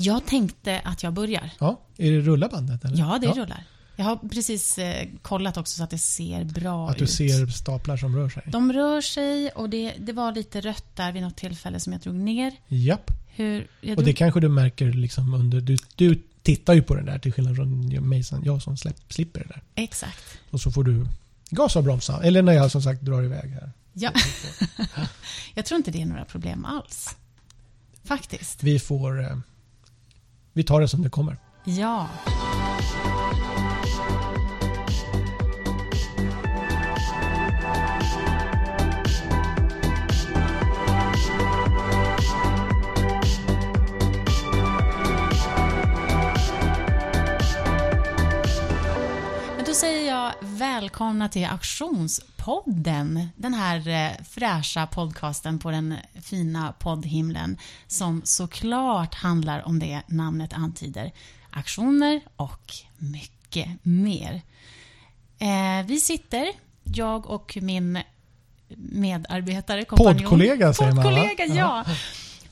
Jag tänkte att jag börjar. Ja, är det rullarbandet? Eller? Ja, det rullar. Jag har precis eh, kollat också så att det ser bra ut. Att du ut. ser staplar som rör sig? De rör sig och det, det var lite rött där vid något tillfälle som jag drog ner. Japp. Hur, jag Och det drog, kanske du märker liksom under... Du, du tittar ju på den där till skillnad från mig som, jag som släpp, slipper det där. Exakt. Och så får du gasa och bromsa. Eller när jag som sagt drar iväg här. Ja. jag tror inte det är några problem alls. Faktiskt. Vi får... Eh, vi tar det som det kommer. Ja. Välkomna till Auktionspodden. Den här eh, fräscha podcasten på den fina poddhimlen som såklart handlar om det namnet antyder. Aktioner och mycket mer. Eh, vi sitter, jag och min medarbetare, kompanjon. Poddkollega säger man? Poddkollega, ja.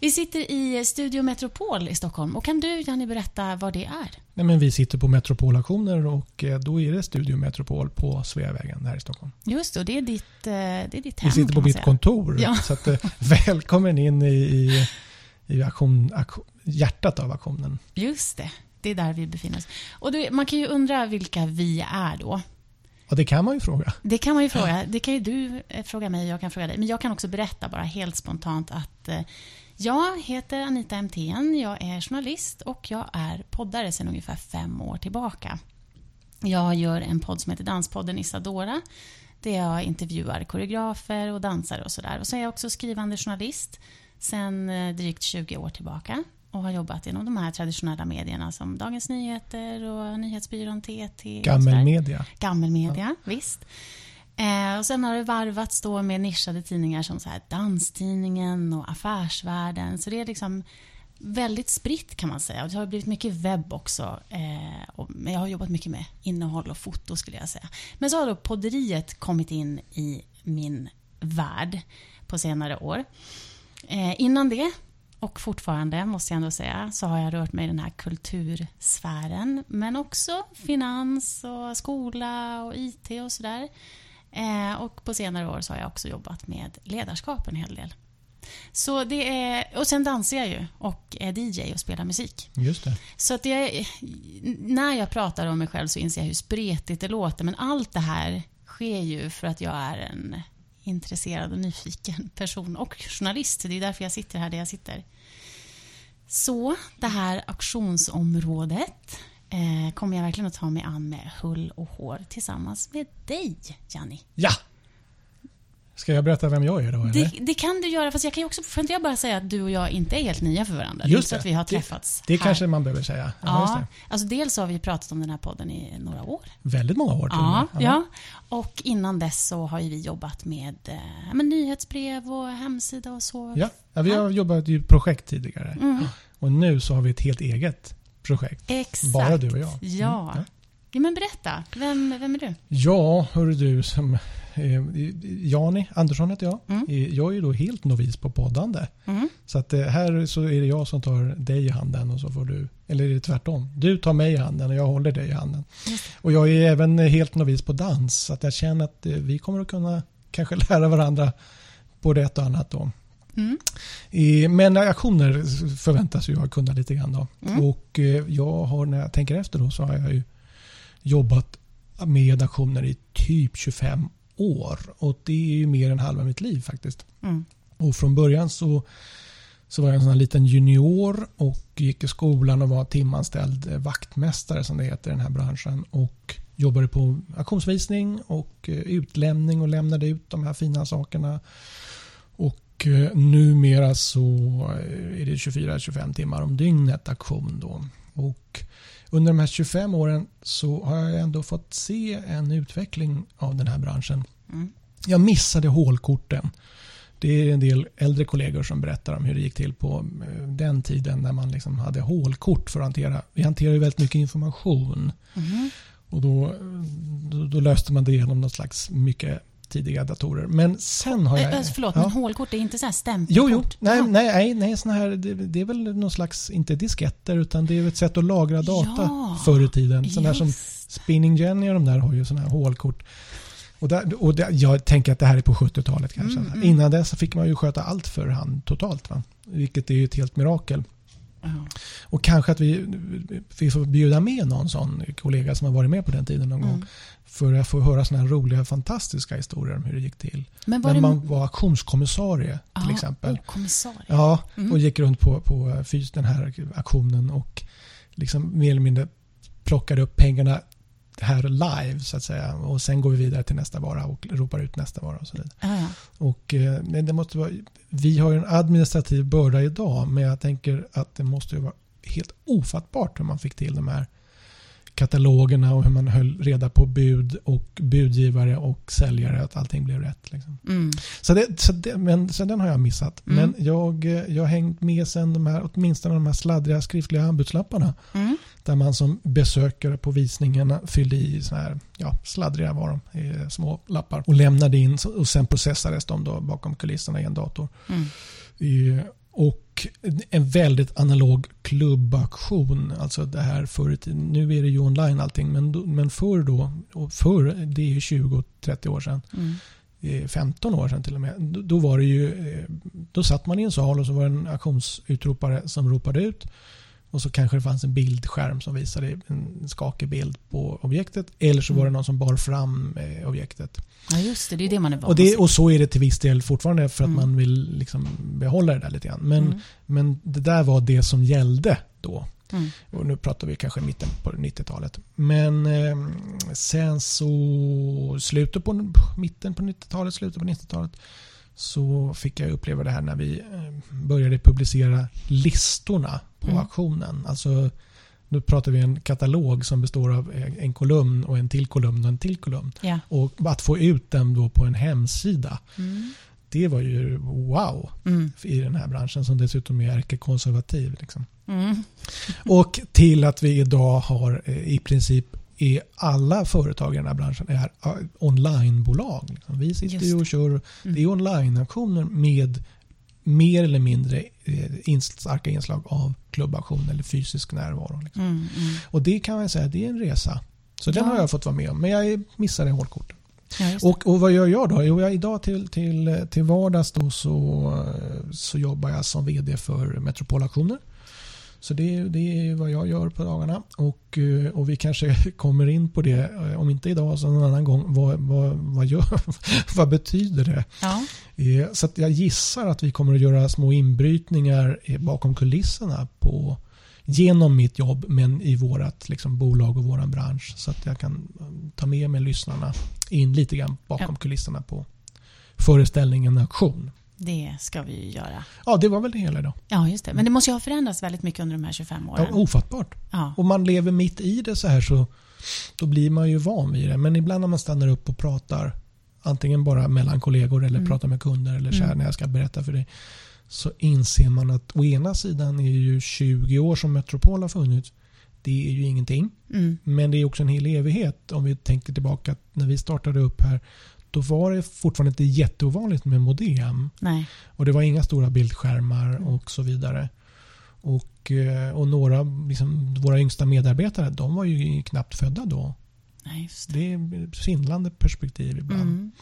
Vi sitter i Studio Metropol i Stockholm. Och kan du, Janni, berätta vad det är? Nej, men vi sitter på Metropolauktioner och eh, då är det Studio Metropol på Sveavägen här i Stockholm. Just det, och det är ditt, eh, det är ditt hem, Vi sitter på mitt säga. kontor. Ja. Så att, eh, välkommen in i, i, i aktion, aktion, hjärtat av aktionen. Just det, det är där vi befinner oss. Och du, man kan ju undra vilka vi är då. Och det kan man ju fråga. Det kan man ju fråga. Det kan ju du eh, fråga mig, jag kan fråga dig. Men jag kan också berätta bara helt spontant att eh, jag heter Anita MTN, jag är journalist och jag är poddare sedan ungefär fem år tillbaka. Jag gör en podd som heter Danspodden Isadora där jag intervjuar koreografer och dansare och sådär. Och så är jag också skrivande journalist sedan eh, drygt 20 år tillbaka och har jobbat inom de här traditionella medierna som Dagens Nyheter och Nyhetsbyrån TT. Gammelmedia. Gammelmedia, visst. Eh, och sen har det varvats då med nischade tidningar som så här Danstidningen och Affärsvärlden. Så det är liksom väldigt spritt kan man säga. Och det har blivit mycket webb också. Eh, och, men jag har jobbat mycket med innehåll och foto skulle jag säga. Men så har då podderiet kommit in i min värld på senare år. Eh, innan det och fortfarande, måste jag ändå säga, så har jag rört mig i den här kultursfären. Men också finans och skola och IT och sådär. Eh, och på senare år så har jag också jobbat med ledarskap en hel del. Så det är, och sen dansar jag ju och är DJ och spelar musik. Just det. Så att jag, när jag pratar om mig själv så inser jag hur spretigt det låter. Men allt det här sker ju för att jag är en intresserad och nyfiken person och journalist. Det är därför jag sitter här där jag sitter. Så det här auktionsområdet eh, kommer jag verkligen att ta mig an med hull och hår tillsammans med dig, Janni. Ja! Ska jag berätta vem jag är då? Eller? Det, det kan du göra, fast jag kan ju också, får inte jag bara säga att du och jag inte är helt nya för varandra? Det Just det. att vi har Det- träffats Det här. kanske man behöver säga. Ja, Ja, det. alltså dels har vi pratat om den här podden i några år. Väldigt många år till Ja, med. ja. Och innan dess så har ju vi jobbat med eh, men, nyhetsbrev och hemsida och så. Ja, ja, vi har jobbat i projekt tidigare. Mm. Och nu så har vi ett helt eget projekt. Exakt. Bara du och jag. Mm, Ja. ja. ja. men berätta, vem, vem är du? Ja, hörru du som... Eh, Jani Andersson heter jag. Mm. Eh, Jag är ju då helt novis på poddande. Mm. Så att eh, här så är det jag som tar dig i handen och så får du... Eller är det tvärtom? Du tar mig i handen och jag håller dig i handen. Och jag är även helt novis på dans. Så att jag känner att eh, vi kommer att kunna kanske lära varandra både ett och annat då. Mm. Eh, Men aktioner förväntas jag kunna lite grann då. Mm. Och eh, jag har, när jag tänker efter då, så har jag ju jobbat med aktioner i typ 25 år. Och det är ju mer än halva mitt liv faktiskt. Mm. Och från början så, så var jag en sån liten junior och gick i skolan och var timanställd vaktmästare som det heter i den här branschen. Och jobbade på auktionsvisning och eh, utlämning och lämnade ut de här fina sakerna. Och eh, numera så eh, är det 24-25 timmar om dygnet auktion då. Och under de här 25 åren så har jag ändå fått se en utveckling av den här branschen. Mm. Jag missade hålkorten. Det är en del äldre kollegor som berättar om hur det gick till på eh, den tiden när man liksom hade hålkort för att hantera. Vi hanterar ju väldigt mycket information. Mhm. Och då, då, då löste man det genom något slags mycket tidiga datorer. Men sen har jag... Äh, förlåt, ja. men hålkort är inte så här stämpelkort? Jo, jo. Nej, Ja. nej, nej, såna här, det, det är väl någon slags, inte disketter, utan det är ett sätt att lagra data Ja, förr i tiden. Sådana här som. Spinning Jenny och de där har ju sådana här hålkort. Och, där, och där, jag tänker att det här är på 70-talet kanske. Mm, mm. Innan dess fick man ju sköta allt för hand totalt. Va? Vilket är ju ett helt mirakel. Och kanske att vi, vi får bjuda med någon sån kollega som har varit med på den tiden någon gång. Mm. För att få höra sådana här roliga, fantastiska historier om hur det gick till. Men var När det... man var auktionskommissarie till exempel. Oh, kommissarie. Ja, Mm. och gick runt på, på den här aktionen och liksom mer eller mindre plockade upp pengarna här live så att säga. Och sen går vi vidare till nästa vara och ropar ut nästa vara och så vidare. Ja. Och, eh, men det måste vara, vi har ju en administrativ börda idag men jag tänker att det måste vara helt ofattbart hur man fick till de här katalogerna och hur man höll reda på bud och budgivare och säljare att allting blev rätt. Liksom. Mm. Så, det, så, det, men, så den har jag missat. Mm. Men jag, jag har hängt med sen de här, åtminstone de här sladdriga skriftliga anbudslapparna. Mm. Där man som besökare på visningarna fyllde i såna här, ja, sladdriga var de, små lappar. Och lämnade in och sen processades de då bakom kulisserna i en dator. Mm. Eh, Och en väldigt analog klubbaktion. Alltså det här förr. Nu är det ju online allting. Men, men förr då. Och förr, det är ju 20-30 år sedan. Mm. eh, 15 år sedan till och med. Då- Då var det ju, eh, då satt man i en sal och så var det en auktionsutropare som ropade ut. Och så kanske det fanns en bildskärm som visade en skakig bild på objektet. Eller så var det Mm. någon som bar fram eh, objektet. Ja, just det. Det är det man är van Och, det, och så är det till viss del fortfarande för att Mm. man vill liksom behålla det där lite grann. Men, Mm. men det där var det som gällde då. Mm. Och nu pratar vi kanske mitten på 90-talet. Men eh, sen så slutet på mitten på 90-talet, slutet på 90-talet så fick jag uppleva det här när vi eh, började publicera listorna på Mm. auktionen. Alltså nu pratar vi en katalog som består av en kolumn och en till kolumn och en till kolumn. Ja. Och att få ut dem då på en hemsida. Mm. Det var ju wow Mm. i den här branschen som dessutom är ärkekonservativ. Liksom. Mm. Och till att vi idag har eh, i princip är alla företag i den här branschen är onlinebolag. Liksom. Vi sitter ju och kör, Mm. det är onlineauktioner med mer eller mindre eh, starka inslag av klubbaktion eller fysisk närvaro. Liksom. Mm. Mm. Och det kan jag säga, det är en resa. Så den Ja. har jag fått vara med om. Men jag missade hålkorten. Ja. Och, och vad gör jag då? Jo, jag, idag till, till, till vardags så, så jobbar jag som VD för Metropolaktioner. Så det, det är vad jag gör på dagarna. Och, eh, och vi kanske kommer in på det, eh, om inte idag så någon annan gång. Vad, vad, vad, gör, vad betyder det? Ja. Eh, Så jag gissar att vi kommer att göra små inbrytningar bakom kulisserna på, genom mitt jobb men i vårt liksom, bolag och vår bransch. Så att jag kan ta med mig lyssnarna in lite grann bakom kulisserna på föreställningen Auktion. Det ska vi ju göra. Ja, det var väl det hela idag. Ja, just det. Men det måste ju ha förändrats väldigt mycket under de här 25 åren. Ja, ofattbart. Ja. Om man lever mitt i det så här så då blir man ju van vid det. Men ibland när man stannar upp och pratar antingen bara mellan kollegor eller Mm. pratar med kunder eller så här Mm. när jag ska berätta för dig så inser man att å ena sidan är ju 20 år som Metropol har funnits det är ju ingenting. Mm. Men det är också en hel evighet om vi tänker tillbaka när vi startade upp här då var det fortfarande inte jätteovanligt med modem. Nej. Och det var inga stora bildskärmar och så vidare. Och, eh, och några, liksom, våra yngsta medarbetare, de var ju knappt födda då. Nej, det. Är svindlande perspektiv ibland. Mm.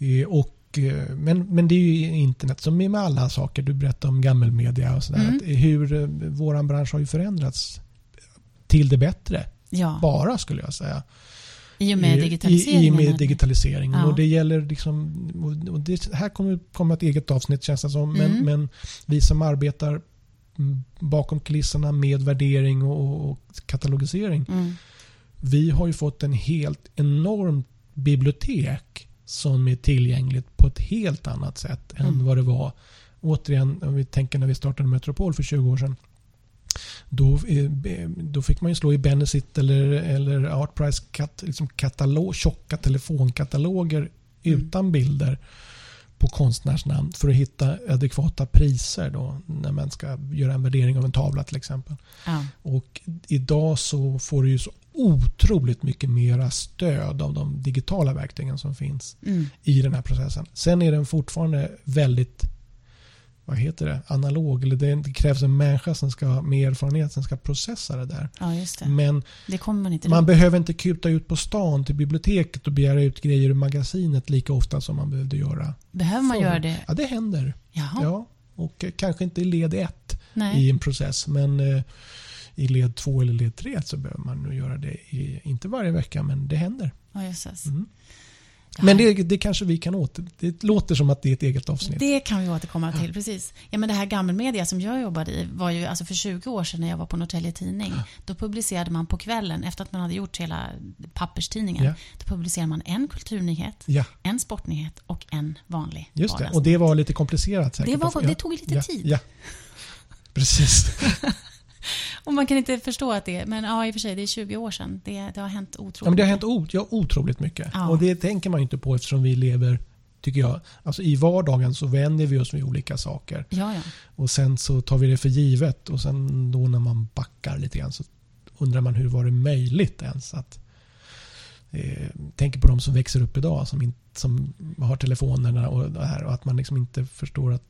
Mm. Eh, Och, eh, men, men det är ju internet som är med alla saker. Du berättade om gammelmedia och sådär. Mm. Hur våran bransch har ju förändrats till det bättre. Ja, Bara skulle jag säga. I och med I- digitaliseringen. I, i och med digitaliseringen. Ja. Och det gäller liksom, och- det här kommer komma ett eget avsnitt känns det som. Men, Mm. men vi som arbetar mm, bakom kulisserna med värdering och, och katalogisering. Mm. Vi har ju fått en helt enormt bibliotek som är tillgängligt på ett helt annat sätt än Mm. vad det var. Återigen, om vi tänker när vi startade Metropol för 20 år sedan. Då, eh, då fick man ju slå i Benecit eller, eller Artprice kat, liksom katalog, tjocka telefonkataloger Mm. utan bilder på konstnärsnamn för att hitta adekvata priser då när man ska göra en värdering av en tavla till exempel. Ja. Och idag så får du ju så otroligt mycket mera stöd av de digitala verktygen som finns Mm. i den här processen. Sen är den fortfarande väldigt vad heter det, analog. Eller det, det krävs en människa som ska, med erfarenhet som ska processa det där. Ja, just det. Men Det man man behöver inte kuta ut på stan till biblioteket och begära ut grejer ur magasinet lika ofta som man behövde göra. Behöver man göra det? Ja, det händer. Jaha. Ja, och kanske inte i led ett Nej. i en process. Men eh, i led två eller led tre så behöver man nog göra det. I, inte varje vecka, men det händer. Ja, jösses. Mm. Men det, det kanske vi kan åter... Det låter som att det är ett eget avsnitt. Det kan vi återkomma till, precis. Ja, men det här gammelmedia som jag jobbade i var ju alltså för 20 år sedan när jag var på Norrtälje Tidning. Då publicerade man på kvällen, efter att man hade gjort hela papperstidningen, Ja. då publicerade man en kulturnyhet, Ja, en sportnyhet och en vanlig just det. Och det var lite komplicerat säkert. Det var- det tog lite tid. Ja, precis. Och man kan inte förstå att det men ja, i och för sig, det är 20 år sedan. Det, det har hänt otroligt Ja, men det har hänt o, ja, otroligt mycket. Ja. Och det tänker man inte på eftersom vi lever, tycker jag, alltså i vardagen så vänjer vi oss vid olika saker. Ja, ja. Och sen så tar vi det för givet och sen då när man backar lite grann så undrar man hur var det möjligt ens att eh, tänker på de som växer upp idag som, inte, som har telefonerna och det här och att man liksom inte förstår att,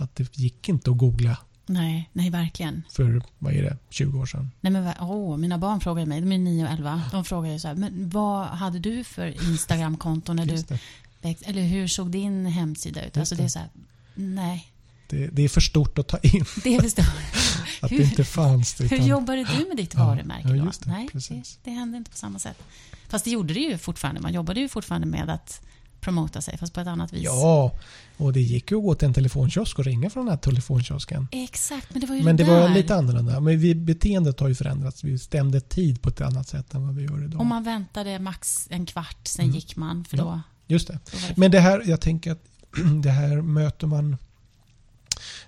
att det gick inte att googla Nej, nej, verkligen. för, vad är det, 20 år sedan. Nej, men, åh, mina barn frågar mig, de är 9 och 11, de frågar ju så här, men vad hade du för Instagramkonto när du det. växt, eller hur såg din hemsida ut? Alltså det. det är så här, nej, Det, det är för stort att ta in det förstår att Hur- det inte fanns. det, Hur utan- jobbade du med ditt Ja, varumärke ja, då? just det, nej, det, precis. det hände inte på samma sätt. Fast det gjorde det ju fortfarande, man jobbade ju fortfarande med att promota sig, fast på ett annat vis. Ja, och det gick ju att gå till en telefonkiosk och ringa från den här telefonkiosken. Exakt, men det var ju Men det där. var lite annorlunda. Men vi, beteendet har ju förändrats. Vi stämde tid på ett annat sätt än vad vi gör idag. Om man väntade max en kvart, sen Mm. gick man, för Ja. då, Just det. då det Men det här, jag tänker att det här möter man...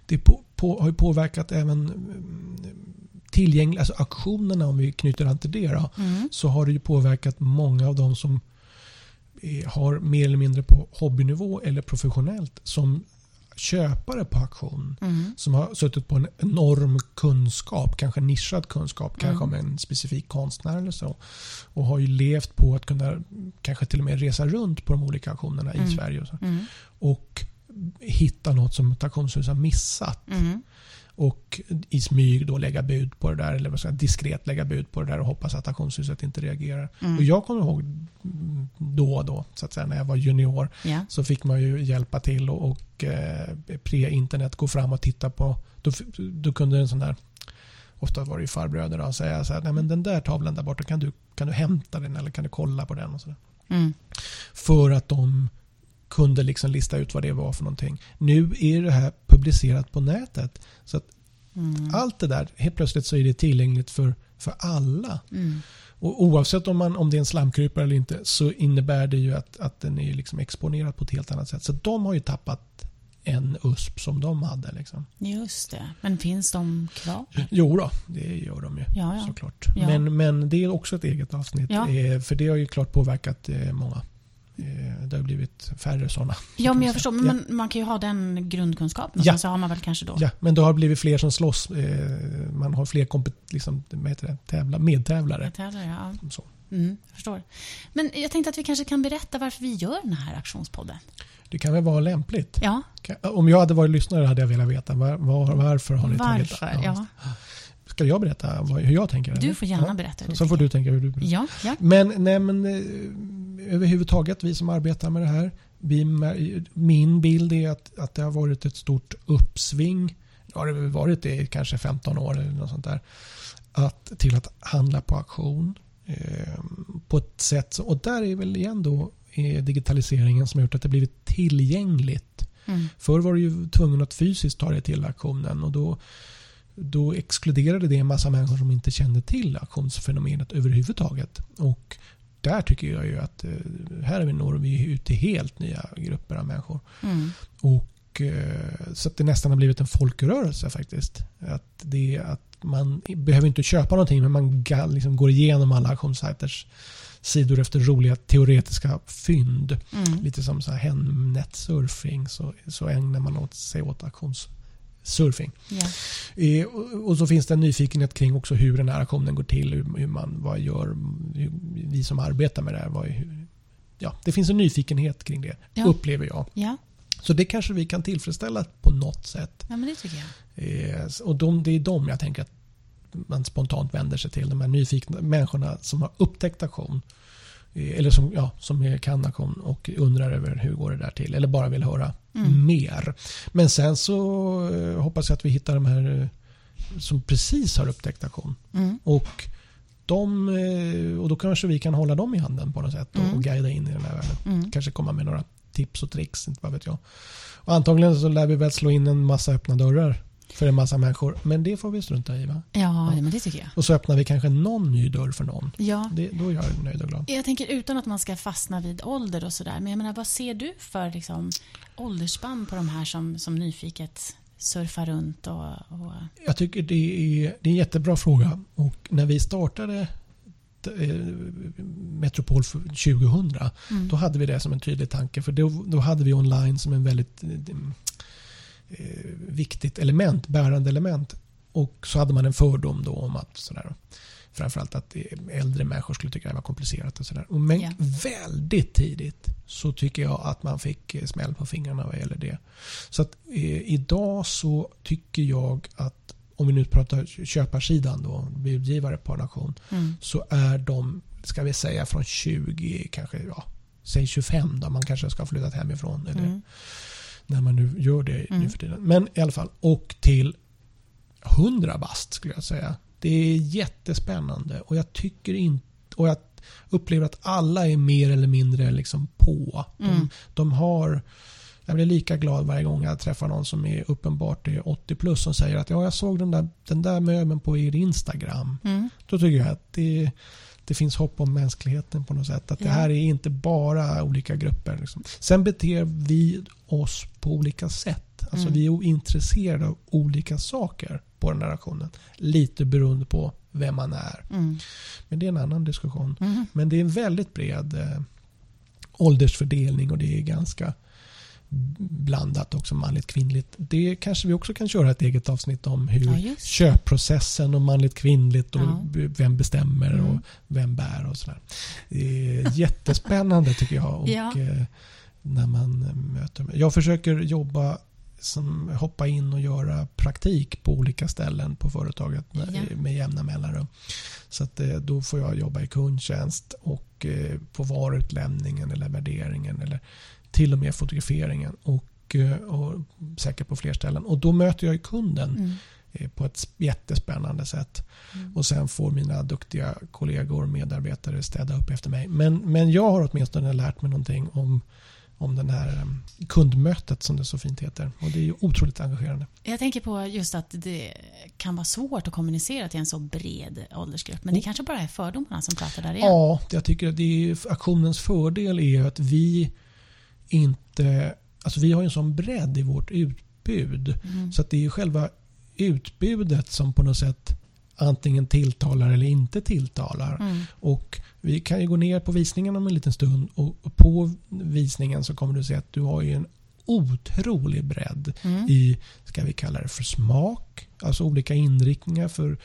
Det på, på, har ju påverkat även mm, tillgänglig, alltså auktionerna om vi knyter an till det då, Mm. så har det ju påverkat många av de som har mer eller mindre på hobbynivå eller professionellt som köpare på auktion. Mm. Som har suttit på en enorm kunskap, kanske nischad kunskap, kanske Mm. om en specifik konstnär eller så. Och har ju levt på att kunna kanske till och med resa runt på de olika auktionerna Mm. i Sverige. Och. Mm. och hitta något som ett auktionshus har missat. Och i smyg då lägga bud på det där, eller vad ska jag, diskret lägga bud på det där och hoppas att auktionshuset inte reagerar. Mm. Och jag kommer ihåg då och då, så att säga, när jag var junior, Ja. så fick man ju hjälpa till och, och eh, pre-internet gå fram och titta på. Då, då kunde en sån där, ofta var det ju farbröder då, säga så här, nej men den där tavlan där borta, kan du, kan du hämta den eller kan du kolla på den? Och så. Mm. För att de kunde liksom lista ut vad det var för någonting. Nu är det här publicerat på nätet. Så att Mm. allt det där, helt plötsligt så är det tillgängligt för, för alla. Mm. Och oavsett om, man, om det är en slamkrypare eller inte så innebär det ju att, att den är liksom exponerad på ett helt annat sätt. Så de har ju tappat en USP som de hade. Liksom. Just det. Men finns de kvar? Jo då, det gör de ju Ja, ja. såklart. Ja. Men, men det är också ett eget avsnitt. Eh, för det har ju klart påverkat eh, många. Eh, det har blivit färre sådana. Ja, men jag förstår. Men Ja. man, kan ju ha den grundkunskapen. Ja. Ja. Så har man väl kanske då. Ja, men då har det blivit fler som slåss. Eh, man har fler liksom, det? Tävla, medtävlare. Tävlar, ja. Så. Mm, förstår. Men jag tänkte att vi kanske kan berätta varför vi gör den här aktionspodden. Det kan väl vara lämpligt. Ja, Om jag hade varit lyssnare hade jag velat veta var, var, varför har ni tagit varför? Ja. Ska jag berätta hur jag tänker? Du eller? får gärna Ja. berätta hur du Så får tänker. du tänka hur du berättar. Ja, ja. Men, nej, men eh, överhuvudtaget vi som arbetar med det här. Vi, min bild är att, att det har varit ett stort uppsving. Det har väl varit det i kanske 15 år eller något sånt där. Att, till att handla på auktion. Eh, på ett sätt, och där är väl igen då eh, digitaliseringen som har gjort att det blivit tillgängligt. Mm. Förr var du ju tvungen att fysiskt ta dig till auktionen och då, då exkluderade det en massa människor som inte kände till auktionsfenomenet överhuvudtaget. Och där tycker jag ju att eh, här når vi ut till helt nya grupper av människor. Mm. Och, eh, så att det nästan har blivit en folkrörelse faktiskt. Att det att man behöver inte köpa någonting men man liksom går igenom alla auktionssajters sidor efter roliga teoretiska fynd. Mm. Lite som så här Hemnet-surfing så, så ägnar man åt sig åt auktions, surfing. Eh, och, så finns det en nyfikenhet kring också hur den här aktionen går till, hur, man, vad gör vi som arbetar med det här. Vad, hur, ja, det finns en nyfikenhet kring det, Ja. upplever jag. Ja. Så det kanske vi kan tillfredsställa på något sätt. ja, men det tycker jag. Eh, och de, det är de jag tänker att man spontant vänder sig till. De här nyfikna människorna som har upptäckt aktion. Eh, eller som, ja, som är- kan aktion och undrar över hur går det där till. Eller bara vill höra Mm. mer. Men sen så eh, hoppas jag att vi hittar de här eh, som precis har upptäckt aktion. Mm. Och, de, eh, och då kanske vi kan hålla dem i handen på något sätt och, Mm. och guida in i den här världen. Mm. Kanske komma med några tips och tricks, inte vad vet jag. Och antagligen så lär vi väl slå in en massa öppna dörrar för en massa människor. Men det får vi strunta i va? Ja, men det tycker jag. Och så öppnar vi kanske någon ny dörr för någon. Ja. Det, då är jag nöjd och glad. Jag tänker utan att man ska fastna vid ålder och sådär. Men jag menar, vad ser du för liksom, åldersspann på de här som, som nyfiket surfar runt och... och Jag tycker det är, det är en jättebra fråga. Och när vi startade eh, Metropol för 2000 mm. Då hade vi det som en tydlig tanke. För då, då hade vi online som en väldigt eh, viktigt element, bärande element. Och så hade man en fördom då om att sådär, framförallt att eh, äldre människor skulle tycka det var komplicerat. Och sådär. Men Ja. väldigt tidigt så tycker jag att man fick eh, smäll på fingrarna vad gäller det. Så att eh, idag så tycker jag att om vi nu pratar köparsidan då, budgivare på en auktion Mm. så är de, ska vi säga från 20, kanske ja, säg 25 då man kanske ska ha flyttat hemifrån. Eller Mm. När man nu gör det Mm. nu för tiden. Men i alla fall, och till 100 bast skulle jag säga. Det är jättespännande och jag tycker inte, och jag upplever att alla är mer eller mindre liksom på. De, Mm. de har, jag blir lika glad varje gång jag träffar någon som är uppenbart är 80 plus som säger att ja, jag såg den där, den där möbeln på er Instagram. Mm. Då tycker jag att det, det finns hopp om mänskligheten på något sätt. Att det här är inte bara olika grupper. Liksom. Sen beter vi oss på olika sätt. Alltså Mm. vi är intresserade av olika saker på den här aktionen. Lite beroende på vem man är. Mm. Men det är en annan diskussion. Mm. Men det är en väldigt bred eh, åldersfördelning och det är ganska blandat också manligt kvinnligt. Det kanske vi också kan köra ett eget avsnitt om hur Ja, köpprocessen och manligt kvinnligt och Ja. vem bestämmer Mm. och vem bär och sådär. Det är jättespännande tycker jag. Och, Ja. eh, när man eh, möter Jag försöker jobba som hoppa in och göra praktik på olika ställen på företaget Ja. med jämna mellanrum. Så att, eh, då får jag jobba i kundtjänst och på varuutlämningen eller värderingen eller till och med fotograferingen och, eh, och säkert på fler ställen. Och då möter jag ju kunden Mm. eh, på ett jättespännande sätt. Mm. Och sen får mina duktiga kollegor och medarbetare städa upp efter mig. Men, men jag har åtminstone lärt mig någonting om, om den här eh, kundmötet som det så fint heter. Och det är ju otroligt engagerande. Jag tänker på just att det kan vara svårt att kommunicera till en så bred åldersgrupp. Men det Oh. kanske bara är fördomarna som pratar där igen. Ja, jag tycker att det är, aktionens fördel är att vi inte... Alltså vi har en sån bredd i vårt utbud. Mm. Så att det är själva utbudet som på något sätt antingen tilltalar eller inte tilltalar. Mm. Och vi kan ju gå ner på visningen om en liten stund och på visningen så kommer du se att du har ju en otrolig bredd Mm. i, ska vi kalla det för smak, alltså olika inriktningar för,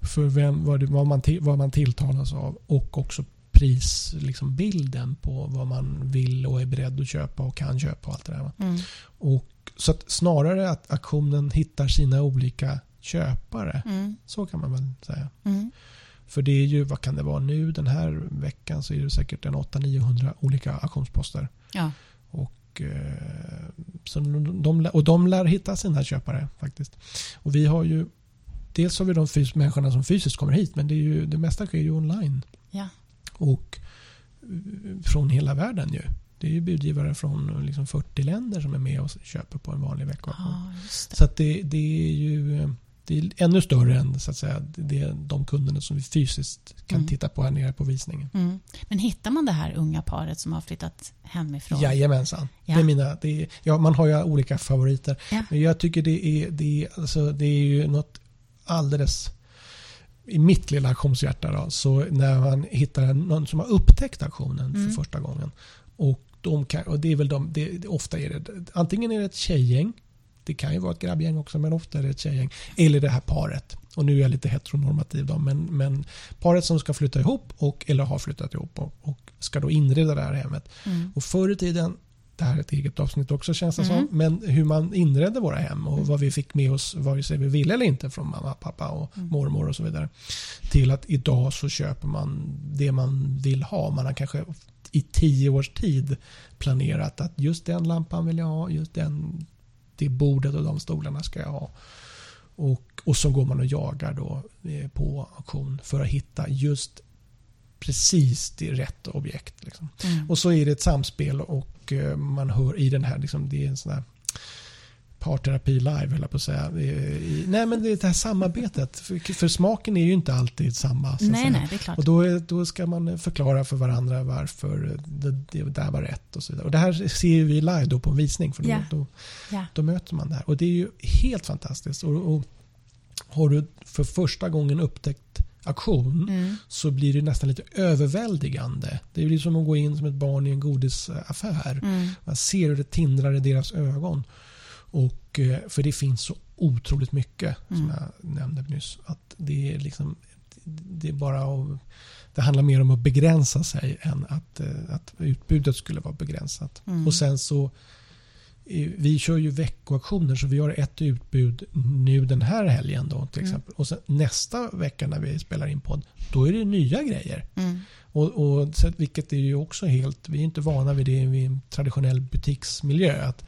för vem, vad, det, vad, man vad man tilltalas av och också prisbilden liksom bilden på vad man vill och är beredd att köpa och kan köpa och allt det där. Mm. Och, så att snarare att aktionen hittar sina olika köpare, Mm. så kan man väl säga. Mm. För det är ju, vad kan det vara nu den här veckan så är det säkert en 800-900 olika auktionsposter. Ja. Och, eh, så de, de, och de lär hitta sina köpare faktiskt. Och vi har ju, dels har vi de fys- människorna som fysiskt kommer hit men det, är ju, det mesta sker ju online. Ja. Och eh, från hela världen ju. Det är ju budgivare från liksom 40 länder som är med och köper på en vanlig veckoauktion. det. Så att det, det är ju det är ännu större än så att säga, det, de kunderna som vi fysiskt kan Mm. titta på här nere på visningen. Mm. Men hittar man det här unga paret som har flyttat hemifrån? Jajamensan. Ja. Det är mina, det är, ja, man har ju olika favoriter. Ja. Men jag tycker det är, det, är, alltså, det är ju något alldeles i mitt lilla auktionshjärta då, så när man hittar någon som har upptäckt auktionen Mm. för första gången och, de kan, och det är väl de, det, ofta är det, antingen är det ett tjejgäng det kan ju vara ett grabbgäng också men ofta är det ett tjejgäng. Eller det här paret. Och nu är jag lite heteronormativ då, men, men paret som ska flytta ihop och, eller har flyttat ihop och, och ska då inreda det här hemmet. Mm. Och förr i tiden det här är ett eget avsnitt också känns det Mm. som. Men hur man inredde våra hem och vad vi fick med oss vare sig vi ville eller inte från mamma, pappa och Mm. mormor och så vidare. Till att idag så köper man det man vill ha. Man har kanske i tio års tid planerat att just den lampan vill jag ha, just den, det bordet och de stolarna ska jag ha. Och, och så går man och jagar då eh, på auktion för att hitta just precis det rätt objekt. Liksom. Mm. Och så är det ett samspel och eh, man hör i den här, liksom, det är en sån här parterapi live höll jag på att säga. Nej men det är det här samarbetet. För, för smaken är ju inte alltid samma. Nej, nej, det är klart. Och då, är, då ska man förklara för varandra varför det, det där var rätt och så vidare. Och det här ser vi live då på en visning. För då, Ja. då, Ja. då möter man det här. Och det är ju helt fantastiskt. Och, och har du för första gången upptäckt auktion Mm. så blir det nästan lite överväldigande. Det ju som att gå in som ett barn i en godisaffär. Mm. Man ser hur det tindrar i deras ögon. Och, eh, för det finns så otroligt mycket som Mm. jag nämnde nyss. Att det är liksom det är bara att, det handlar mer om att begränsa sig än att, eh, att utbudet skulle vara begränsat. Mm. Och sen så vi kör ju veckoaktioner så vi har ett utbud nu den här helgen då till Mm. exempel. Och sen nästa vecka när vi spelar in podd då är det nya grejer. Mm. Och, och, så, vilket är ju också helt, vi är inte vana vid det i en traditionell butiksmiljö. Att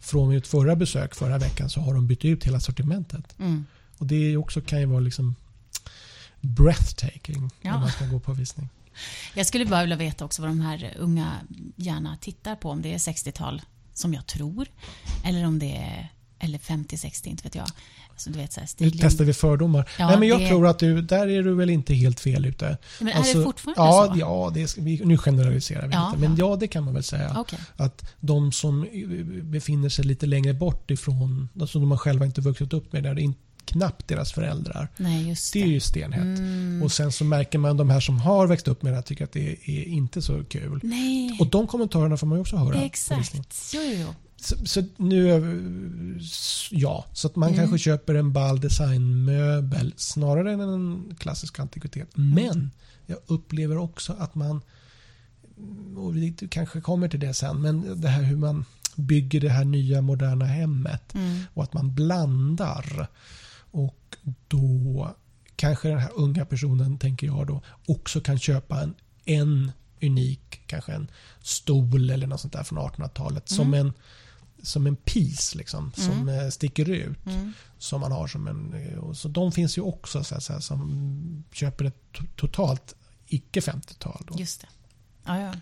från mitt förra besök förra veckan så har de bytt ut hela sortimentet. Mm. Och det också, kan ju vara liksom breathtaking Ja. när man ska gå på visning. Jag skulle bara vilja veta också vad de här unga gärna tittar på. Om det är 60-tal, som jag tror, eller om det är eller 50-60, inte vet jag. Så du vet, så här, Nu testar vi fördomar. Ja, Nej, men jag det- tror att du, där är du väl inte helt fel ute. Men är Alltså, det fortfarande ja, så? Ja, det vi, nu generaliserar vi Ja, lite. Men ja. ja, det kan man väl säga. Okej. Att de som eh, befinner sig lite längre bort ifrån, alltså de har själva inte vuxit upp med, det är knappt deras föräldrar. Nej, just Det det. är ju stenhett. Mm. Och sen så märker man de här som har växt upp med det här tycker att det är inte så kul. Nej, Och de kommentarerna får man ju också höra. exakt. Jo, jo, jo. Så, så nu, ja, så att man Mm. kanske köper en ball designmöbel snarare än en klassisk antikvitet. Mm. Men jag upplever också att man, och vi kanske kommer till det sen, men det här hur man bygger det här nya moderna hemmet Mm. och att man blandar. Och då kanske den här unga personen, tänker jag då, också kan köpa en, en unik, kanske en stol eller något sånt där från 1800-talet som en som en piece liksom, som eh, sticker ut. Mm. Som man har som en... eh, Så de finns ju också så att säga, som köper ett to- totalt icke 50-tal. Då. Just det. Ja, ja.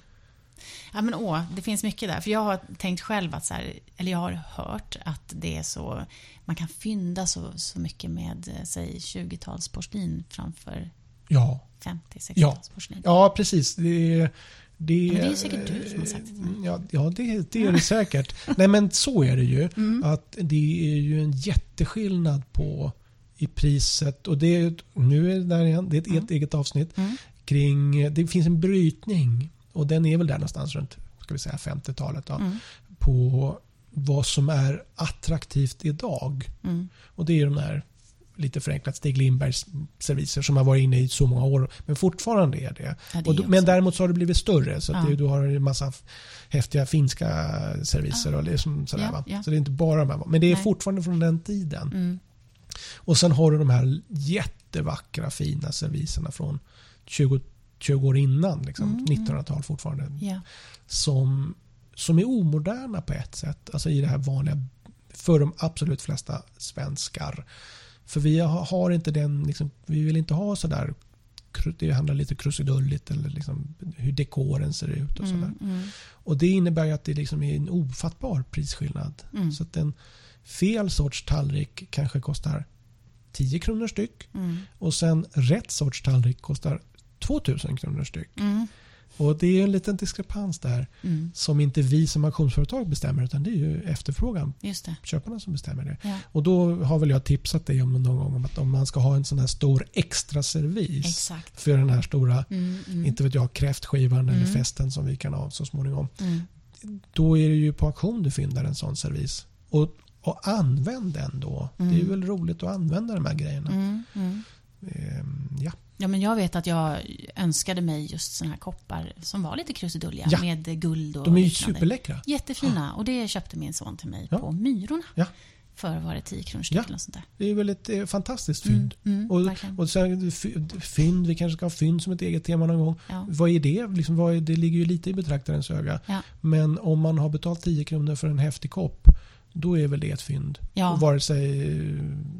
Ja, men åh, det finns mycket där. För jag har tänkt själv att så här, eller jag har hört att det är så, man kan fynda så, så mycket med, eh, säg 20-tals porslin framför Ja, 50-60-tals porslin. ja precis. Det, det, Men det är säkert du som har sagt det. Ja, ja det, det är det säkert. Nej men så är det ju. Mm. Att det är ju en jätteskillnad på i priset. Och det nu är det där igen, det är ett, ett eget avsnitt. Mm. Kring, det finns en brytning. Och den är väl där någonstans runt ska vi säga 50-talet. Då, Mm. På vad som är attraktivt idag. Mm. Och det är de där lite förenklat Stig Lindbergs serviser som har varit inne i så många år. Men fortfarande är det. Ja, det och är men däremot så har det blivit större. Så Ja. det, du har en massa häftiga finska serviser. Och liksom sådär, Ja, ja. Så det är inte bara de här. Men det är Nej. fortfarande från den tiden. Mm. Och sen har du de här jättevackra fina serviserna från 20, 20 år innan. Liksom, Mm, 1900-tal fortfarande. Ja. Som, som är omoderna på ett sätt. Alltså i det här vanliga för de absolut flesta svenskar. För vi har, har inte den, liksom, vi vill inte ha sådär det handlar lite krusidulligt eller liksom hur dekoren ser ut och sådär. Mm, mm, Och det innebär ju att det liksom är en ofattbar prisskillnad. Mm. Så att en fel sorts tallrik kanske kostar 10 kronor styck mm, och sen rätt sorts tallrik kostar 2000 kronor styck. mm, Och det är en liten diskrepans där mm. som inte vi som auktionsföretag bestämmer utan det är ju efterfrågan, Just det. köparna som bestämmer det. Ja. Och då har väl jag tipsat dig om någon gång om att om man ska ha en sån här stor extra servis Exakt. för den här stora, Mm, mm, inte vet jag, kräftskivan eller Mm. festen som vi kan ha så småningom. mm. Då är det ju på auktion du fyndar en sån servis. Och och använd den då. Det är väl roligt att använda de här grejerna. Mm, mm. Ehm, ja. Ja, men jag vet att jag önskade mig just såna här koppar som var lite krusidulliga Ja. med guld och De är ju liknande. superläckra. Jättefina. Och det köpte min son till mig Ja. på Myrorna. Ja. För var det 10 kronor Ja. styck eller något sånt där. Det är väl ett eh, fantastiskt fynd. Mm, mm, och, verkligen. och sen fy- fynd, vi kanske ska ha fynd som ett eget tema någon gång. Ja. Vad är det? Liksom, vad är, det ligger ju lite i betraktarens öga. Ja. Men om man har betalt 10 kronor för en häftig kopp, då är väl det ett fynd. Ja. Och vare sig,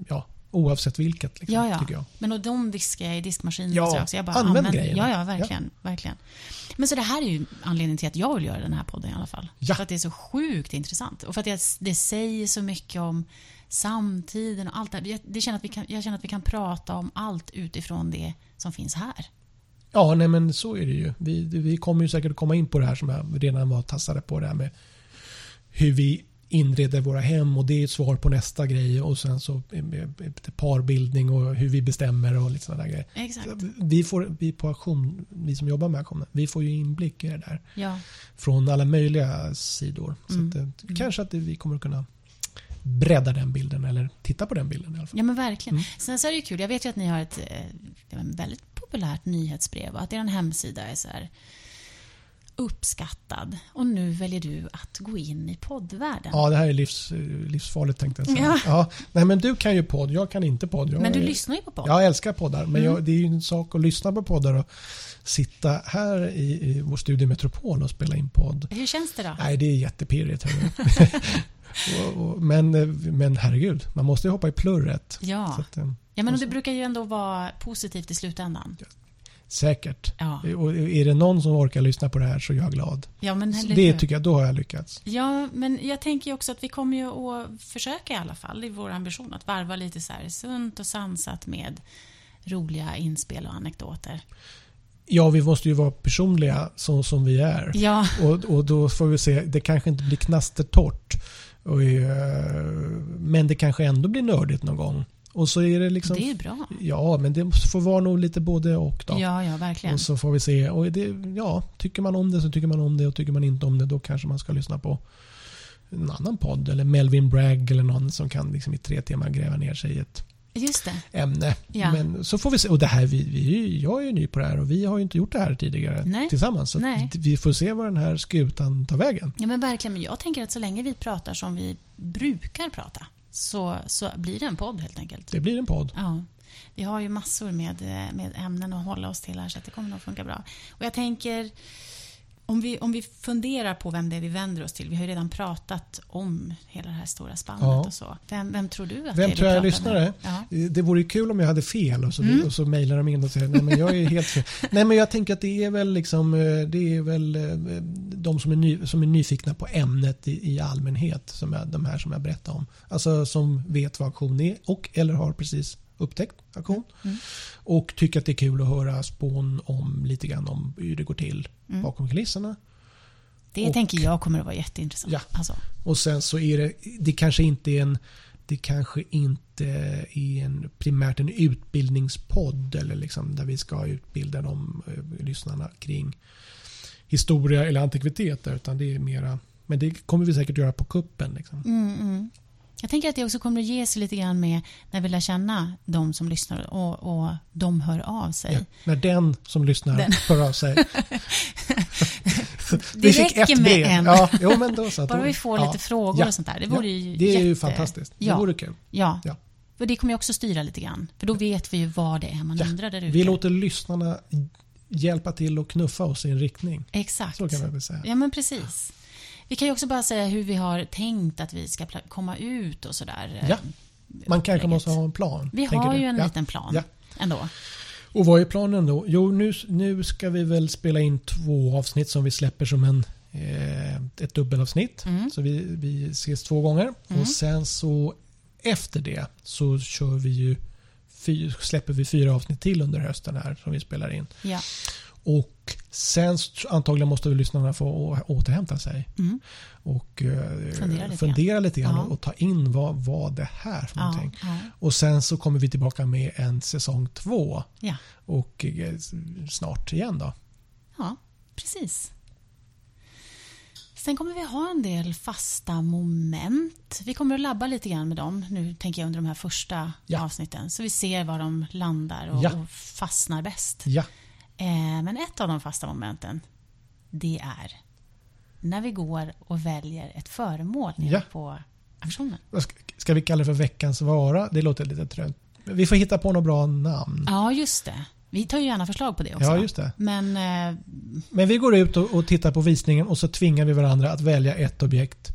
ja, oavsett vilket, liksom, Ja, ja. tycker jag. Men och de diskar jag i diskmaskinen Ja, också. Jag bara använd använder- grejerna. Ja, ja, verkligen, verkligen. Men så det här är ju anledningen till att jag vill göra den här podden i alla fall. Ja. För att det är så sjukt intressant. Och för att det, det säger så mycket om samtiden och allt det här. Jag, det känner att vi kan, jag känner att vi kan prata om allt utifrån det som finns här. Ja, nej men så är det ju. Vi, vi kommer ju säkert komma in på det här som jag redan var tassade på det här med hur vi inreder våra hem och det är ett svar på nästa grej och sen så parbildning och hur vi bestämmer och lite sådana där grejer. Exakt. Vi, får, vi på auktion, vi som jobbar med auktioner, vi får ju inblick i det där Ja, från alla möjliga sidor. Mm. Så att, eh, kanske att vi kommer att kunna bredda den bilden eller titta på den bilden i alla fall. ja men verkligen. Mm. Sen så är det ju kul, jag vet ju att ni har ett eh, väldigt populärt nyhetsbrev och att er hemsida är så här uppskattad. Och nu väljer du att gå in i poddvärlden. Ja, det här är livs, livsfarligt tänkte jag säga. Ja. Ja. Nej, men du kan ju podd, jag kan inte podd. Jag men du är- lyssnar ju på podd. Jag älskar poddar, men Mm. jag, det är ju en sak att lyssna på poddar och sitta här i, i vår studio Metropol och spela in podd. Hur känns det då? Nej, det är jättepirrigt. hörru. och, och, men, eh, men herregud, man måste ju hoppa i plurret. Ja. att, eh, ja, men det brukar ju ändå vara positivt i slutändan. Säkert. Ja, Och är det någon som orkar lyssna på det här så är jag glad. ja men det tycker jag, då har jag lyckats. Ja, men jag tänker också att vi kommer ju att försöka i alla fall, i vår ambition, att varva lite så här sunt och sansat med roliga inspel och anekdoter. Ja, vi måste ju vara personliga så som vi är. Ja, Och, och då får vi se, det kanske inte blir knastertorrt. Och, eh, men det kanske ändå blir nördigt någon gång. Och så är det liksom... det är bra. Ja, men det får vara nog lite både och då. Ja, ja, verkligen. Och så får vi se. Och det, ja, tycker man om det så tycker man om det och tycker man inte om det då kanske man ska lyssna på en annan podd eller Melvin Bragg eller någon som kan liksom i tre timmar gräva ner sig i ett ämne. Ja. Men så får vi se. Och det här, vi, vi, jag är ju ny på det här och vi har ju inte gjort det här tidigare Nej. tillsammans. Så Nej. vi får se var den här skutan tar vägen. Ja, men verkligen. Men jag tänker att så länge vi pratar som vi brukar prata så, så blir det en podd helt enkelt. Det blir en podd. Ja. Vi har ju massor med, eh, med ämnen att hålla oss till här så det kommer nog funka bra. Och jag tänker, om vi, om vi funderar på vem det är vi vänder oss till. Vi har ju redan pratat om hela det här stora spannet Ja. och så. Vem, vem tror du att Vem det är tror jag är lyssnare? Ja. Det vore ju kul om jag hade fel och så, Mm. och så mejlar de in och säger nej men jag är helt fel. Nej men jag tänker att det är väl liksom eh, det är väl eh, de som är, ny, som är nyfikna på ämnet i, i allmänhet. Som är de här som jag berättade om. Alltså som vet vad auktion är och eller har precis upptäckt auktion. Mm. Och tycker att det är kul att höra spån om lite grann om hur det går till Mm. bakom kulisserna. Det Och- tänker jag kommer att vara jätteintressant. Ja. Alltså. Och sen så är det, det kanske inte är en det kanske inte är en, primärt en utbildningspodd eller liksom där vi ska utbilda de eh, lyssnarna kring historia eller antikviteter utan det är mera men det kommer vi säkert göra på kuppen. Liksom. Mm, mm. Jag tänker att det också kommer att ge sig lite grann med när vi lär känna de som lyssnar och, och de hör av sig. Ja, när den som lyssnar Den. hör av sig. Det räcker med en. Ja, jo, men då, så Bara vi får ja, lite frågor ja, och sånt där. Det vore ju Det är ju jätte- fantastiskt. Det Ja. vore kul. Ja. Ja. För det kommer ju också styra lite grann. För då vet vi ju vad det är man undrar där ute. Vi låter lyssnarna hjälpa till och knuffa oss i en riktning. Exakt. Så kan man väl säga. Ja, men precis. Vi kan ju också bara säga hur vi har tänkt att vi ska komma ut och sådär. eh, Ja. Man kanske måste ha en plan. Vi har du? ju en ja. liten plan Ja. ändå. Och vad är planen då? Jo, nu, nu ska vi väl spela in två avsnitt som vi släpper som en, eh, ett dubbelavsnitt. Mm. Så vi, vi ses två gånger. Mm. Och sen så efter det så kör vi ju släpper vi fyra avsnitt till under hösten här som vi spelar in. Ja. Och sen antagligen måste lyssnarna få återhämta sig Mm. och eh, Fundera lite fundera lite grann Ja. och, ta in vad, vad det här för Ja, någonting. ja, Och sen så kommer vi tillbaka med en säsong två ja. och eh, snart igen då. ja, precis. Sen kommer vi ha en del fasta moment. Vi kommer att labba lite grann med dem nu, tänker jag, under de här första Ja. avsnitten. Så vi ser var de landar och, Ja. och fastnar bäst. Eh, men ett av de fasta momenten, det är när vi går och väljer ett föremål Ja. på auktionen. ska, vi kalla det för veckans vara? Det låter lite trött. Vi får hitta på något bra namn. Ja, just det. Vi tar ju gärna förslag på det också. Ja, just det. Men eh, Men vi går ut och, och tittar på visningen och så tvingar vi varandra att välja ett objekt.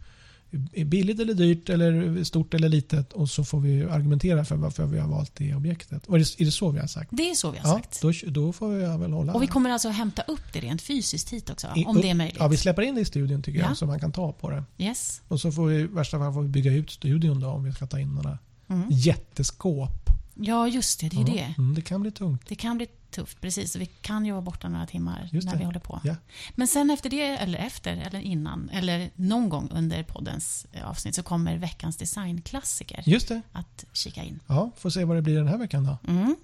Billigt eller dyrt eller stort eller litet och så får vi argumentera för varför vi har valt det objektet. Och är det, är det så vi har sagt? det är så vi har Ja, sagt. då, då får jag väl hålla. Och vi kommer alltså hämta upp det rent fysiskt hit också, I- om det är möjligt. Ja, vi släpper in det i studion tycker Ja. jag så man kan ta på det. Yes. Och så får vi i värsta fall får vi bygga ut studion då om vi ska ta in några Mm. jätteskåp. Ja, just det. Det är det. Mm, det kan bli tungt. Det kan bli tufft, precis. Vi kan ju vara borta några timmar Just när det. vi håller på. Ja. Men sen efter det, eller efter, eller innan, eller någon gång under poddens eh, avsnitt så kommer veckans designklassiker Just det. att kika in. Ja, får se vad det blir den här veckan då. Mm.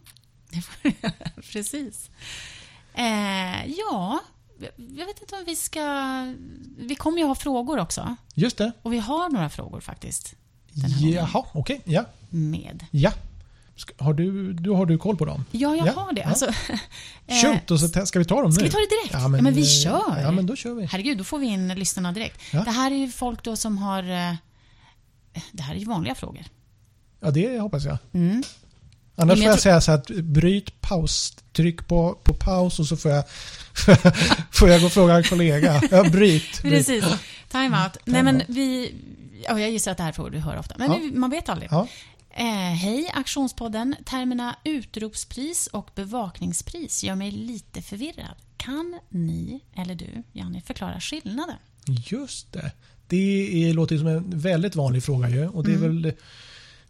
Precis. Eh, ja, jag vet inte om vi ska... Vi kommer ju ha frågor också. Just det. Och vi har några frågor faktiskt. Jaha, okej. Ja. Med. Ja. Ska- Har du, du, har du koll på dem? Ja, jag Ja, har det. ja. Alltså, eh, Shoot, och så ska vi ta dem Ska nu? vi ta det direkt? Ja, men, vi eh, kör. Ja, men då kör vi. Herregud, då får vi in lyssnarna direkt. Ja. Det här är ju folk då som har... eh, Det här är ju vanliga frågor. Ja, det hoppas jag. Mm. Annars men får jag säga så att bryt paus. Tryck på, på paus och så får jag, får jag gå och fråga en kollega. Ja, bryt. bryt. Precis. Time out. Nej, Time men out. vi... Ja, jag gissar att det här är frågor du hör ofta. Men Ja. man vet aldrig. Eh, hej, Aktionspodden. Termerna utropspris och bevakningspris gör mig lite förvirrad. Kan ni, eller du, Janni, förklara skillnaden? Just det. Det är, låter som en väldigt vanlig fråga ju. Och det är Mm. väl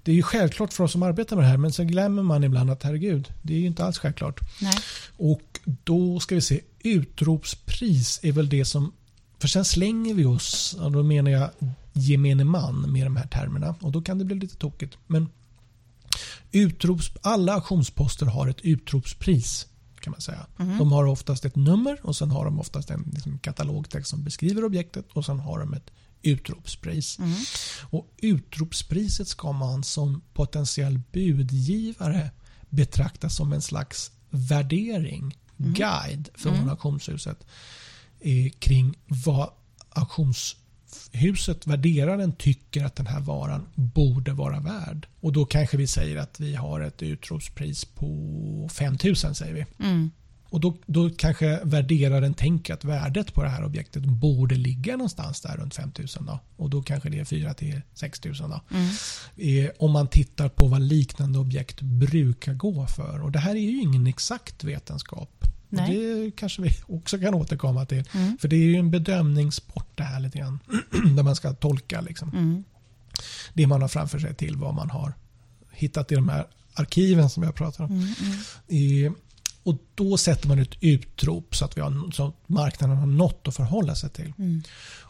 det är ju självklart för oss som arbetar med det här men så glömmer man ibland att herregud, det är ju inte alls självklart. Nej. Och då ska vi se, utropspris är väl det som, för sen slänger vi oss, och då menar jag gemene man med de här termerna och då kan det bli lite tokigt. Men utrops, alla auktionsposter har ett utropspris kan man säga. De har oftast ett nummer och sen har de oftast en liksom, katalogtext som beskriver objektet och sen har de ett utropspris. Mm. Och utropspriset ska man som potentiell budgivare betrakta som en slags värdering, guide från auktionshuset eh, kring vad auktionshuset, värderaren, tycker att den här varan borde vara värd. Och då kanske vi säger att vi har ett utropspris på 5000 säger vi. Mm. Och då, då kanske värderaren tänker att värdet på det här objektet borde ligga någonstans där runt 5000 då. Och då kanske det är 4 till 6000 då. Mm. Eh, om man tittar på vad liknande objekt brukar gå för. Och det här är ju ingen exakt vetenskap. Det kanske vi också kan återkomma till. Mm. För det är ju en bedömningssport det här lite grann. där man ska tolka liksom, Mm. det man har framför sig till vad man har hittat i de här arkiven som jag pratar om. Mm. Mm. Och då sätter man ett utrop så att, vi har, så att marknaden har något att förhålla sig till. Mm.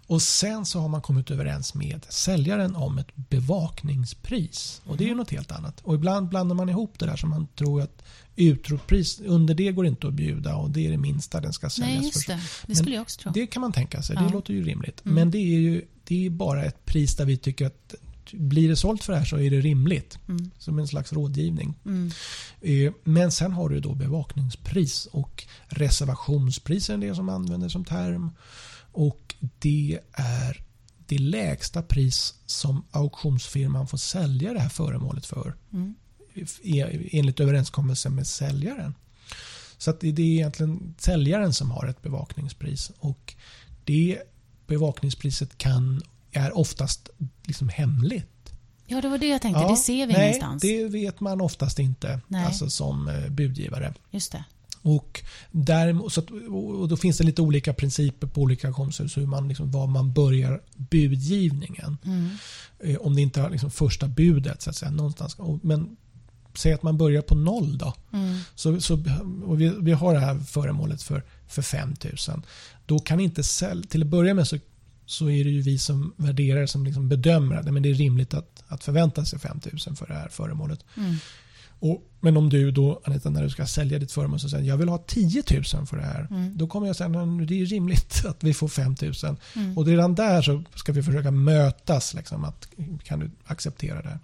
Och sen så har man kommit överens med säljaren om ett bevakningspris. Och det är ju något helt annat. Och ibland blandar man ihop det där så man tror att utropspris, under det går inte att bjuda och det är det minsta den ska säljas Nej, just för. det. Det skulle jag också tro. Det kan man tänka sig, det Ja. låter ju rimligt. Mm. Men det är ju det är bara ett pris där vi tycker att blir det sålt för det här så är det rimligt. Mm. Som en slags rådgivning. Mm. Eh, Men sen har du då bevakningspris och reservationspris är det som använder som term. Och det är det lägsta pris som auktionsfirman får sälja det här föremålet för Mm. e- enligt överenskommelse med säljaren. Så det är egentligen säljaren som har ett bevakningspris och det bevakningspriset kan, är oftast liksom hemligt. Ja, det var det jag tänkte. Ja, det ser vi nej, ingenstans. det vet man oftast inte Nej. alltså som eh, budgivare. Just det. Och, däremot, så att, och då finns det lite olika principer på olika auktionshus hur man, liksom, var man börjar budgivningen. Mm. Eh, Om det inte är liksom första budet så att säga. Någonstans. Men säg att man börjar på noll då. Mm. Så, så, och vi, vi har det här föremålet för, för 5 000. Då kan inte sälj, till att börja med så, så är det ju vi som värderare som liksom bedömer att men det är rimligt att, att förvänta sig 5 000 för det här föremålet. Mm. Och, men om du då, Anita, när du ska sälja ditt föremål så säger jag vill ha 10 000 för det här. Mm. Då kommer jag säga att det är rimligt att vi får 5 000. Mm. Och redan där så ska vi försöka mötas. Liksom, att, kan du acceptera det?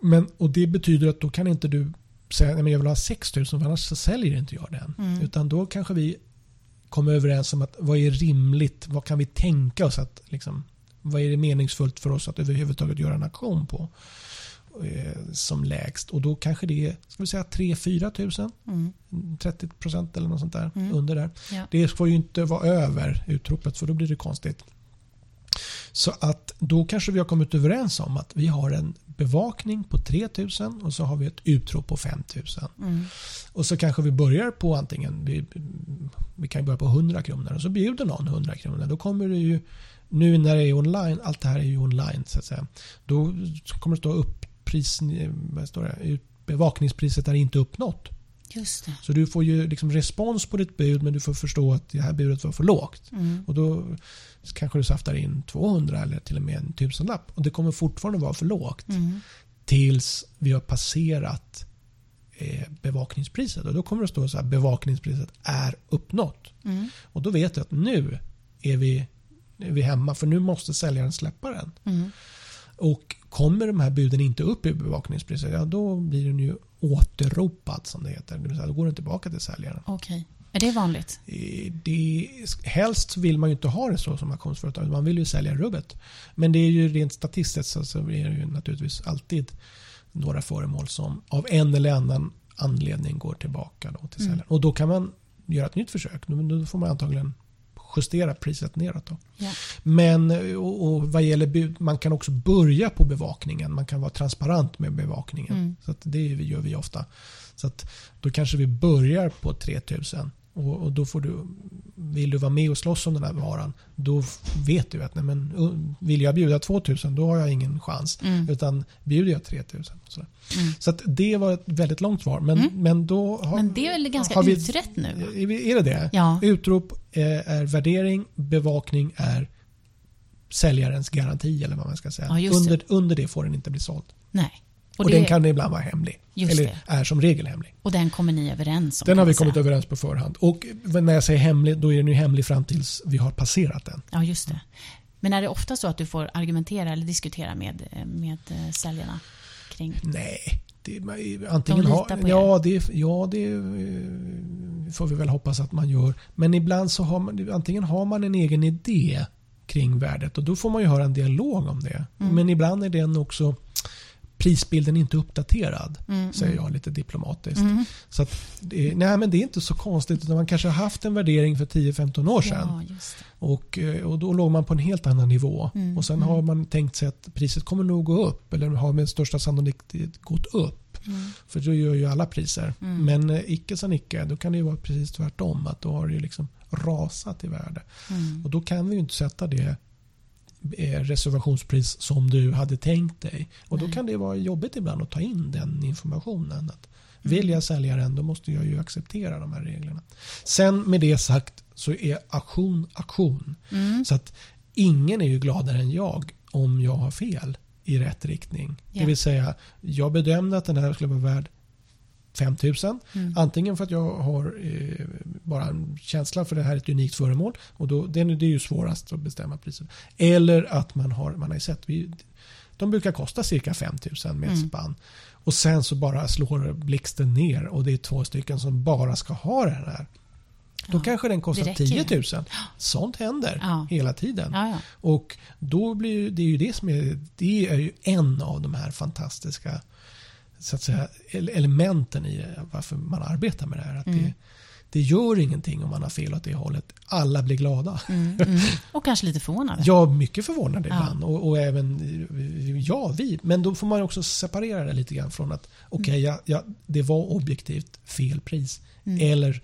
Men, och det betyder att då kan inte du säga att jag vill ha 6 000 för annars så säljer inte jag den. Mm. Utan då kanske vi kommer överens om att vad är rimligt? Vad kan vi tänka oss att liksom, vad är det meningsfullt för oss att överhuvudtaget göra en aktion på? Eh, som lägst. Och då kanske det är ska vi säga 3-4 tusen. Mm. 30 procent eller något sånt där. Mm. Under där. Ja. Det får ju inte vara över utropet för då blir det konstigt. Så att då kanske vi har kommit överens om att vi har en bevakning på 3000 och så har vi ett utrop på 5000. Mm. Och så kanske vi börjar på antingen, vi, vi kan börja på 100 kronor och så bjuder någon 100 kronor. Då kommer det ju, nu när det är online, allt det här är ju online så att säga. Då kommer det stå upp pris, vad står det, bevakningspriset är inte uppnått. Så du får ju liksom respons på ditt bud men du får förstå att det här budet var för lågt. Mm. Och då kanske du saftar in 200 eller till och med en tusenlapp. Och det kommer fortfarande vara för lågt. Mm. Tills vi har passerat eh, bevakningspriset. Och då kommer det stå så här bevakningspriset är uppnått. Mm. Och då vet jag att nu är vi, är vi hemma för nu måste säljaren släppa den. Mm. Och kommer de här buden inte upp i bevakningspriset, ja då blir den ju återropad som det heter. Det vill säga, då går den tillbaka till säljaren. Okej. Är det vanligt? Det, helst vill man ju inte ha det så som auktionsföretag. Man vill ju sälja rubbet. Men det är ju rent statistiskt så, så är det ju naturligtvis alltid några föremål som av en eller annan anledning går tillbaka då till Mm. säljaren. Och då kan man göra ett nytt försök. Då får man antagligen justera priset neråt. Ja. Men och, och vad gäller bud, man kan också börja på bevakningen. Man kan vara transparent med bevakningen. Mm. Så det gör vi ofta. Så då kanske vi börjar på 3000. Och, och då får du, vill du vara med och slåss om den här varan, då vet du att nej men, uh, vill jag bjuda 2000 då har jag ingen chans. Mm. Utan bjuder jag 3000. Så, Mm. så att det var ett väldigt långt svar. Men, Mm. men då har, Men det är väl ganska vi- utrett nu? är det det? Ja. Utrop eh, är värdering, bevakning är säljarens garanti eller vad man ska säga. Ja, under, under det får den inte bli såld. Nej. Och, Och, det, den kan ibland vara hemlig. Just eller det. är som regel hemlig. och den kommer ni överens om? Den har vi kommit säga. överens på förhand. Och när jag säger hemlig, då är den ju hemlig fram tills vi har passerat den. Ja, just det. Men är det ofta så att du får argumentera eller diskutera med, med eh, säljarna kring... Nej, det, antingen De litar på ja, det, ja, det eh, får vi väl hoppas att man gör. Men ibland så har man, antingen har man en egen idé kring värdet och då får man ju höra en dialog om det. Mm. Men ibland är den också prisbilden inte uppdaterad, Mm, säger mm. jag lite diplomatiskt. Mm. Så att, nej, men det är inte så konstigt. Utan man kanske har haft en värdering för 10-15 år sedan. Ja. Och, eh, och då låg man på en helt annan nivå. Mm, Och sen mm. har man tänkt sig att priset kommer nog gå upp. Eller har med största sannolikhet gått upp. Mm. För då gör ju alla priser. Mm. Men eh, icke sa icke, då kan det ju vara precis tvärtom. Att då har det ju liksom rasat i värde. Mm. Och då kan vi ju inte sätta det reservationspris som du hade tänkt dig. Och då Nej. kan det vara jobbigt ibland att ta in den informationen. Att vill jag sälja den då måste jag ju acceptera de här reglerna. Sen med det sagt så är aktion aktion. Mm. Så att ingen är ju gladare än jag om jag har fel i rätt riktning. Ja. Det vill säga, jag bedömde att den här skulle vara värd 5000. Mm. Antingen för att jag har eh, bara en känsla för det här är ett unikt föremål. Och då, det, är, det är ju svårast att bestämma priset. Eller att man har, man har sett, vi, de brukar kosta cirka 5000 med ett Mm. spann. Och sen så bara slår blixten ner och det är två stycken som bara ska ha den här. Då Ja, kanske den kostar räcker ju. 10 000. Sånt händer Ja. hela tiden. Ja. Och då blir det är ju det som är, det är ju en av de här fantastiska så att säga, ele- elementen i det, varför man arbetar med det här. Att Mm. det, det gör ingenting om man har fel åt det hållet. Alla blir glada. Mm, mm. Och kanske lite förvånade. Är mycket förvånad Ja. ibland. Och, och även ja, vi. Men då får man också separera det lite grann från att okej, ja, ja, det var objektivt fel pris. Mm. Eller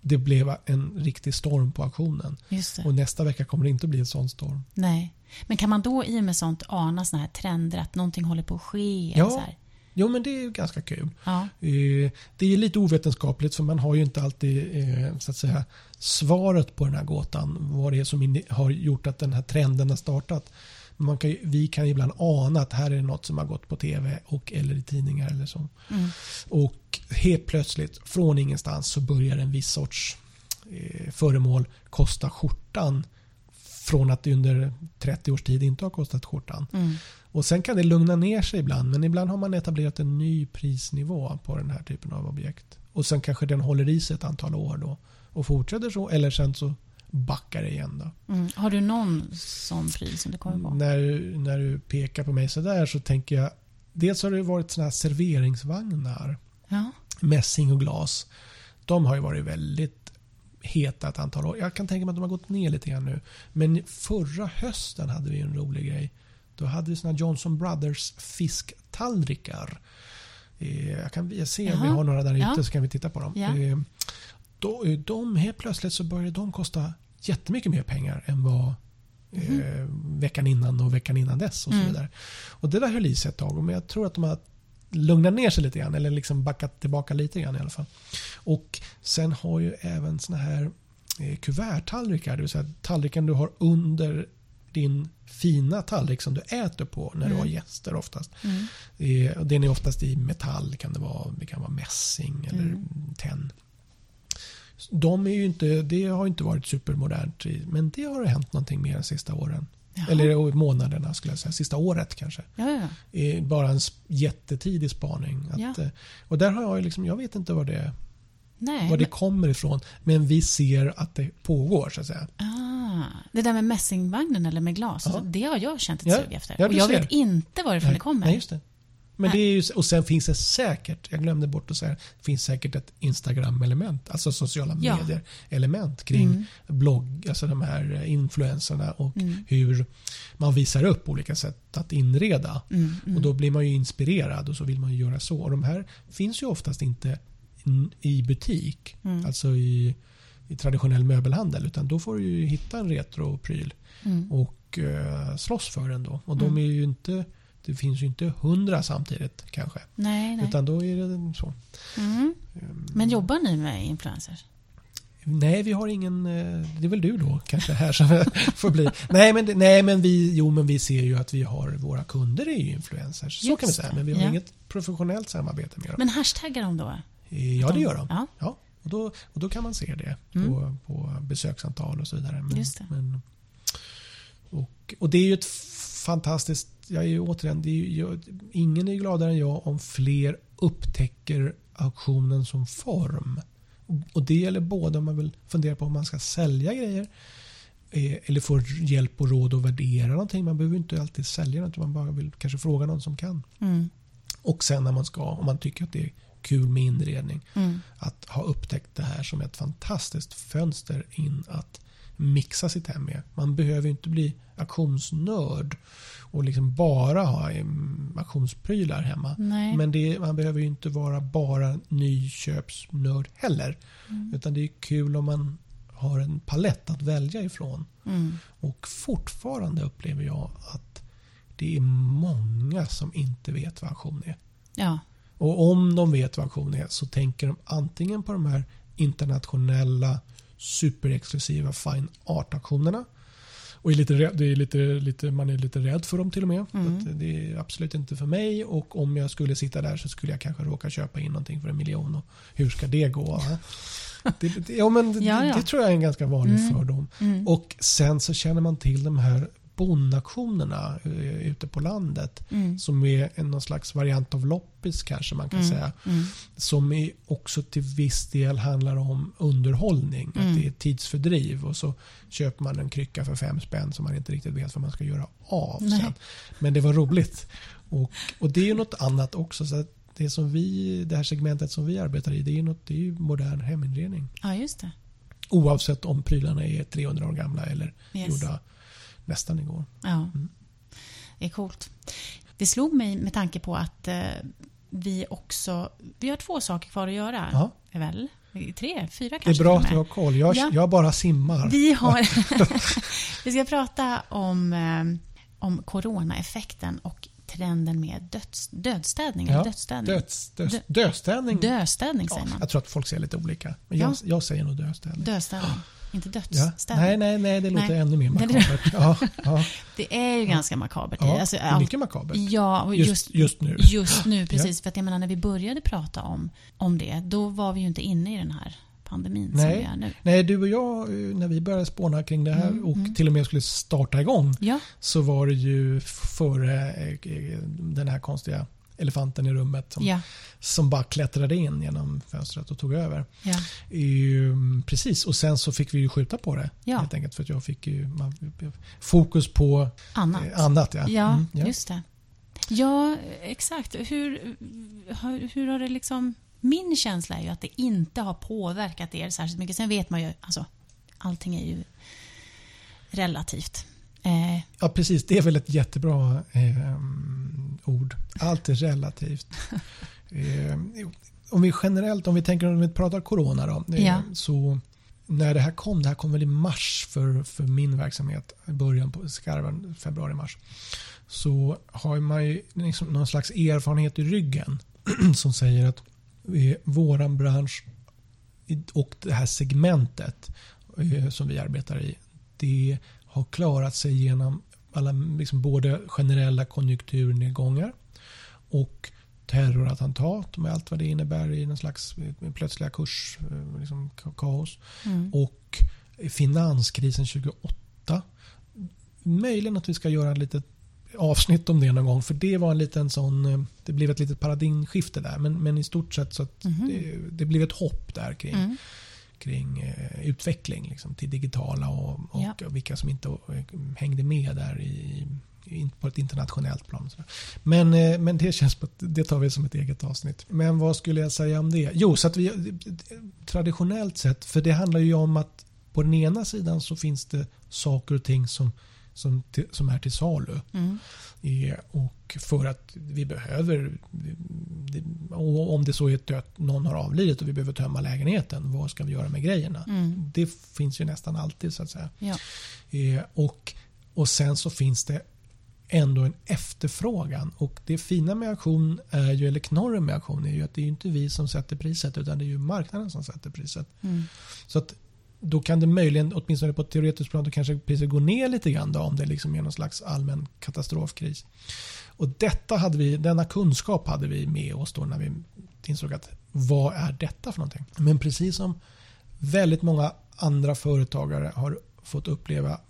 det blev en riktig storm på auktionen. Och nästa vecka kommer det inte bli en sån storm. Nej. Men kan man då i och med sånt ana såna här trender att någonting håller på att ske? Ja. eller Så här? Jo, men det är ju ganska kul. ja. Eh, Det är lite ovetenskapligt för man har ju inte alltid eh, så att säga, svaret på den här gåtan. Vad det är som har gjort att den här trenden har startat. Man kan, vi kan ibland ana att här är det något som har gått på tv och eller i tidningar eller så. Mm. Och helt plötsligt, från ingenstans, så börjar en viss sorts eh, föremål kosta skjortan. Från att det under 30 års tid inte har kostat skjortan. Mm. Och sen kan det lugna ner sig ibland, men ibland har man etablerat en ny prisnivå på den här typen av objekt. Och sen kanske den håller i sig ett antal år då och fortsätter så, eller sen så backar det igen då. Mm. Har du någon sån pryl som du kommer på? När, när du pekar på mig sådär så tänker jag, dels har det varit sådana här serveringsvagnar, Ja. mässing och glas. De har ju varit väldigt heta ett antal år. Jag kan tänka mig att de har gått ner lite grann nu. Men förra hösten hade vi en rolig grej. Då hade vi såna Johnson Brothers fisktallrikar. Eh, Jag kan se om vi har några där ute så kan vi titta på dem. Ja. Eh, då, de, helt plötsligt så började de kosta jättemycket mer pengar än vad eh, veckan innan och veckan innan dess. och så Mm. vidare. Och Det där höll i sig ett tag, men jag tror att de har lugnat ner sig lite grann eller liksom backat tillbaka lite grann i alla fall. Och sen har ju även såna här eh, kuverttallrikar, det vill säga tallriken du har under din fina tallrik som du äter på när du Mm. har gäster oftast. Mm. Eh, Den är oftast i metall, kan det vara, det kan vara mässing eller Mm. tenn. De är ju inte, det har inte varit supermodernt, men det har hänt någonting mer de sista åren. Jaha. Eller månaderna skulle jag säga, sista året kanske. Ja, ja. Eh, Bara en jättetidig spaning. Att, Ja. eh, Och där har jag liksom, jag vet inte var det, Nej. var det kommer ifrån. Men vi ser att det pågår så att säga. Ah, det där med mässingvagnen eller med glas, Ja. det har jag känt ett Ja, sug efter. ja, och jag ser. vet inte varifrån det kommer. Nej, just det. Men Nej. det är ju, och sen finns det säkert, jag glömde bort att säga, det finns säkert ett Instagram-element, alltså sociala Ja. medier-element kring Mm. blogg, alltså de här eh, influencerna och Mm. hur man visar upp olika sätt att inreda. Mm, mm. Och då blir man ju inspirerad och så vill man ju göra så. Och de här finns ju oftast inte in- i butik, Mm. alltså i, i traditionell möbelhandel, utan då får du ju hitta en retropryl Mm. och eh, slåss för den då. Och de Mm. är ju inte, det finns ju inte hundra samtidigt kanske. Nej, nej. Utan då är det så. Mm. Ehm, Men jobbar ni med influencers? Nej, vi har ingen, eh, det är väl du då kanske här som får bli. Nej, men, nej, men vi, jo, men vi ser ju att vi har, våra kunder är ju influencers. Så Just kan vi säga. Men vi har ja. inget professionellt samarbete med dem. Men hashtaggar de då? Ja, det gör de. Ja. Ja, och, då, och då kan man se det Mm. på, på besöksantal och så vidare. Men, Just det. Men, och, och det är ju ett fantastiskt, jag är ju återigen, det är ju, jag, ingen är gladare än jag om fler upptäcker auktionen som form. Och, det gäller både om man vill fundera på om man ska sälja grejer eh, eller få hjälp och råd att värdera någonting. Man behöver inte alltid sälja något, man bara vill kanske fråga någon som kan. Mm. Och sen när man ska, om man tycker att det är kul med inredning, Mm. att ha upptäckt det här som ett fantastiskt fönster in att mixa sitt hem med. Man behöver inte bli auktionsnörd och liksom bara ha em, auktionsprylar hemma. Nej. Men det, man behöver ju inte vara bara nyköpsnörd heller. Mm. Utan det är kul om man har en palett att välja ifrån. Mm. Och fortfarande upplever jag att det är många som inte vet vad auktion är. Ja. Och om de vet vad auktion är så tänker de antingen på de här internationella superexklusiva fine art-auktionerna. Och är lite, rädd- är lite, lite, man är lite rädd för dem till och med. Mm. Det är absolut inte för mig och om jag skulle sitta där så skulle jag kanske råka köpa in någonting för en miljon. Och hur ska det gå? Det, det, ja, men det, Ja, ja. det tror jag är en ganska vanlig Mm. fördom. Mm. Och sen så känner man till de här bondauktionerna eh, ute på landet. Mm. Som är en någon slags variant av loppis kanske man kan Mm. säga. Mm. Som är också till viss del handlar om underhållning. Mm. Att det är tidsfördriv och så köper man en krycka för fem spänn som man inte riktigt vet vad man ska göra av Nej. sen. Men det var roligt. Och, och det är ju något annat också. Så det, som vi, det här segmentet som vi arbetar i det är något, det är modern heminredning. Ja, just det. Oavsett om prylarna är 300 år gamla eller Yes. gjorda nästan igår. Ja. Mm. Det är coolt. Det slog mig med tanke på att eh, vi också... Vi har två saker kvar att göra. Ja. Väl? Tre, fyra Det är kanske bra att du har koll. Jag, Ja. jag bara simmar. Vi har... vi ska prata om, eh, om coronaeffekten och trenden med döds, dödstädning. Ja, dödsstädning. döds, döds, Dö- döstädning. Döstädning säger Ja, man. jag tror att folk säger lite olika. Men jag, Ja. jag säger nog döstädning. Dödstädning, inte Ja. dödsstädning. Nej, nej, nej, det låter Nej. ännu mer makabert. Ja, ja, Det är ju ganska makabert. ja. Alltså, allt- mycket makabert. Ja, och Just, just, just nu. just nu precis. För att jag menar, när vi började prata om, om det, då var vi ju inte inne i den här pandemin som Nej. vi är nu. Nej, du och jag, eh, när vi började spåna kring det här Mm, och mm. till och med skulle starta igång Ja, så var det ju före eh, den här konstiga elefanten i rummet som, ja, som bara klättrade in genom fönstret och tog över. ja. Ehm, precis, och sen så fick vi ju skjuta på det. Ja. Helt enkelt för att jag fick ju man, fokus på Annat. eh, annat. Ja, Ja, Mm, ja. just det. Ja, exakt. Hur, hur, hur har det liksom... Min känsla är ju att det inte har påverkat er särskilt mycket. Sen vet man ju, alltså, allting är ju relativt. Eh, ja, precis. Det är väl ett jättebra eh, ord. Allt är relativt. eh, om vi generellt, om vi tänker om vi pratar corona då. eh, Ja. Så när det här kom, det här kom väl i mars för, för min verksamhet, i början på skarven, februari-mars. Så har man ju liksom någon slags erfarenhet i ryggen som säger att eh, våran bransch och det här segmentet eh, som vi arbetar i, det har klarat sig genom alla, liksom både generella konjunkturnedgångar och terrorattentat med allt vad det innebär i någon slags eh, plötsliga kurs, eh, liksom ka- kaos. mm. Och finanskrisen 2008. Möjligen att vi ska göra ett litet avsnitt om det någon gång. För det var en liten sån, eh, det blev ett litet paradigmskifte där. Men, men i stort sett så att Mhm. det, det blev ett hopp där kring, Mm. Kring eh, utveckling liksom, till digitala och, och Ja. vilka som inte eh, hängde med där i, på ett internationellt plan. och. Men, eh, men det känns på att det tar vi som ett eget avsnitt. Men vad skulle jag säga om det? Jo, så att vi traditionellt sett, för det handlar ju om att på den ena sidan så finns det saker och ting som, som, som är till salu. Mm. Eh, Och för att vi behöver, om det så är att någon har avlidit och vi behöver tömma lägenheten, vad ska vi göra med grejerna? Mm. Det finns ju nästan alltid så att säga. Ja. Eh, Och, och sen så finns det ändå en efterfrågan. Och det fina med auktion, är ju, eller knorren med auktion, är ju att det är inte vi som sätter priset utan det är ju marknaden som sätter priset. Mm. Så att då kan det möjligen, åtminstone på ett teoretiskt plan, då kanske priset går ner lite grann då, om det liksom är någon slags allmän katastrofkris. Och detta hade vi, denna kunskap hade vi med oss då när vi insåg att vad är detta för någonting? Men precis som väldigt många andra företagare har fått uppleva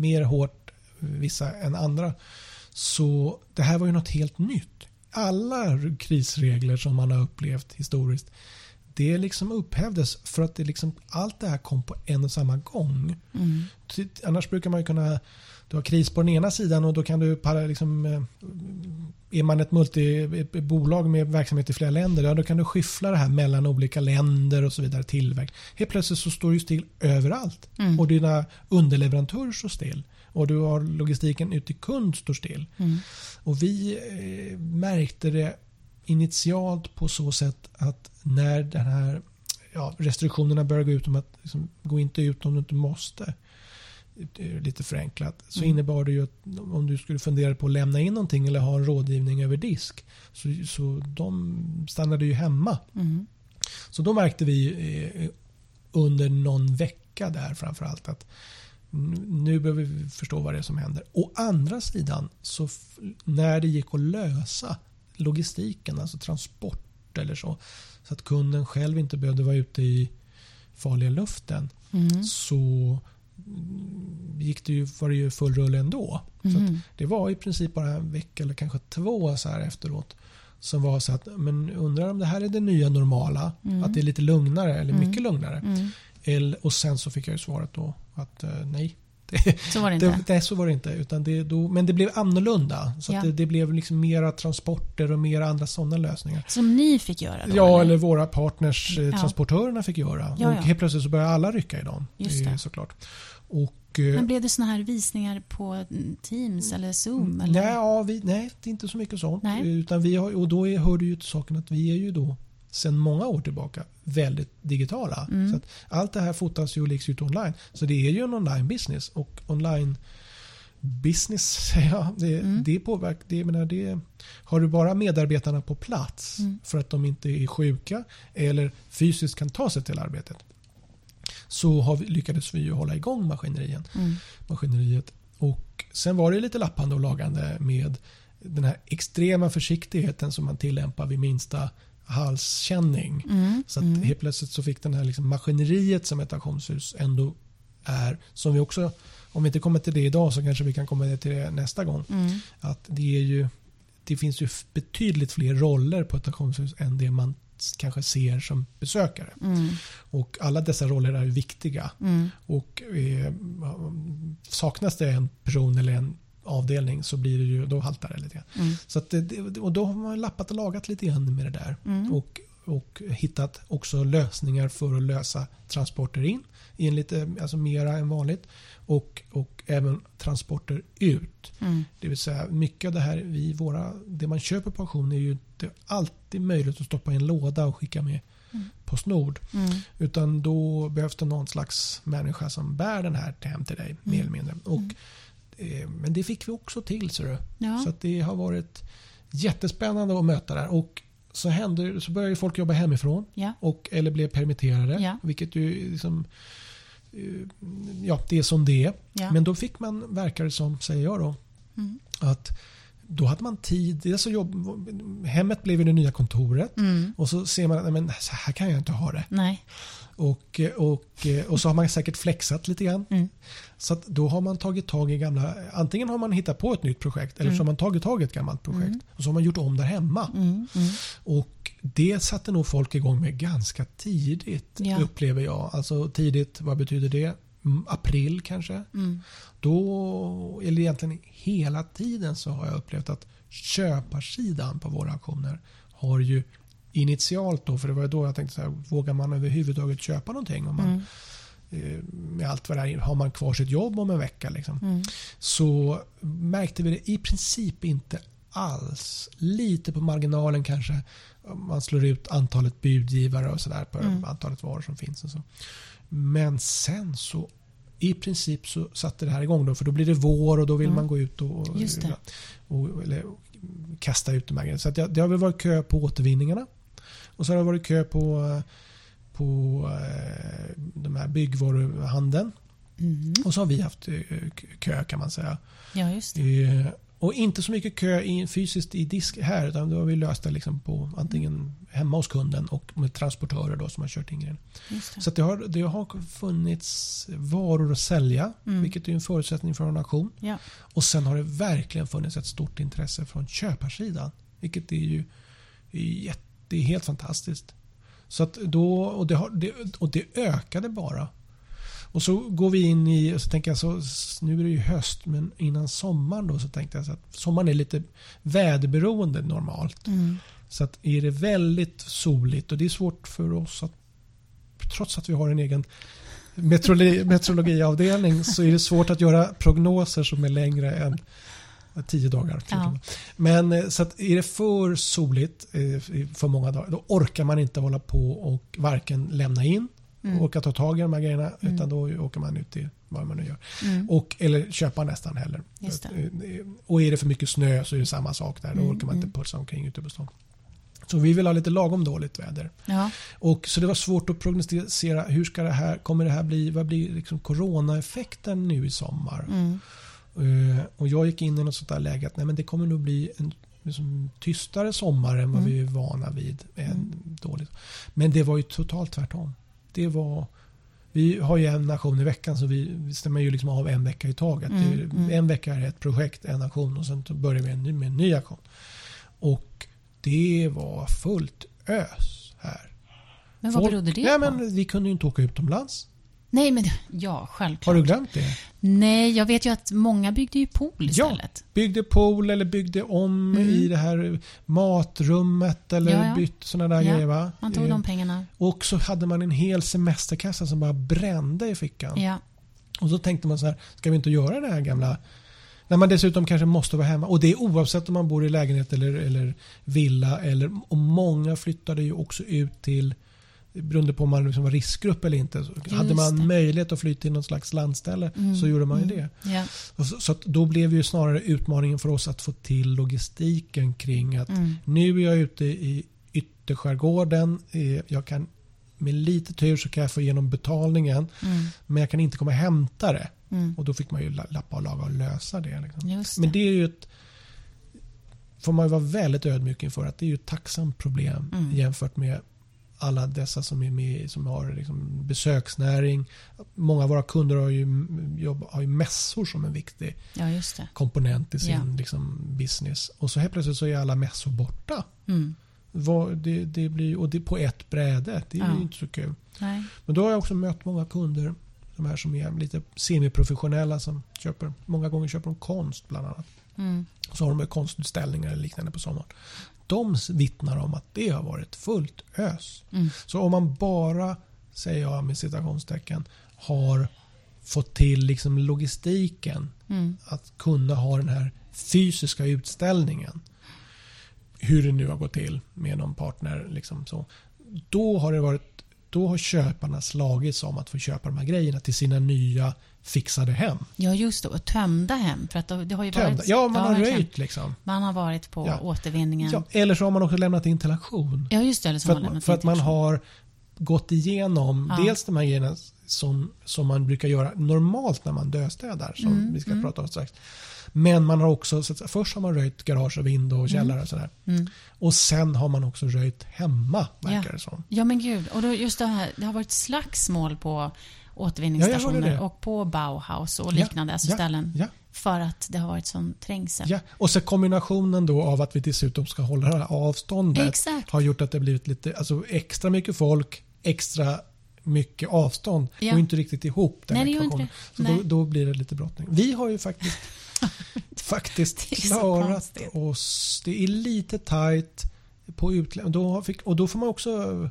mer hårt vissa än andra. Så det här var ju något helt nytt. Alla krisregler som man har upplevt historiskt det liksom upphävdes för att det liksom, allt det här kom på en och samma gång. Mm. Annars brukar man ju kunna du har kris på den ena sidan och då kan du para, liksom, eh, är man ett multibolag med verksamhet i flera länder, ja, då kan du skyffla det här mellan olika länder och så vidare. Tillverk. Helt plötsligt så står du still överallt Mm. och dina underleverantörer står still och du har logistiken ut till kund står still. Mm. Och vi eh, märkte det initialt på så sätt att när den här ja, restriktionerna började gå ut om att liksom, gå inte ut om du inte måste. Lite förenklat. Så Mm. innebar det ju att om du skulle fundera på att lämna in någonting eller ha en rådgivning över disk. Så, så de stannade ju hemma. Mm. Så då märkte vi eh, under någon vecka där framförallt att nu behöver vi förstå vad det är som händer. Å andra sidan, så när det gick att lösa logistiken, alltså transport eller så, så att kunden själv inte behövde vara ute i farliga luften, Mm. så gick det ju, var det ju full rulle ändå. Så Mm. det var i princip bara en vecka eller kanske två så här efteråt som var så att men undrar om det här är det nya normala, Mm. att det är lite lugnare eller Mm. mycket lugnare. Mm. Eller, och sen så fick jag ju svaret då att eh, nej. Det, Så var det inte. nej, så var det inte. Utan det, då, men det blev annorlunda. Så Ja. det, det blev liksom mera transporter och mera andra sådana lösningar. Som ni fick göra då? Ja, eller våra partners, eh, Ja. transportörerna fick göra. Ja, och helt plötsligt så började alla rycka i dem. Just eh, det. Såklart. Och, eh, Men blev det såna här visningar på mm, Teams eller Zoom? Eller? Nej, ja, vi, nej, det är inte så mycket sånt. Nej. Utan vi har, och då är, hör det ju till saken att vi är ju då sedan många år tillbaka väldigt digitala. Mm. Så allt det här fotas ju och läggs ut online. Så det är ju en online business och online business, ja, det, Mm. det påverkar. Det, jag menar, det, har du bara medarbetarna på plats Mm. för att de inte är sjuka eller fysiskt kan ta sig till arbetet så har vi, lyckades vi ju hålla igång maskineriet. Mm. maskineriet. Och sen var det lite lappande och lagande med den här extrema försiktigheten som man tillämpar vid minsta halskänning. Mm. Så att mm. helt plötsligt så fick den här liksom maskineriet som ett auktionshus ändå är, som vi också, om vi inte kommer till det idag så kanske vi kan komma till det nästa gång. Mm. Att det är ju, det finns ju betydligt fler roller på ett auktionshus än det man kanske ser som besökare. Mm. Och alla dessa roller är viktiga. Mm. Och eh, saknas det en person eller en avdelning så blir det ju, då haltar det lite grann. Mm. Så det, och då har man lappat och lagat lite grann med det där. Mm. Och, och hittat också lösningar för att lösa transporter in i en lite, alltså mera än vanligt. Och, och även transporter ut. Mm. Det vill säga mycket av det här, vi, våra, det man köper på auktion är ju inte alltid möjligt att stoppa i en låda och skicka med Mm. Postnord. Mm. Utan då behövs det någon slags människa som bär den här hem till dig, mer eller mindre. Och, eh, men det fick vi också till, du. Ja. Så det har varit jättespännande att möta där. Och så, hände, så började folk jobba hemifrån Ja. och, eller blev permitterade. Ja. Vilket ju liksom, eh, ja, det är som det är. Men då fick man, verkar det som, säger jag då, Mm. att då hade man tid. Dels så jobb, hemmet blev det nya kontoret. Mm. Och så ser man att men så här kan jag inte ha det. Nej. Och, och, och så har man säkert flexat lite grann. Mm. Så då har man tagit tag i gamla... Antingen har man hittat på ett nytt projekt eller så har man tagit tag i ett gammalt projekt. Mm. Och så har man gjort om där hemma. Mm. Mm. Och det satte nog folk igång med ganska tidigt Ja. upplever jag. Alltså tidigt, vad betyder det? Mm, April kanske. Mm. Då, eller egentligen hela tiden så har jag upplevt att köparsidan på våra auktioner har ju initialt då, för det var då jag tänkte så här, vågar man överhuvudtaget köpa någonting? Om man, Mm. eh, med allt vad det är, har man kvar sitt jobb om en vecka? Liksom, Mm. Så märkte vi det i princip inte alls. Lite på marginalen kanske. Man slår ut antalet budgivare och sådär på Mm. antalet varor som finns. Och så. Men sen så i princip så satte det här igång då för då blir det vår och då vill Mm. man gå ut och, det. och, eller, kasta ut de här grejerna. Så att det, det har väl varit kö på återvinningarna. Och så har det varit kö på, på eh, de här byggvaruhandeln. Mm. Och så har vi haft eh, kö kan man säga. Ja, just det. Eh, Och inte så mycket kö i, fysiskt i disk här utan då har vi löst det liksom på antingen hemma hos kunden och med transportörer då som har kört in det. Så det, har, det har funnits varor att sälja Mm. vilket är en förutsättning för en auktion. Ja. Och sen har det verkligen funnits ett stort intresse från köparsidan. Vilket är ju är jätte, det är helt fantastiskt. Så att då, och, det har, det, och det ökade bara. Och så går vi in i, så tänker jag så, nu är det ju höst men innan sommaren då så tänkte jag så att sommaren är lite väderberoende normalt. Mm. Så att är det väldigt soligt och det är svårt för oss att trots att vi har en egen meteorologi, meteorologiavdelning så är det svårt att göra prognoser som är längre än tio dagar. Ja. Men eh, så att är det för soligt eh, för många dagar då orkar man inte hålla på och varken lämna in Mm. orka ta tag i de här grejerna Mm. utan då åker man ut till vad man nu gör. Mm. Och, eller köpa nästan heller. Eh, Och är det för mycket snö så är det samma sak där. Då Mm, orkar man inte mm. pulsa omkring ute på stan. Så vi vill ha lite lagom dåligt väder. Ja. Och så det var svårt att prognostisera hur ska det här, kommer det här bli, vad blir liksom coronaeffekten nu i sommar? Eh, och jag gick in i något sånt där läge att nej, men det kommer nog bli en liksom, tystare sommar än vad Mm. vi är vana vid. En Mm. dåligt. Men det var ju totalt tvärtom. Det var, vi har ju en nation i veckan så vi, vi stämmer ju liksom av en vecka i taget. Mm, mm. En vecka är ett projekt, en aktion och sen börjar vi en ny, med en ny aktion. Och det var fullt ös här. Men vad Folk- berodde det Nej, på? men vi kunde ju inte åka utomlands. Nej, men ja, självklart. Har du glömt det? Nej, jag vet ju att många byggde ju pool istället. byggde pool eller byggde om Mm. i det här matrummet eller Ja, ja. bytt sådana där Ja, grejer. Va? Man tog Eh, de pengarna. Och så hade man en hel semesterkassa som bara brände i fickan. Ja. Och så tänkte man så här, ska vi inte göra det här gamla när man dessutom kanske måste vara hemma. Och det är oavsett om man bor i lägenhet eller, eller villa. Eller, och många flyttade ju också ut till beroende på om man liksom var riskgrupp eller inte. Just hade man det. möjlighet att flytta till något slags landställe så gjorde man ju det. Ja. Och Så, så då blev ju snarare utmaningen för oss att få till logistiken kring att Mm. nu är jag ute i ytterskärgården. Jag kan, med lite tur så kan jag få igenom betalningen Mm. men jag kan inte komma och hämta det. Mm. Och då fick man ju la- lappa och laga och lösa det. Liksom. Det. Men det är ju ett får man ju vara väldigt ödmjuk inför att det är ju ett tacksamt problem Mm. jämfört med alla dessa som är med som har liksom besöksnäring. Många av våra kunder har ju, jobb, har ju mässor som en viktig Ja, komponent i sin Ja. liksom, business. Och så helt plötsligt så är alla mässor borta. Mm. Vad, det, det blir, och det på ett bräde. Det är Ja. ju inte så kul. Nej. Men då har jag också mött många kunder de här som är lite semiprofessionella som köper, många gånger köper de konst bland annat. Mm. Så har de konstutställningar eller liknande på sommaren. De vittnar om att det har varit fullt ös. Mm. Så om man bara, säger jag med citationstecken, har fått till liksom logistiken Mm. att kunna ha den här fysiska utställningen. Hur det nu har gått till med någon partner. Liksom så. Då har det varit då har köparna slagits om att få köpa de här grejerna till sina nya fixade hem. Ja, just det. Och tömda hem. För att det har ju Tömda. varit... Ja, man har röjt liksom. Man har varit på Ja. återvinningen. Ja, eller så har man också lämnat in till auktion. Ja, just det. Eller som För att, man- för att man har gått igenom Ja. dels de här grejerna som, som man brukar göra normalt när man döstädar, som Mm, vi ska prata om strax. Men man har också, så först har man röjt garage och vind och källare och sådär. Mm. Och sen har man också röjt hemma, verkar Ja. det som. Ja, men gud. Och då just det här, det har varit slagsmål på Ja, återvinningsstationer det. och på Bauhaus och Ja, liknande alltså ja, ställen. Ja, För att det har varit sån trängsel. ja. Och så kombinationen då av att vi dessutom ska hålla det här avståndet Exakt. har gjort att det blivit lite, alltså extra mycket folk, extra mycket avstånd Ja. och inte riktigt ihop den Nej, det gör inte Så då, då blir det lite brottning. Vi har ju faktiskt faktiskt klarat oss. Det är lite tajt på utlä- då har- fick- Och då får man också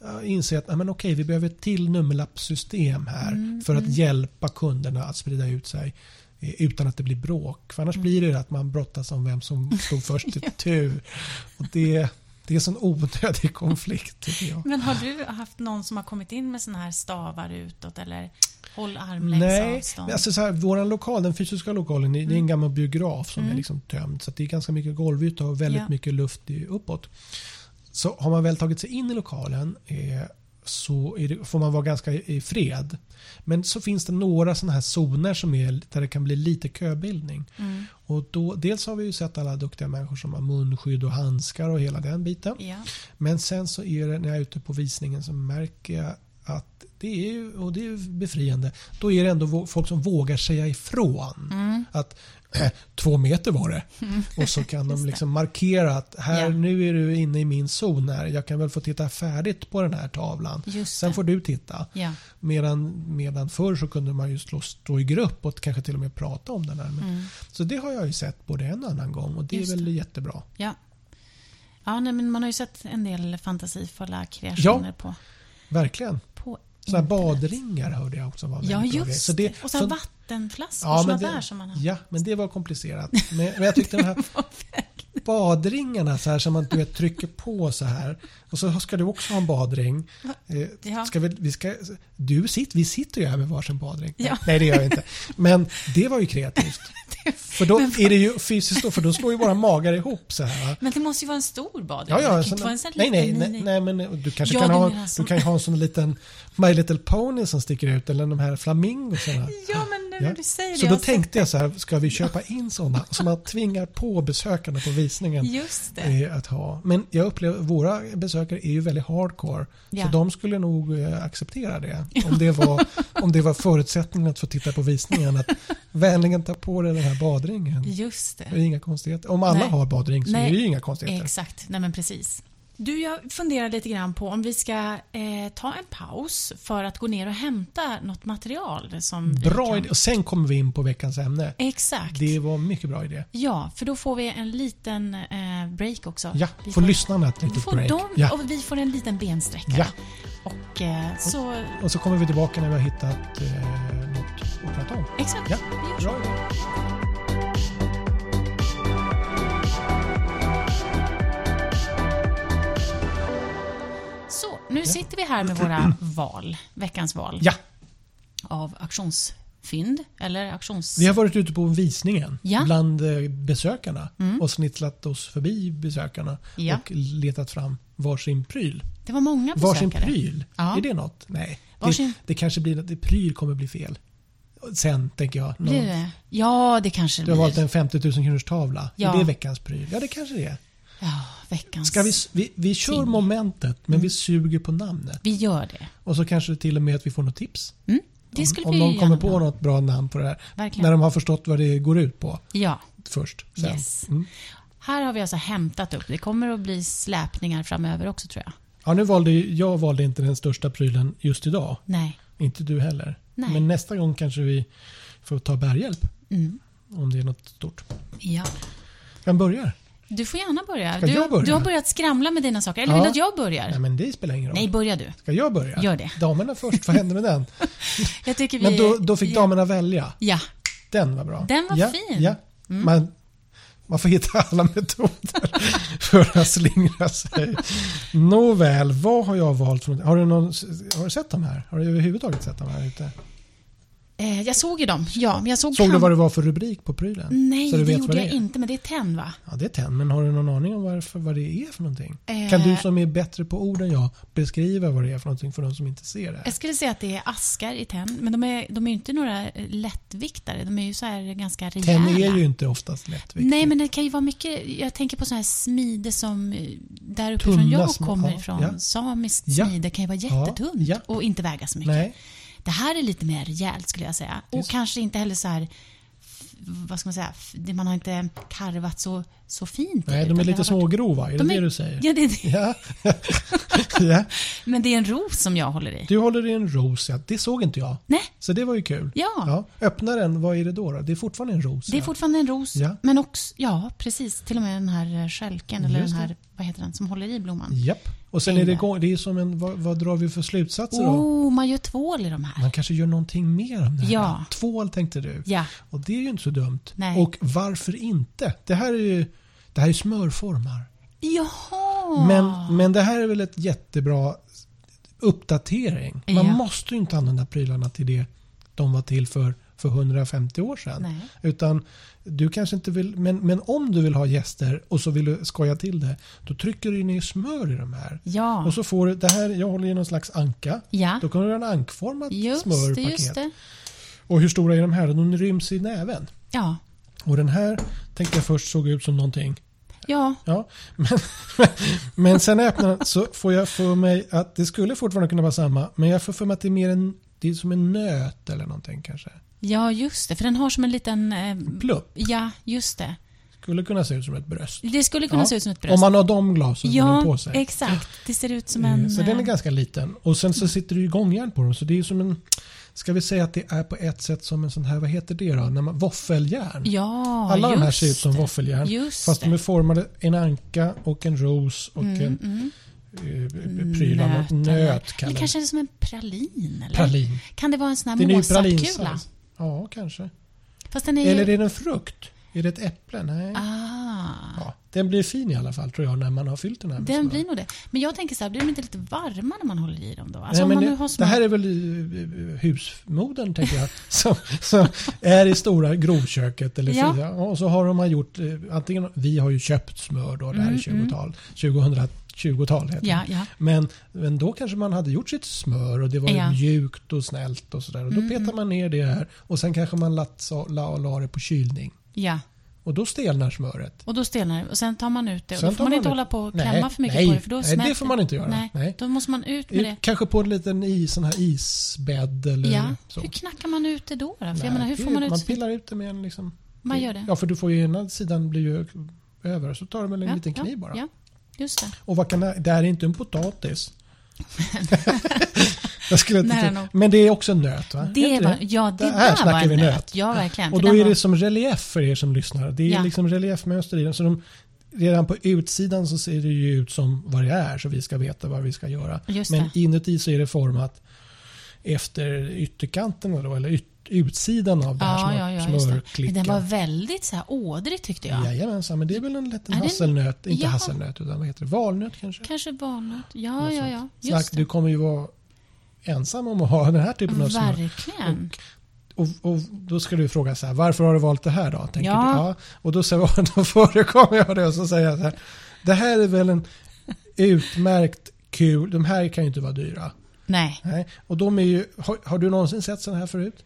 ja, inse att men okej, vi behöver ett till nummerlappssystem här Mm, för att hjälpa kunderna att sprida ut sig eh, utan att det blir bråk. För annars Mm. blir det att man brottas om vem som stod först i tur. Och det, det är en sån onödig konflikt tycker jag. Men har du haft någon som har kommit in med såna här stavar utåt eller håll armlängds Nej, avstånd? alltså så här, våran lokal, den fysiska lokalen, det det är en Mm. gammal biograf som är liksom tömd. Så det är ganska mycket golvyta och väldigt Ja. mycket luft uppåt. Så har man väl tagit sig in i lokalen eh, så det, får man vara ganska i fred. Men så finns det några sådana här zoner som är, där det kan bli lite köbildning. Mm. Och då, dels har vi ju sett alla duktiga människor som har munskydd och handskar och hela den biten. Ja. Men sen så är det när jag är ute på visningen så märker jag att det är ju, och det är befriande. Då är det ändå folk som vågar säga ifrån. Mm. Att äh, två meter var det. Och så kan de liksom markera att här Ja. nu är du inne i min zon här. Jag kan väl få titta färdigt på den här tavlan. Sen får du titta. Ja. Medan, medan förr så kunde man ju slå, stå i grupp och kanske till och med prata om den här. Men, Mm. Så det har jag ju sett både en och annan gång och det Just är väl det. jättebra. Ja. Ja, nej, men man har ju sett en del fantasifulla kreationer på, Verkligen. På Så här badringar hörde jag också var Ja, just Så det. det. Och så så- vattenflaskor, Ja, såna men där det, som man har. ja, men det var komplicerat. Men, men jag tyckte de här badringarna så här som man du vet, trycker på så här. Och så ska du också ha en badring. Eh, Ja. Ska vi, vi ska, du sitter, vi sitter ju här med varsin badring. Ja. Nej, det gör vi inte. Men det var ju kreativt. För då är det ju fysiskt för då slår ju våra magar ihop så här. Men det måste ju vara en stor badring. Ja, ja, sån nej, nej, nej, nej, men du kanske kan, ha, du kan ha en sån liten My Little Pony som sticker ut eller de här flamingosarna. Ja, men nu Ja. när du säger det. Så då tänkte jag så här, ska vi köpa in sådana som man tvingar på besökarna på visningen sett- Just det. eh, att ha. Men jag upplever våra besökare är ju väldigt hardcore. Ja. Så de skulle nog eh, acceptera det. Om det, var, om det var förutsättningen att få titta på visningen. Att vänligen ta på dig den här badringen. Just Det det. är inga konstigheter. Om alla Nej. har badring så Nej. är det ju inga konstigheter. Exakt. Nej, men precis. Du, jag funderar lite grann på om vi ska eh, ta en paus för att gå ner och hämta något material som Bra kan... idé. Och sen kommer vi in på veckans ämne. Exakt. Det var en mycket bra idé. Ja, för då får vi en liten eh, break också. Ja, vi får lyssnarna ett litet får break. de, Ja. Och vi får en liten bensträckare. Ja. Och eh, så... Och så kommer vi tillbaka när vi har hittat eh, något att prata om. Exakt. Ja. Bra idé. Nu sitter vi här med våra val, veckans val Ja, av auktionsfynd, eller auktions... vi har varit ute på visningen Ja. bland eh, besökarna Mm. och snittlat oss förbi besökarna Ja. och letat fram varsin pryl. Det var många Varsin besökare. pryl? Ja. Är det något? Nej. Varsin- Det, det kanske blir det pryl kommer bli fel. Sen tänker jag. Blir Någon, det? Ja, det kanske du det har valt blir. en 50 000 kronors tavla. Ja. Är det veckans pryl? Ja, det kanske det är. Ja, veckans... Ska vi, vi, vi kör Ting. momentet, men Mm. vi suger på namnet. Vi gör det. Och så kanske till och med att vi får något tips. Mm, det skulle om vi om någon kommer på ha. något bra namn på det här. Verkligen. När de har förstått vad det går ut på Ja, först. Sen. Yes. Mm. här har vi alltså hämtat upp. Det kommer att bli släpningar framöver också tror jag. Ja, nu valde jag valde inte den största prylen just idag. Nej. Inte du heller. Nej. Men nästa gång kanske vi får ta bärhjälp. Mm. Om det är något stort. Ja. Vem börjar? Du får gärna börja. Du, börja? du har börjat skramla med dina saker. Eller Ja. vill du att jag börjar? Nej, men det spelar ingen roll. Nej, börja du. Ska jag börja? Gör det. Damerna först, vad hände med den? Jag tycker vi... Men då, då fick ja. damerna välja. Ja. Den var bra. Den var ja, fin. Mm. Ja. Man, man får hitta alla metoder för att slingra sig. Nåväl, vad har jag valt? Har, du någon, har du sett de här? Har du överhuvudtaget sett de här ute? Eh, jag såg ju dem. Ja, men jag såg... Såg du vad det var för rubrik på prylen? Nej, Så du det vet gjorde vad det jag är? inte. Men det är tenn, va? Ja, det är tenn, men har du någon aning om varför, vad det är för någonting? Eh. Kan du som är bättre på ord än jag beskriva vad det är för någonting för de som inte ser det? Jag skulle säga att det är askar i tenn. Men de är, de är ju inte några eh, lättviktare. De är ju så här ganska rejäla. Tenn är ju inte oftast lättviktigt. Nej, men det kan ju vara mycket. Jag tänker på sån här smide som eh, där uppifrån Tunna jag kommer ja, ifrån. ja. Samiskt Ja. smide kan ju vara Ja, jättetunt ja. och inte väga så mycket. Nej. Det här är lite mer rejält skulle jag säga. Är Och kanske inte heller så här, vad ska man säga, man har inte karvat så, så fint. Nej, de är lite varit- smågrova, är De det är- det du säger? Ja, det är det. Ja. ja. Men det är en ros som jag håller i. Du håller i en ros, ja. Det såg inte jag. Nej, Så det var ju kul. ja. Öppna den, vad är det då? då? Det är fortfarande en ros. Det är ja. fortfarande en ros. Ja. Men också, ja precis, till och med den här eh, skälken eller Just den här, vad heter den, som håller i blomman. Japp. Och sen är det, igång- det är som en, vad, vad drar vi för slutsatser då? Oh, man gör tvål i de här. Man kanske gör någonting mer om det här. Ja. Tvål tänkte du. Ja, Och det är ju inte så dumt. Nej. Och varför inte? Det här är ju det här är smörformar. jaha. Men, men det här är väl ett jättebra uppdatering. Man Ja. måste ju inte använda prylarna till det de var till för, för 150 år sedan. Nej. Utan du kanske inte vill, men, men om du vill ha gäster och så vill du skoja till det, då trycker du ner smör i de här. Ja, Och så får du, det här, jag håller i någon slags anka. ja. Då kan du göra en ankformat just smörpaket. just det. Och hur stora är de här? De ryms i näven. Ja, Och den här tänkte jag först såg ut som någonting. ja, Ja, men, men sen öppnar den så får jag för mig att det skulle fortfarande kunna vara samma. Men jag får för mig att det är mer en, det är som en nöt eller någonting kanske. Ja, just det. För den har som en liten... Eh, Plupp. ja, just det. Skulle kunna se ut som ett bröst. Det skulle kunna Ja, se ut som ett bröst. Om man har de glasögonen ja, på sig. exakt. Det ser ut som Eh, en... Så den är eh, ganska liten. Och sen så sitter det ju gångjärn på dem. Så det är som en... Ska vi säga att det är på ett sätt som en sån här, vad heter det då? När man, våffeljärn. Ja, Alla de här ser ut som det. våffeljärn. Just Fast de det. är formade en anka och en ros och Mm, en mm. eh, pryl av något eller- nöt. Eller kallar kanske är det som en pralin? Eller? Pralin. Kan det vara en sån här Mozartkula? Ja, kanske. Är Eller ju... är en frukt? Är det ett äpple? Nej. Ah. Ja, den blir fin i alla fall tror jag när man har fyllt den här med Den smör. blir nog det. Men jag tänker så här, blir de inte lite varma när man håller i dem då? Alltså Nej, men det, det, här är väl eh, eh, husmodern tänker jag. som, som är i stora grovköket. Eller ja. Och så har de gjort, eh, antingen, vi har ju köpt smör då, det här är mm, mm. 20-tal, 2010 20-tal. Ja, ja. Men, men då kanske man hade gjort sitt smör och det var ja. mjukt och snällt och sådär. Och då mm. petar mm. man ner det här och sen kanske man la, la det på kylning. Ja. Och då stelnar smöret. Och då stelnar. Och sen tar man ut det. Och då får man, man inte ut... hålla på och klämma nej, för mycket nej, på det. För då nej, det får man inte göra. Nej. nej. Då måste man ut med det. Kanske på en liten is, sån här isbädd eller ja. så. Hur knackar man ut det då? då? För nej, jag menar, hur får man ut Man pillar ut det med en liksom... Man gör det? Ja, för du får ju ena sidan blir ju över. Så tar du med en ja, liten kniv bara. Ja, just det. Och vad kan det, det här är inte en potatis. inte. Men det är också en nöt va? Det var, ja, det Det här där var en vi nöt. nöt. Ja, verkligen. Och då är det var- som relief för er som lyssnar. Det är Ja. liksom reliefmönster i den. Så de, redan på utsidan så ser det ju ut som vad det är så vi ska veta vad vi ska göra. Men det. inuti så är det format efter ytterkanterna då, eller yt, utsidan av det här Ja, smör, ja, smörklicken. den var väldigt så här ådrig tyckte jag. Jajamensan, men det är väl en liten Är hasselnöt, inte Ja. hasselnöt utan vad heter det, valnöt kanske? Kanske valnöt. Ja, ja, ja. Så Just du kommer ju vara ensam om att ha den här typen av smör. Verkligen. Och, och då ska du fråga så här, varför har du valt det här då? Tänker Ja. Du, ja. Och då, säger, jag- då förekommer jag det och så säger jag så här, det här är väl en utmärkt kul, de här kan ju inte vara dyra. Nej. Nej. Och de är ju, har, har du någonsin sett sådana här förut?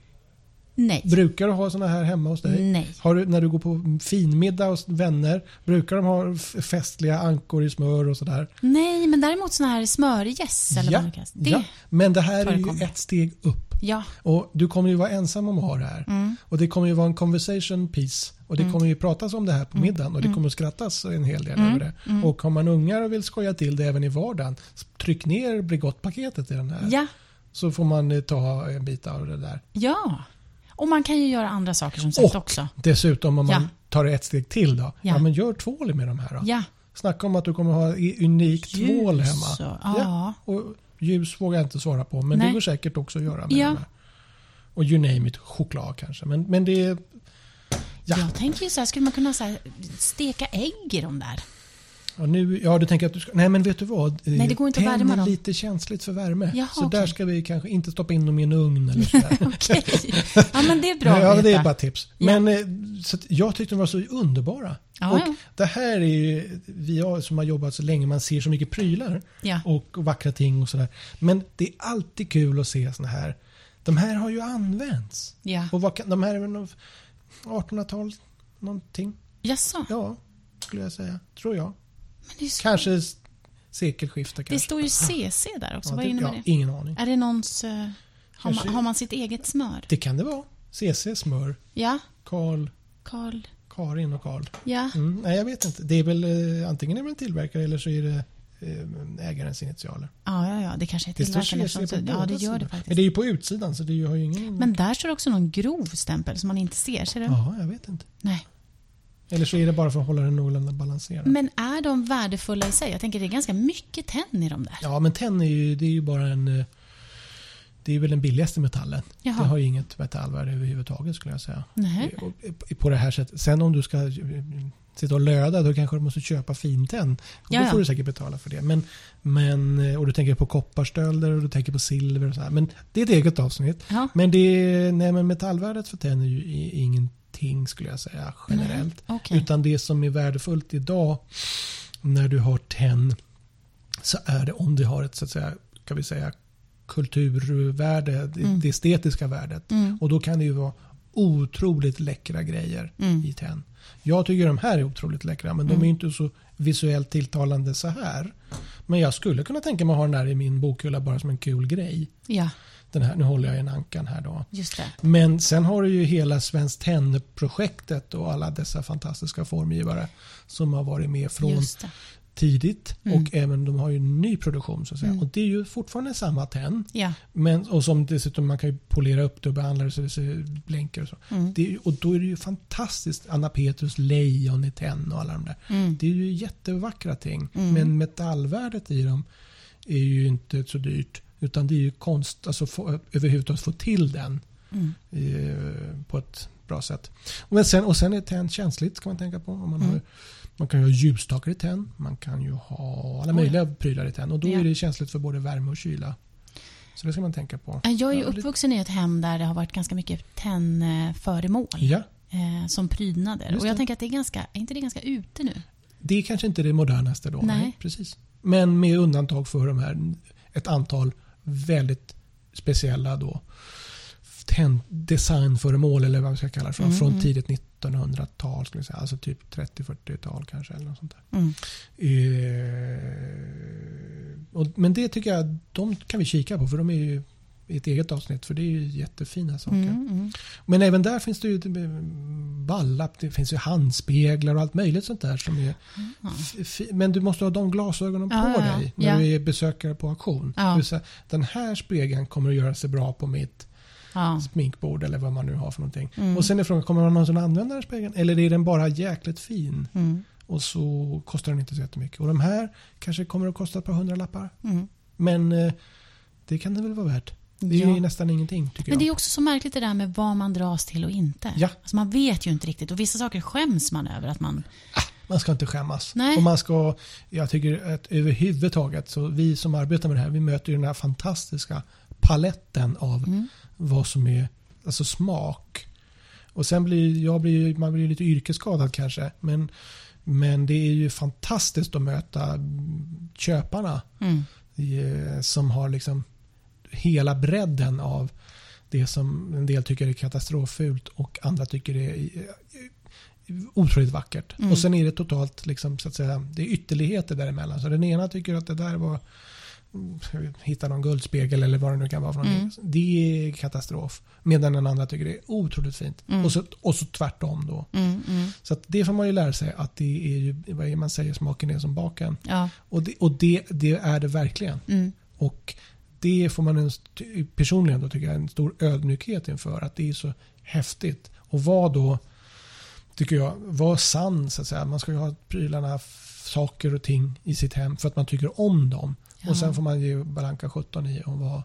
Nej. Brukar du ha sådana här hemma hos dig? Nej. Har du, när du går på finmiddag hos vänner, brukar de ha festliga ankor i smör och sådär? Nej, men däremot sån här smörgäss eller vad. Det, ja. Men det här är ju ett steg upp. ja. Och du kommer ju vara ensam om att ha det här. Mm. Och det kommer ju vara en conversation piece. Och det kommer ju pratas om det här på Mm. middagen. Och det kommer att skrattas en hel del över det. Och har man ungar och vill skoja till det även i vardagen. Tryck ner Bregottpaketet i den här. Ja. Så får man eh, ta en bit av det där. Ja. Och man kan ju göra andra saker som sagt Och också. dessutom om man Ja. tar det ett steg till då. Ja. Ja. men gör tvål med de här då. Ja. Snacka om att du kommer ha unik tvål Ljus hemma. och- ja. Och ljus vågar jag inte svara på. Men Nej. det går säkert också att göra med Ja. de här. Och you name it, choklad kanske. Men, men det är... Ja. Jag tänker ju så här, skulle man kunna så här, steka ägg i de där? Ja, nu, ja, du tänker att du ska... Nej, men vet du vad? Nej, det går inte att Tenn värma är dem. lite känsligt för värme. Jaha, så där okej. ska vi kanske inte stoppa in dem i en ugn eller sådär. Okej. Ja, men det är bra ja, att det är bara tips. Ja. Men eh, så att jag tyckte de var så underbara. Ja, och ja. Det här är ju, vi som har jobbat så länge, man ser så mycket prylar och, och vackra ting och sådär. Men det är alltid kul att se såna här. De här har ju använts. Ja. Och vad kan, de här är väl någon 1800-tal någonting? Jaså? Ja, skulle jag säga. Tror jag. Men det, så, Kanske sekelskifte det kanske. står ju CC där också. Ja, Vad det- innebär ja, det? Ingen aning. Är det någons... eh, har, man, har man sitt eget smör? Det kan det vara. CC, smör, Ja. Karl, Karl. Karin och Karl. Ja. Mm, nej, jag vet inte. Det är väl eh, antingen är det en tillverkare eller så är det eh, ägarens initialer. Ja, ja, ja. Det kanske är Det står tillverkaren. CC på båda Ja, det gör det Men faktiskt. det är ju på utsidan så det har ju ingen... Men där står också någon grov stämpel som man inte ser. Ser du? Ja, jag vet inte. Nej. Eller så är det bara för att hålla den någorlunda balanserad. Men är de värdefulla i sig? Jag tänker det är ganska mycket tenn i de där. Ja, men tenn är ju, det är ju bara en... eh, Det är väl den billigaste metallen. Jaha. Det har ju inget metallvärde överhuvudtaget skulle jag säga. Eh, På det här sättet. Sen om du ska eh, sitta och löda då kanske du måste köpa fintenn. Och då får du säkert betala för det. Men, men, eh, och du tänker på kopparstölder och du tänker på silver och så här. Men det är ett eget avsnitt. Ja. Men, det, nej, men metallvärdet för tenn är ju i- ingenting skulle jag säga generellt. Nej, okej. Utan det som är värdefullt idag när du har tenn så är det om det har ett så att säga, kan vi säga, kulturvärde, det, Mm. det estetiska värdet. Mm. Och då kan det ju vara otroligt läckra grejer Mm. i tenn. Jag tycker de här är otroligt läckra men de Mm. är inte så visuellt tilltalande så här. Men jag skulle kunna tänka mig att ha den här i min bokhylla bara som en kul grej. Ja, Den här, nu håller jag i en ankan här då. Men sen har du ju hela Svenskt Tenn-projektet och alla dessa fantastiska formgivare som har varit med från tidigt Mm. och även de har ju ny produktion så att säga. Mm. Och det är ju fortfarande samma tenn. Ja. Men, och som dessutom man kan ju polera upp det och behandla det så det ser blänker och så. Mm. Det är, och då är det ju fantastiskt. Anna Petrus lejon i tenn och alla de där. Mm. Det är ju jättevackra ting. Mm. Men metallvärdet i dem är ju inte så dyrt. Utan det är ju konst, alltså få, överhuvudtaget få till den Mm. eh, på ett bra sätt. Och, men sen, och sen är tenn känsligt ska man tänka på. Om man, Mm. har, man kan ju ha ljusstakar i tenn. Man kan ju ha alla möjliga prylar i tenn. Och då Ja. är det känsligt för både värme och kyla. Så det ska man tänka på. Jag är ju uppvuxen i ett hem där det har varit ganska mycket tennföremål Ja, eh, som prydnader. Och jag tänker att det är ganska, är inte det ganska ute nu? det är kanske inte det modernaste då. Nej. precis. Men med undantag för de här ett antal väldigt speciella då designföremål eller vad vi ska kalla det för. Mm, från mm. tidigt 1900-tal skulle jag säga. Alltså typ 30-40-tal kanske eller något sånt. Mm. Eh, och, men det tycker jag, de kan vi kika på för de är ju i ett eget avsnitt för det är ju jättefina saker. Mm, mm. Men även där finns det ju eh, ballapp, det finns ju handspeglar och allt möjligt sånt där som är f- Men du måste ha de glasögonen Ja, på ja, dig när Ja. du är besökare på auktion. Ja. Säga, den här spegeln kommer att göra sig bra på mitt sminkbord eller vad man nu har för någonting. Mm. Och sen är frågan, kommer man någonsin använda den här spegeln? Eller är den bara jäkligt fin? Mm. Och så kostar den inte så jättemycket. Och de här kanske kommer att kosta ett par hundra lappar. Mm. Men eh, det kan det väl vara värt. Det är Ja. ju nästan ingenting tycker Men det jag. är också så märkligt det där med vad man dras till och inte. Ja. Alltså man vet ju inte riktigt och vissa saker skäms man över att man... Man ska inte skämmas. Nej. Och man ska, jag tycker att överhuvudtaget, så vi som arbetar med det här, vi möter ju den här fantastiska paletten av Mm. vad som är alltså smak. Och sen blir jag blir, man blir lite yrkesskadad kanske, men, men det är ju fantastiskt att möta köparna Mm. eh, som har liksom hela bredden av det som en del tycker är katastroffult och andra tycker är otroligt vackert. Mm. Och sen är det totalt liksom, så att säga, det är ytterligheter däremellan. Så den ena tycker att det där var mm, hitta någon guldspegel eller vad det nu kan vara för någonting. Mm. Det är katastrof. Medan den andra tycker det är otroligt fint. Mm. Och, så, och så tvärtom då. Mm, mm. Så det får man ju lära sig att det är ju, vad är man säger, smaken är som baken. Ja. Och det, och det, det är det verkligen. Och det får man en, personligen då tycker jag en stor ödmjukhet inför. Att det är så häftigt. Och vad då, tycker jag, var sann så att säga. Man ska ju ha prylarna, saker och ting i sitt hem för att man tycker om dem. Ja. Och sen får man ge Balanka 17 i om vad,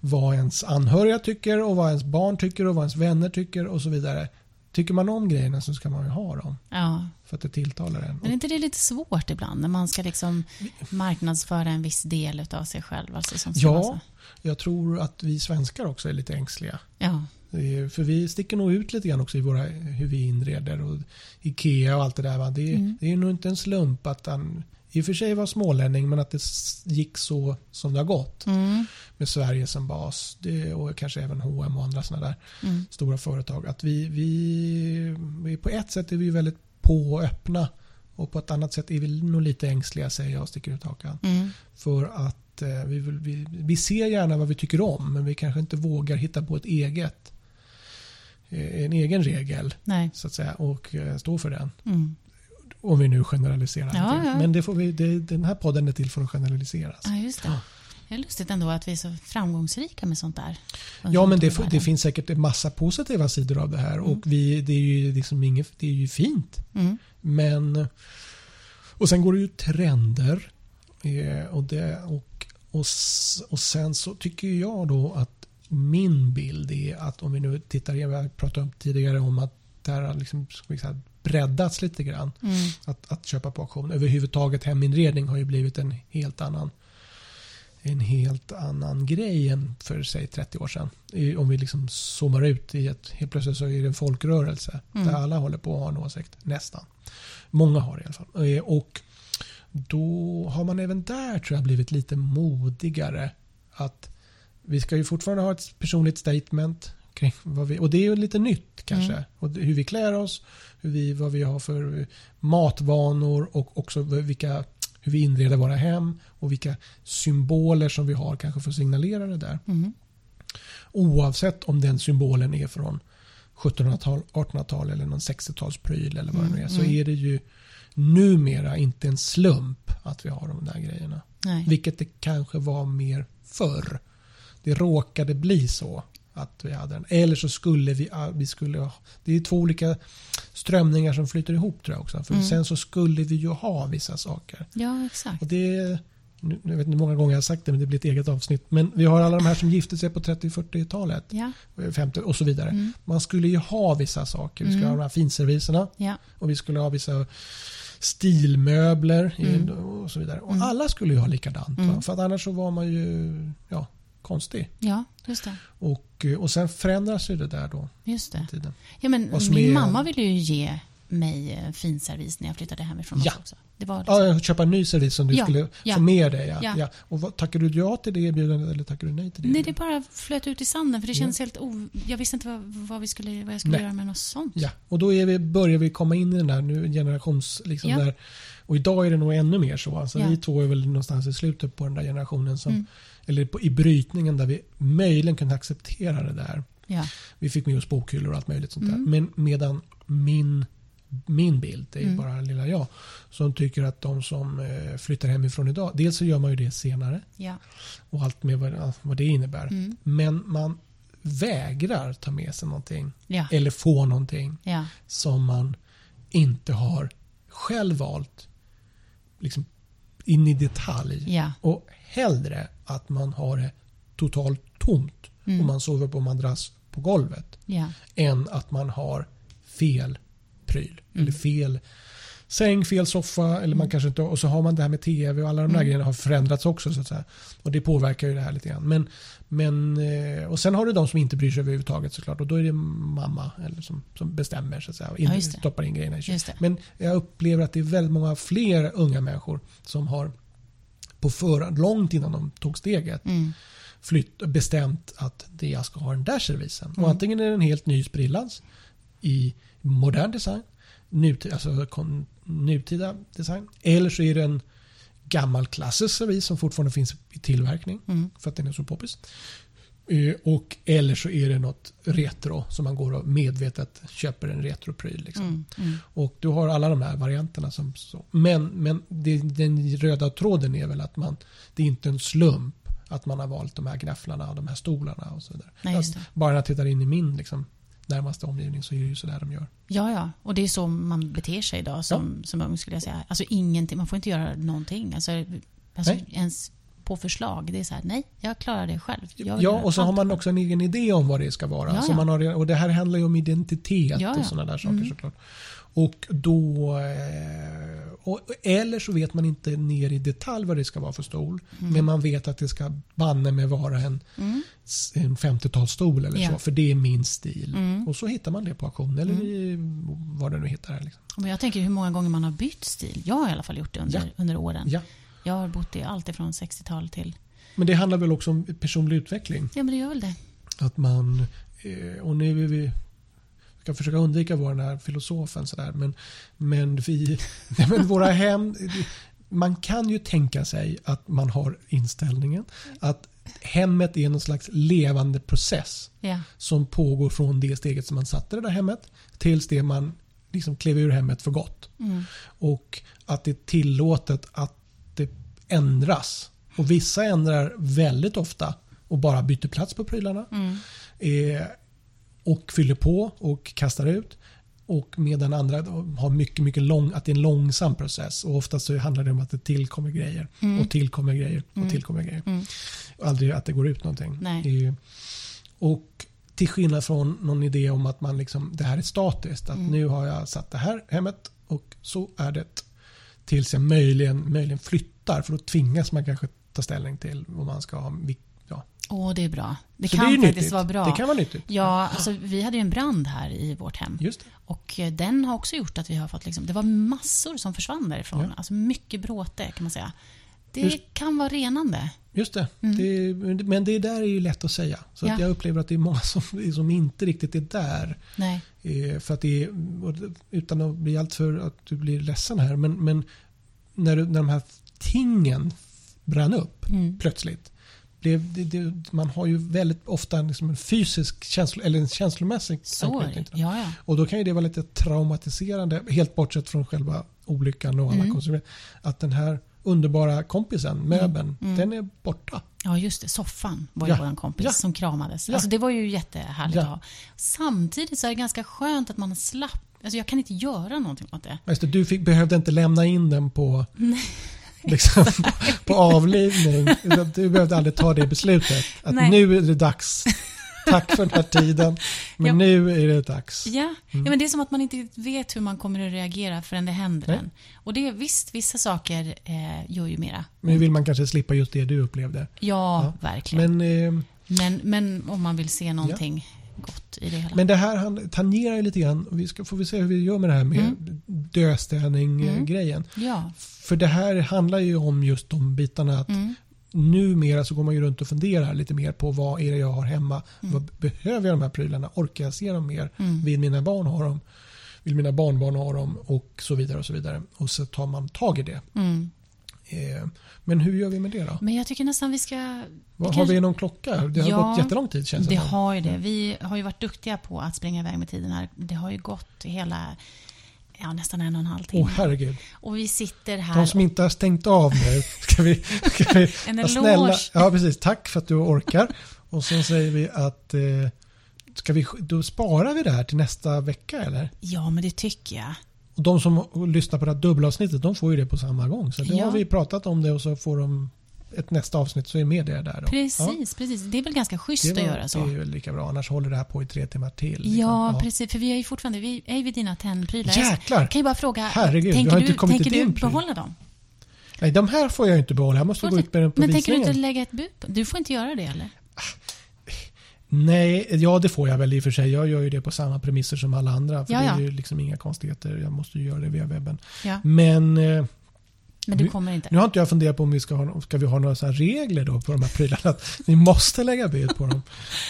vad ens anhöriga tycker och vad ens barn tycker och vad ens vänner tycker och så vidare. Tycker man om grejerna så ska man ju ha dem. ja. För att det tilltalar en. Men är inte det lite svårt ibland när man ska liksom marknadsföra en viss del av sig själv? Alltså som Ja. så- Jag tror att vi svenskar också är lite ängsliga. ja. För vi sticker nog ut lite grann också i våra, hur vi inreder och Ikea och allt det där. Va? Det, är- Mm. det är nog inte en slump att han i och för sig var smålänning men att det gick så som det har gått Mm. med Sverige som bas det, och kanske även H&M och andra sådana där Mm. stora företag. Att vi, vi, vi på ett sätt är vi väldigt på och öppna och på ett annat sätt är vi nog lite ängsliga säger jag och sticker ut hakan. Mm. För att eh, vi, vi, vi ser gärna vad vi tycker om men vi kanske inte vågar hitta på ett eget eh, en egen regel Nej. så att säga och eh, stå för den. Mm. Om vi nu generaliserar. Ja, ja. Men det får vi, det, den här podden är till för att generaliseras. Ja, just det. Det är lustigt ändå att vi är så framgångsrika med sånt där. Ja, men det, det finns säkert en massa positiva sidor av det här och vi, det är ju liksom inget, det är ju fint. Mm. Men och sen går det ju trender eh, och, det, och, och, och sen så tycker jag då att min bild är att om vi nu tittar har pratat om tidigare om att det här har liksom säga, breddats lite grann. Mm. Att, att köpa på auktion. Överhuvudtaget heminredning har ju blivit en helt annan en helt annan grej än för säg 30 år sedan. Om vi liksom zoomar ut i ett, helt plötsligt så är det en folkrörelse Mm. där alla håller på att ha en åsikt. Nästan. Många har det i alla fall. Eh, Och då har man även där tror jag blivit lite modigare. Att vi ska ju fortfarande ha ett personligt statement kring vad vi, och det är ju lite nytt kanske. Mm. Och hur vi klär oss, hur vi, vad vi har för matvanor och också vilka, hur vi inreder våra hem och vilka symboler som vi har kanske för att signalera det där. Mm. Oavsett om den symbolen är från 1700-tal, 1800-tal eller någon 60-talspryl eller vad det nu är. Så Mm, mm. är det ju numera inte en slump att vi har de där grejerna. Nej. Vilket det kanske var mer förr. Det råkade bli så att vi hade den. Eller så skulle vi, vi skulle det är två olika strömningar som flyter ihop tror jag också. För Mm. sen så skulle vi ju ha vissa saker. Ja, exakt. Och det, nu, jag vet inte hur många gånger jag har sagt det men det blir ett eget avsnitt. Men vi har alla de här som gifte sig på 30-40-talet. Ja. 50 och så vidare. Mm. Man skulle ju ha vissa saker. Vi skulle Mm. ha de här finserviserna Ja. och vi skulle ha vissa stilmöbler Mm. och så vidare. Och Mm. alla skulle ju ha likadant. Mm. För att annars så var man ju ja, konstig. ja, just det. Och, eh, och sen förändras ju det där då. Just det. Tiden. Ja, men min är- mamma ville ju ge mig eh, finservis när jag flyttade hemifrån Ja. också. Det var liksom, Ja, köpa en ny servis som du Ja, skulle ja. få med dig. Ja. Ja. Ja. Och vad, tackar du ja till det erbjudandet eller tackar du nej till det? Nej, det bara flöt ut i sanden för det känns helt o... Jag visste inte vad, vad, vi skulle, vad jag skulle Nej. göra med något sånt. Ja, och då vi, börjar vi komma in i den där nu generations... Liksom där, och idag är det nog ännu mer så. Alltså Ja. Vi två är väl någonstans i slutet på den där generationen. Som, Mm. Eller på, i brytningen där vi möjligen kunde acceptera det där. Ja. Vi fick med oss bokhyllor och allt möjligt sånt Mm. där. Men medan min, min bild, det är Mm. bara lilla jag, som tycker att de som eh, flyttar hemifrån idag, dels så gör man ju det senare Ja. och allt med vad, vad det innebär. Mm. Men man vägrar ta med sig någonting Ja. eller få någonting Ja. som man inte har själv valt liksom in i detalj. Ja. Och hellre att man har det totalt tomt Mm. och man sover på madrass på golvet Ja. än att man har fel pryl Mm. eller fel säng, fel soffa eller man kanske inte och så har man det här med tv och alla de där Mm. grejerna har förändrats också så att säga. Och det påverkar ju det här lite grann. Men, men, eh, och sen har du de som inte bryr sig överhuvudtaget såklart och då är det mamma eller som, som bestämmer så att säga och in, Ja, stoppar in grejerna i köket. Men jag upplever att det är väldigt många fler unga människor som har på förhand, långt innan de tog steget, Mm. flytt, bestämt att det jag ska ha den där servisen. Mm. Och antingen är det en helt ny sprillans i modern design, nutida, alltså kon, nutida design, eller så är det en gammal klassisk servis som fortfarande finns i tillverkning Mm. för att den är så poppis. Eh, Och, eller så är det något retro som man går och medvetet köper en retropryl. Liksom. Mm. Mm. Och du har alla de här varianterna. Som så. Men, men det, den röda tråden är väl att man, det är inte en slump att man har valt de här gafflarna och de här stolarna och så vidare. Nej. Bara när jag tittar in i min liksom, närmaste omgivning så är det ju sådär de gör. Ja, ja. Och det är så man beter sig idag som, som ung skulle jag säga. Alltså ingenting, man får inte göra någonting. Alltså, alltså ens på förslag. Det är så här, nej, jag klarar det själv. Ja, och så har man också en egen idé om vad det ska vara. Ja, ja. man har, och det här handlar ju om identitet Ja, och sådana där saker Mm. såklart. Och då... eh, Och, eller så vet man inte ner i detalj vad det ska vara för stol. Men man vet att det ska banne med vara en, Mm. en 50-talsstol eller så. För det är min stil. Mm. Och så hittar man det på auktion eller i, vad det nu hittar. Liksom. Men jag tänker hur många gånger man har bytt stil. Jag har i alla fall gjort det under, Ja. under åren. Ja. Jag har bott i allt ifrån 60-tal till... Men det handlar väl också om personlig utveckling. Ja, men det gör väl det. Att man, eh, och nu är vi, jag ska försöka undvika vara den här filosofen sådär, men, men vi, nej, men våra hem, man kan ju tänka sig att man har inställningen att hemmet är någon slags levande process Ja. som pågår från det steget som man satte det där hemmet tills det man liksom klev ur hemmet för gott. Mm. Och att det är tillåtet att ändras. Och vissa ändrar väldigt ofta och bara byter plats på prylarna. Mm. Eh, och fyller på och kastar ut. Och medan andra har mycket, mycket lång, att det är en långsam process. Och oftast så handlar det om att det tillkommer grejer. Och tillkommer grejer och tillkommer grejer. Mm. Aldrig att det går ut någonting. Eh, och till skillnad från någon idé om att man liksom, det här är statiskt. Att nu har jag satt det här hemmet och så är det tills jag möjligen, möjligen flyttar. För då tvingas man kanske ta ställning till vad man ska ha. Ja. Åh, det är bra. Det Så kan ju faktiskt vara bra. Det kan vara nyttigt. Ja, alltså, vi hade ju en brand här i vårt hem. Just det. Och eh, den har också gjort att vi har fått liksom, det var massor som försvann därifrån. Ja. Alltså mycket bråte kan man säga. Det Just- kan vara renande. Just det. det. Men det där är ju lätt att säga. Så Mm. Ja. att jag upplever att det är många som, som inte riktigt är där. Nej. Eh, För att det är, det- utan att bli alltför att du blir ledsen här, men, men när, du- när de här tingen brann upp Mm. plötsligt. Blev det, det, man har ju väldigt ofta liksom en fysisk känslo, eller en känslomässig anknytning det. det. Ja, ja. Och då kan ju det vara lite traumatiserande, helt bortsett från själva olyckan och alla Mm. konsekvenser. Att den här underbara kompisen, möbeln, Mm. den är borta. Ja, just det. Soffan var ju Ja. vår kompis Ja. som kramades. Ja. Alltså, det var ju jättehärligt Ja. att ha. Samtidigt så är det ganska skönt att man slapp. Alltså, jag kan inte göra någonting åt det. Just det, du fick, behövde inte lämna in den på, liksom, på avlivning. Du behövde aldrig ta det beslutet. Att Nej. nu är det dags. Tack för den här tiden. Men Ja. nu är det dags. Ja. Mm. ja, men det är som att man inte vet hur man kommer att reagera förrän det händer Nej. en. Och det, visst, vissa saker eh, gör ju mera. Nu vill man kanske slippa just det du upplevde. Ja, verkligen. Men, eh, Men, men om man vill se någonting gott i det hela. men det här tangerar ju lite grann. och Vi ska, får vi se hur vi gör med det här med Mm. dödstädning-grejen. ja. För det här handlar ju om just de bitarna. att Mm. Numera så går man ju runt och funderar lite mer på vad är det jag har hemma. Vad behöver jag de här prylarna? Orkar jag se dem mer? Mm. Vill mina barn ha dem? Vill mina barnbarn ha dem? Och så vidare. Och så vidare. Och så tar man tag i det. Mm. Eh, men hur gör vi med det då? Men jag tycker nästan vi ska... Vad, har kanske- vi någon klocka? Det har Ja, gått jättelång tid känns det Det har ju det. Vi har ju varit duktiga på att springa iväg med tiden här. Det har ju gått hela, ja, nästan en och en halv timme. Åh herregud. och vi sitter De här. som inte har stängt av nu, ska vi, ska vi En eloge. snälla? Ja, precis. Tack för att du orkar. Och så säger vi att eh, ska vi, då sparar vi det här till nästa vecka eller? Ja, men det tycker jag. Och de som lyssnar på det här dubbelavsnittet, de får ju det på samma gång. Så då Ja. har vi pratat om det och så får de ett nästa avsnitt så är med det där. Då. Precis, Ja, precis. Det är väl ganska schysst det, att var, göra det är så. ju lika bra, annars håller det här på i tre timmar till. liksom. Ja, precis. För vi är ju fortfarande vi är ju vid dina tennprylar. Jäklar! kan ju bara fråga, Herregud, tänker du, tänker du behålla dem? Nej, de här får jag inte behålla. Jag måste gå ut med dem på Men tänker du visningen. inte lägga ett bud på Du får inte göra det eller? Nej, ja det får jag väl i och för sig. Jag gör ju det på samma premisser som alla andra. För Ja, det är ja. ju liksom inga konstigheter. Jag måste ju göra det via webben. Ja, Men eh, men du Nu- kommer inte. nu har inte jag funderat på om vi ska ha, ska vi ha några så regler då på de här prylarna. Att vi måste lägga bud på dem.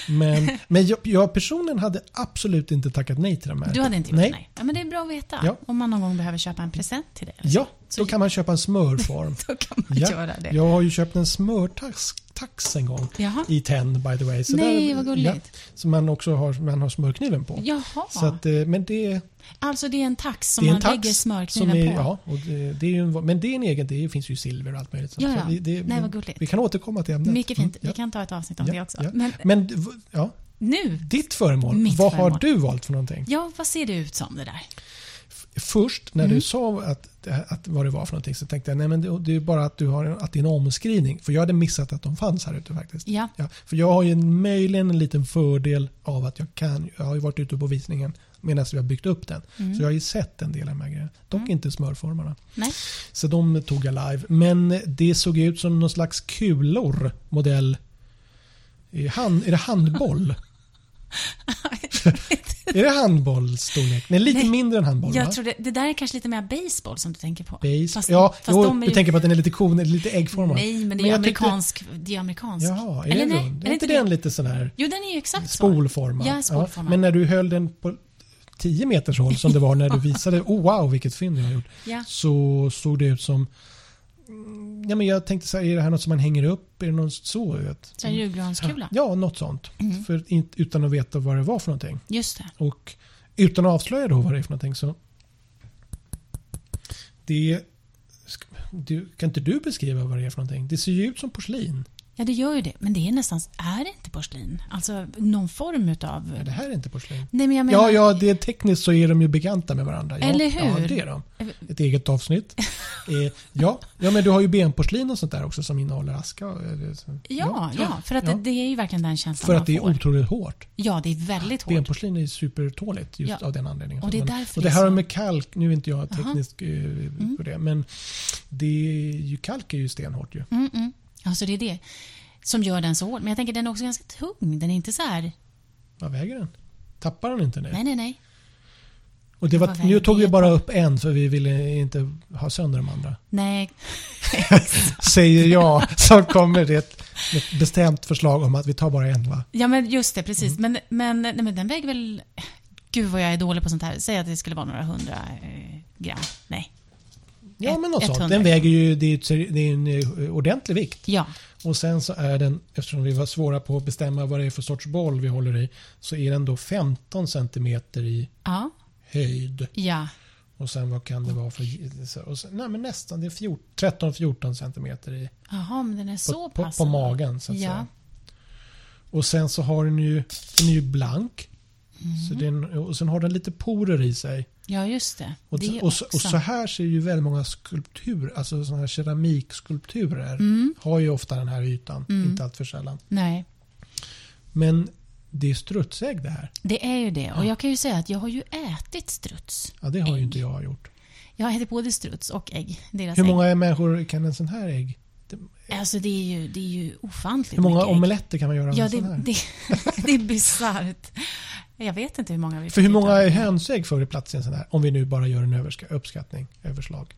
Men, men jag, jag personligen hade absolut inte tackat nej till de här. Du hade inte gjort nej. Nej. Ja, men det är bra att veta. Ja. Om man någon gång behöver köpa en present till eller Ja, så. då kan man köpa en smörform. Då kan man Ja, göra det. Jag har ju köpt en smörtax tax en gång. Jaha. I tenn by the way. Så Nej, där, vad gulligt. som man också har, man har smörkniven på. Jaha. Så att, eh, men det, alltså det är en tax som det en man tax lägger smörkniven är, på? ja, och det, det är en, men det är en egen, det finns ju silver och allt möjligt. Så Ja, ja. vi, det, Nej, vad gulligt. Vi kan återkomma till ämnet. Mycket fint. Mm, Vi kan ta ett avsnitt om ja, det också. ja. Men Men ja, nu, ditt föremål, Mitt vad föremål. har du valt för någonting? ja, vad ser det ut som det där? Först när Mm. du sa att, att vad det var för någonting så tänkte jag nej men det, det är bara att du har att det är en omskrivning. För jag hade missat att de fanns här ute faktiskt. Ja, Ja, för jag har ju en, möjligen en liten fördel av att jag kan, jag har ju varit ute på visningen medan vi har byggt upp den. Mm. Så jag har ju sett en del av de här grejerna. Dock inte smörformarna. nej. Så de tog jag live. Men det såg ut som någon slags kulor, modell är, hand, är det handboll? är det handbollsstorlek? Nej, lite Nej, mindre än handboll va? Jag tror det, det där är kanske lite mer baseball som du tänker på. Base. Fast, ja, fast jo, du ju- tänker på att den är lite kon, lite äggformad. Nej, men det är Men jag tyckte- amerikansk. Det är amerikansk. Jaha, är Eller det nej, rund? är Är inte den det? lite sån här Jo, den är ju exakt spolformad? Ja, spolformad. Men när du höll den på 10 meters håll som det var när du visade, oh wow vilket fynd jag har gjort. Ja. Så såg det ut som Ja, men jag tänkte så här, är det här något som man hänger upp? Är det något så? Vet? En julgranskula. Ja, något sånt. Mm. För, utan att veta vad det var för någonting. Just det. Och utan att avslöja då vad det är för någonting så... Det... Du, kan inte du beskriva vad det är för någonting? Det ser ju ut som porslin. Ja, det gör ju det. Men det är nästan... Är det inte porslin? Alltså någon form utav... Ja, det här är inte porslin. Nej, men jag menar... Ja, ja, det är tekniskt så är de ju bekanta med varandra. Ja, Eller hur? Ja, det är de. Ett eget avsnitt. eh, ja. ja, men du har ju benporslin och sånt där också som innehåller aska. och, eh, så- Ja, ja, för att Ja. Det, det är ju verkligen den känslan För man att det är otroligt hårt. Ja, det är väldigt hårt. Benporslin är supertåligt just Ja. av den anledningen. Och det är därför och det det är här Mm. med kalk, nu är inte jag teknisk eh, på det, men det är ju, kalk är ju stenhårt ju. Mm, mm. Alltså det är det som gör den så hård. Men jag tänker den är också ganska tung. Den är inte så här... Vad väger den? Tappar den inte nu? Nej, nej, nej. och det var, nu tog vi bara upp en för vi ville inte ha sönder de andra. Nej, Säger jag som kommer det ett, ett bestämt förslag om att vi tar bara en va? Ja, men just det, precis. Mm. Men, men, nej, men den väger väl... Gud vad jag är dålig på sånt här. Säg att det skulle vara några hundra eh, gram. Nej. Ja men något ett sånt. hundra. Den väger ju, det är, det en eh, ordentlig vikt. Ja. Och sen så är den, eftersom vi var svåra på att bestämma vad det är för sorts boll vi håller i, så är den då 15 centimeter i Ja. höjd. Ja. Och sen vad kan det vara för... Och sen, nej men nästan, det är 13-14 centimeter i, Jaha, men den är så på, på, pass. på magen så att Ja. säga. Och sen så har den ju, den är ju blank. Mm. Så den, och sen har den lite porer i sig. Ja, just det. Och, det och, så, och så här ser ju väldigt många skulpturer, alltså sådana här keramikskulpturer, Mm. har ju ofta den här ytan, inte allt för sällan. Nej, Men det är strutsägg det här. det är ju det. Och jag kan ju säga att jag har ju ätit struts. Ja, det har ju Ägg. inte jag gjort. Jag har ätit både struts och ägg. Deras Hur ägg. många människor kan en sån här ägg? Alltså det är ju, det är ju ofantligt Hur många ägg. omeletter kan man göra Ja, en det, sån här? det, det är bisarrt. Jag vet inte hur många vi För hur många hitta. hönsägg får det plats i en sån här? Om vi nu bara gör en överska- uppskattning, överslag.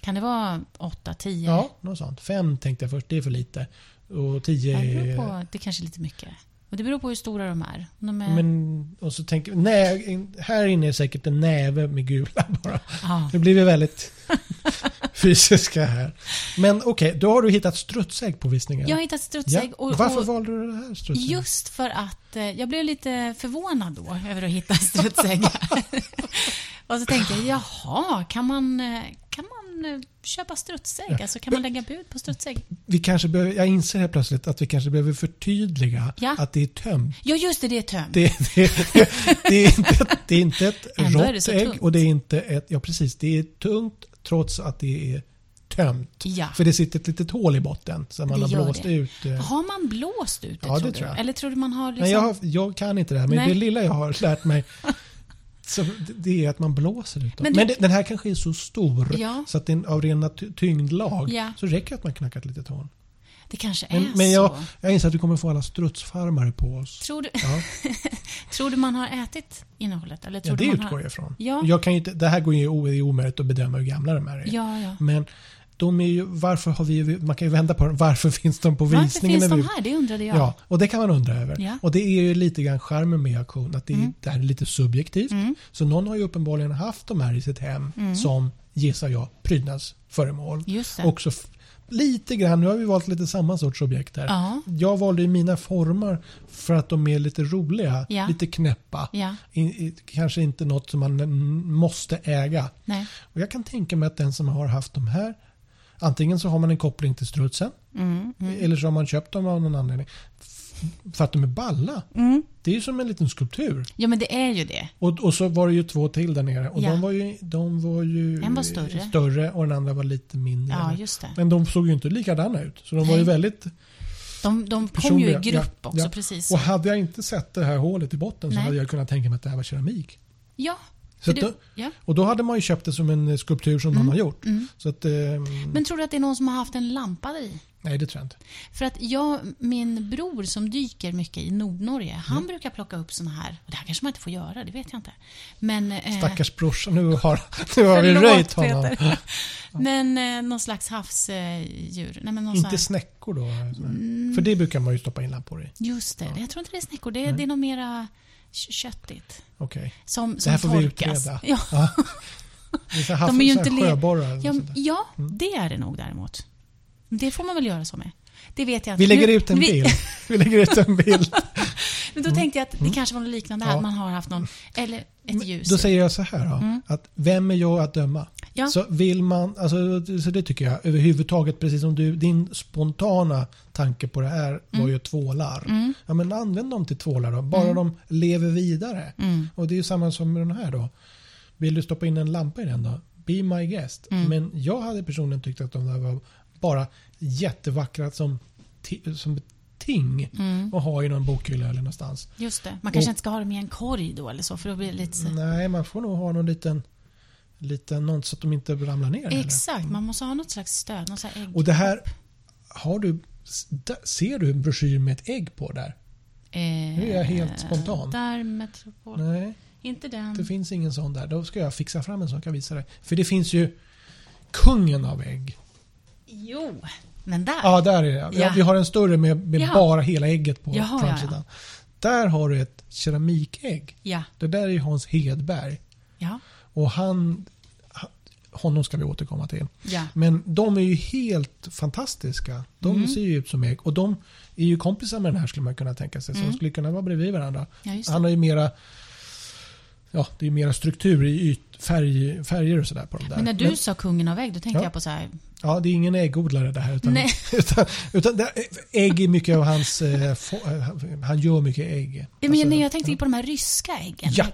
Kan det vara åtta, tio? Ja, något sånt. Fem tänkte jag först, det är för lite. Och tio Det beror är... på, det kanske är lite mycket. Och det beror på hur stora de är. De är Men, och så tänker nej, här inne är säkert en näve med gula bara. ja, Nu blir väldigt fysiska här. Men okej, då har du hittat strutsägg på visningen. jag har hittat strutsägg. Ja. Och, Varför och valde du det här strutsägget? just för att eh, jag blev lite förvånad då över att hitta strutsägg. och så tänkte jag, jaha, kan man, eh, kan man eh, köpa strutsägg? Alltså kan man lägga bud på strutsägg? Vi kanske behöver, jag inser helt plötsligt att vi kanske behöver förtydliga Ja. att det är tömt. Ja, just det, det är tömt. Det, det, det, är inte, ett- det är inte ett det rått så ägg och det är inte ett... Ja, precis. Det är tungt trots att det är tömt. Ja. För det sitter ett litet hål i botten så man Det har blåst det. ut. eh, Har man blåst ut det, Ja, tror det du? tror jag. Eller tror du man har liksom... Nej, jag, har, jag kan inte det här, men Nej. det lilla jag har lärt mig så det- är att man blåser ut dem. Men Men, det- det, den här kanske är så stor Ja. så att den av rena ty- tyngdlag Ja. så räcker det att man knackar ett litet hål. Det kanske är Men, men så. jag, jag inser att vi kommer få alla strutsfarmare på oss. Tror, du, Ja, tror du man har ätit innehållet? Eller tror ja det du man utgår har... jag ifrån. Ja. Jag kan ju inte, det här går ju omöjligt att bedöma hur gamla de här är. Ja, ja. Men de är ju, varför har vi, man kan ju vända på det, varför finns de på Varför visningen? finns när de här? Det undrade jag. Ja, och det kan man undra över. Ja. Och det är ju lite grann charmen med auktion, att det, är- det här är lite subjektivt. Mm. Så någon har ju uppenbarligen haft de här i sitt hem som, gissar jag, prydnadsföremål. Just det. Också f- lite grann, nu har vi valt lite samma sorts objekt här. Ja. Jag valde ju mina formar för att de är lite roliga, Ja. lite knäppa. Ja. I, i, kanske inte något som man mm, måste äga. Nej. Och jag kan tänka mig att den som har haft de här, antingen så har man en koppling till strutsen, Mm. eller så har man köpt dem av någon anledning. För att de är balla. Mm. Det är ju som en liten skulptur. Ja, men det är ju det. Och, och så var det ju två till där nere. Och Ja. de var ju, de var ju En var större. större och den andra var lite mindre. Ja, just det. Men de såg ju inte likadana ut. Så de var ju Nej. väldigt De, de kom ju i grupp Ja, också, ja. precis. Och hade jag inte sett det här hålet i botten så Nej. hade jag kunnat tänka mig att det här var keramik. Ja. Så du, ja. och då hade man ju köpt det som en skulptur som någon har gjort. mm. Så att, eh, Men tror du att det är någon som har haft en lampa där i? Nej det tror jag inte. För att jag, min bror som dyker mycket i Nordnorge, han brukar plocka upp såna här, och det här kanske man inte får göra, det vet jag inte. Men, eh, Stackars brorsan, nu har, nu har vi röjt honom. Peter. Men eh, någon slags havsdjur. Nej, men Inte här, snäckor då? För det brukar man ju stoppa in lampor i. just det, jag tror inte det är snäckor, det är, det är nog mera kö- köttigt. Okej. Som, Det som här får vi torkas. utreda. Ja, Ja. Det är så här, De är ju inte sjöborrar. ja, ja, det är det nog däremot. Det får man väl göra så med. Det vet jag inte. Vi lägger Nu- ut en vi- bild. Vi lägger ut en bild. Men då tänkte jag att det kanske var något liknande här, Ja. man har haft någon, eller ett ljus. Då säger jag så här då, att vem är jag att döma? Mm. Ja. Så vill man, alltså, så det tycker jag överhuvudtaget, precis som du, din spontana tanke på det här var Mm. ju tvålar. Ja men använd dem till tvålar då, bara de lever vidare. Mm. Och det är ju samma som med den här då. Vill du stoppa in en lampa i den då? Be my guest. Mm. Men jag hade personligen tyckt att de där var bara jättevackra som, som ting Mm. att ha i någon bokhylla eller någonstans. Just det. Man kanske Och- inte ska ha dem i en korg då eller så, för då blir det lite så... Nej, man får nog ha någon liten, liten något så att de inte ramlar ner. Exakt, man måste ha något slags stöd, något slags ägg. Och det här, har du, ser du en broschyr med ett ägg på där? Eh, Nu är jag helt spontan. Där, Metropol. Nej, Inte den. det finns ingen sån där. Då ska jag fixa fram en sån kan visa dig. För det finns ju kungen av ägg. Jo, men där. Ja, där är det. Ja. Vi har en större med, med Jaha. bara hela ägget på Jaha, ja, framsidan. Där har du ett keramikägg. Ja. Det där är Hans Hedberg. Ja. Och han, honom ska vi återkomma till. Ja. Men de är ju helt fantastiska. De Mm. ser ju ut som ägg. Och de är ju kompisar med den här skulle man kunna tänka sig. Så de skulle kunna vara bredvid varandra. Mm. Ja. Han har ju mera Ja, det är mera struktur i yt, färg, färger och sådär på de där. Men när du sa kungen av ägg, då tänkte Ja. jag på så här... ja, det är ingen äggodlare det här. Utan, Nej. utan, utan det, ägg är mycket av hans... Eh, eh, han gör mycket ägg. Men Alltså, när jag tänkte på de här ryska äggen. Ja.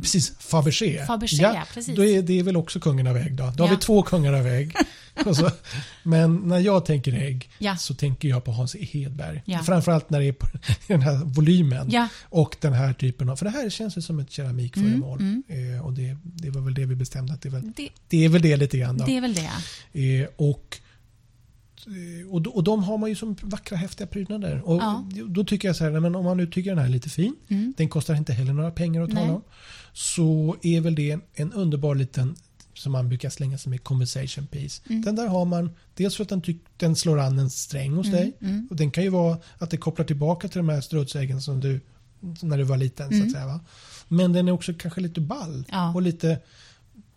Precis, Fabergé. Fabergé, ja, precis. Då är det är väl också kungen av ägg då. Då har Ja. vi två kungar av ägg. Så, men när jag tänker ägg Ja. så tänker jag på Hans Hedberg. Ja. Framförallt när det är på den här volymen. Och den här typen av, för det här känns ju som ett keramikföremål. Mm, Eh, och det, det var väl det vi bestämde att det, var, Det, det är väl det lite grann då. det är väl det. Eh, och, eh, och, och de har man ju som vackra häftiga prydnader. Och Ja. Då tycker jag så här, men om man nu tycker den här är lite fin, Mm. den kostar inte heller några pengar att tala om, så är väl det en, underbar liten som man brukar slänga sig med conversation piece. Mm. Den där har man, dels för att den, den slår an en sträng hos dig. mm. Och den kan ju vara att det kopplar tillbaka till de här strutsäggen som du när du var liten. så Mm. att säga. Va? Men den är också kanske lite ball. Ja. Och lite,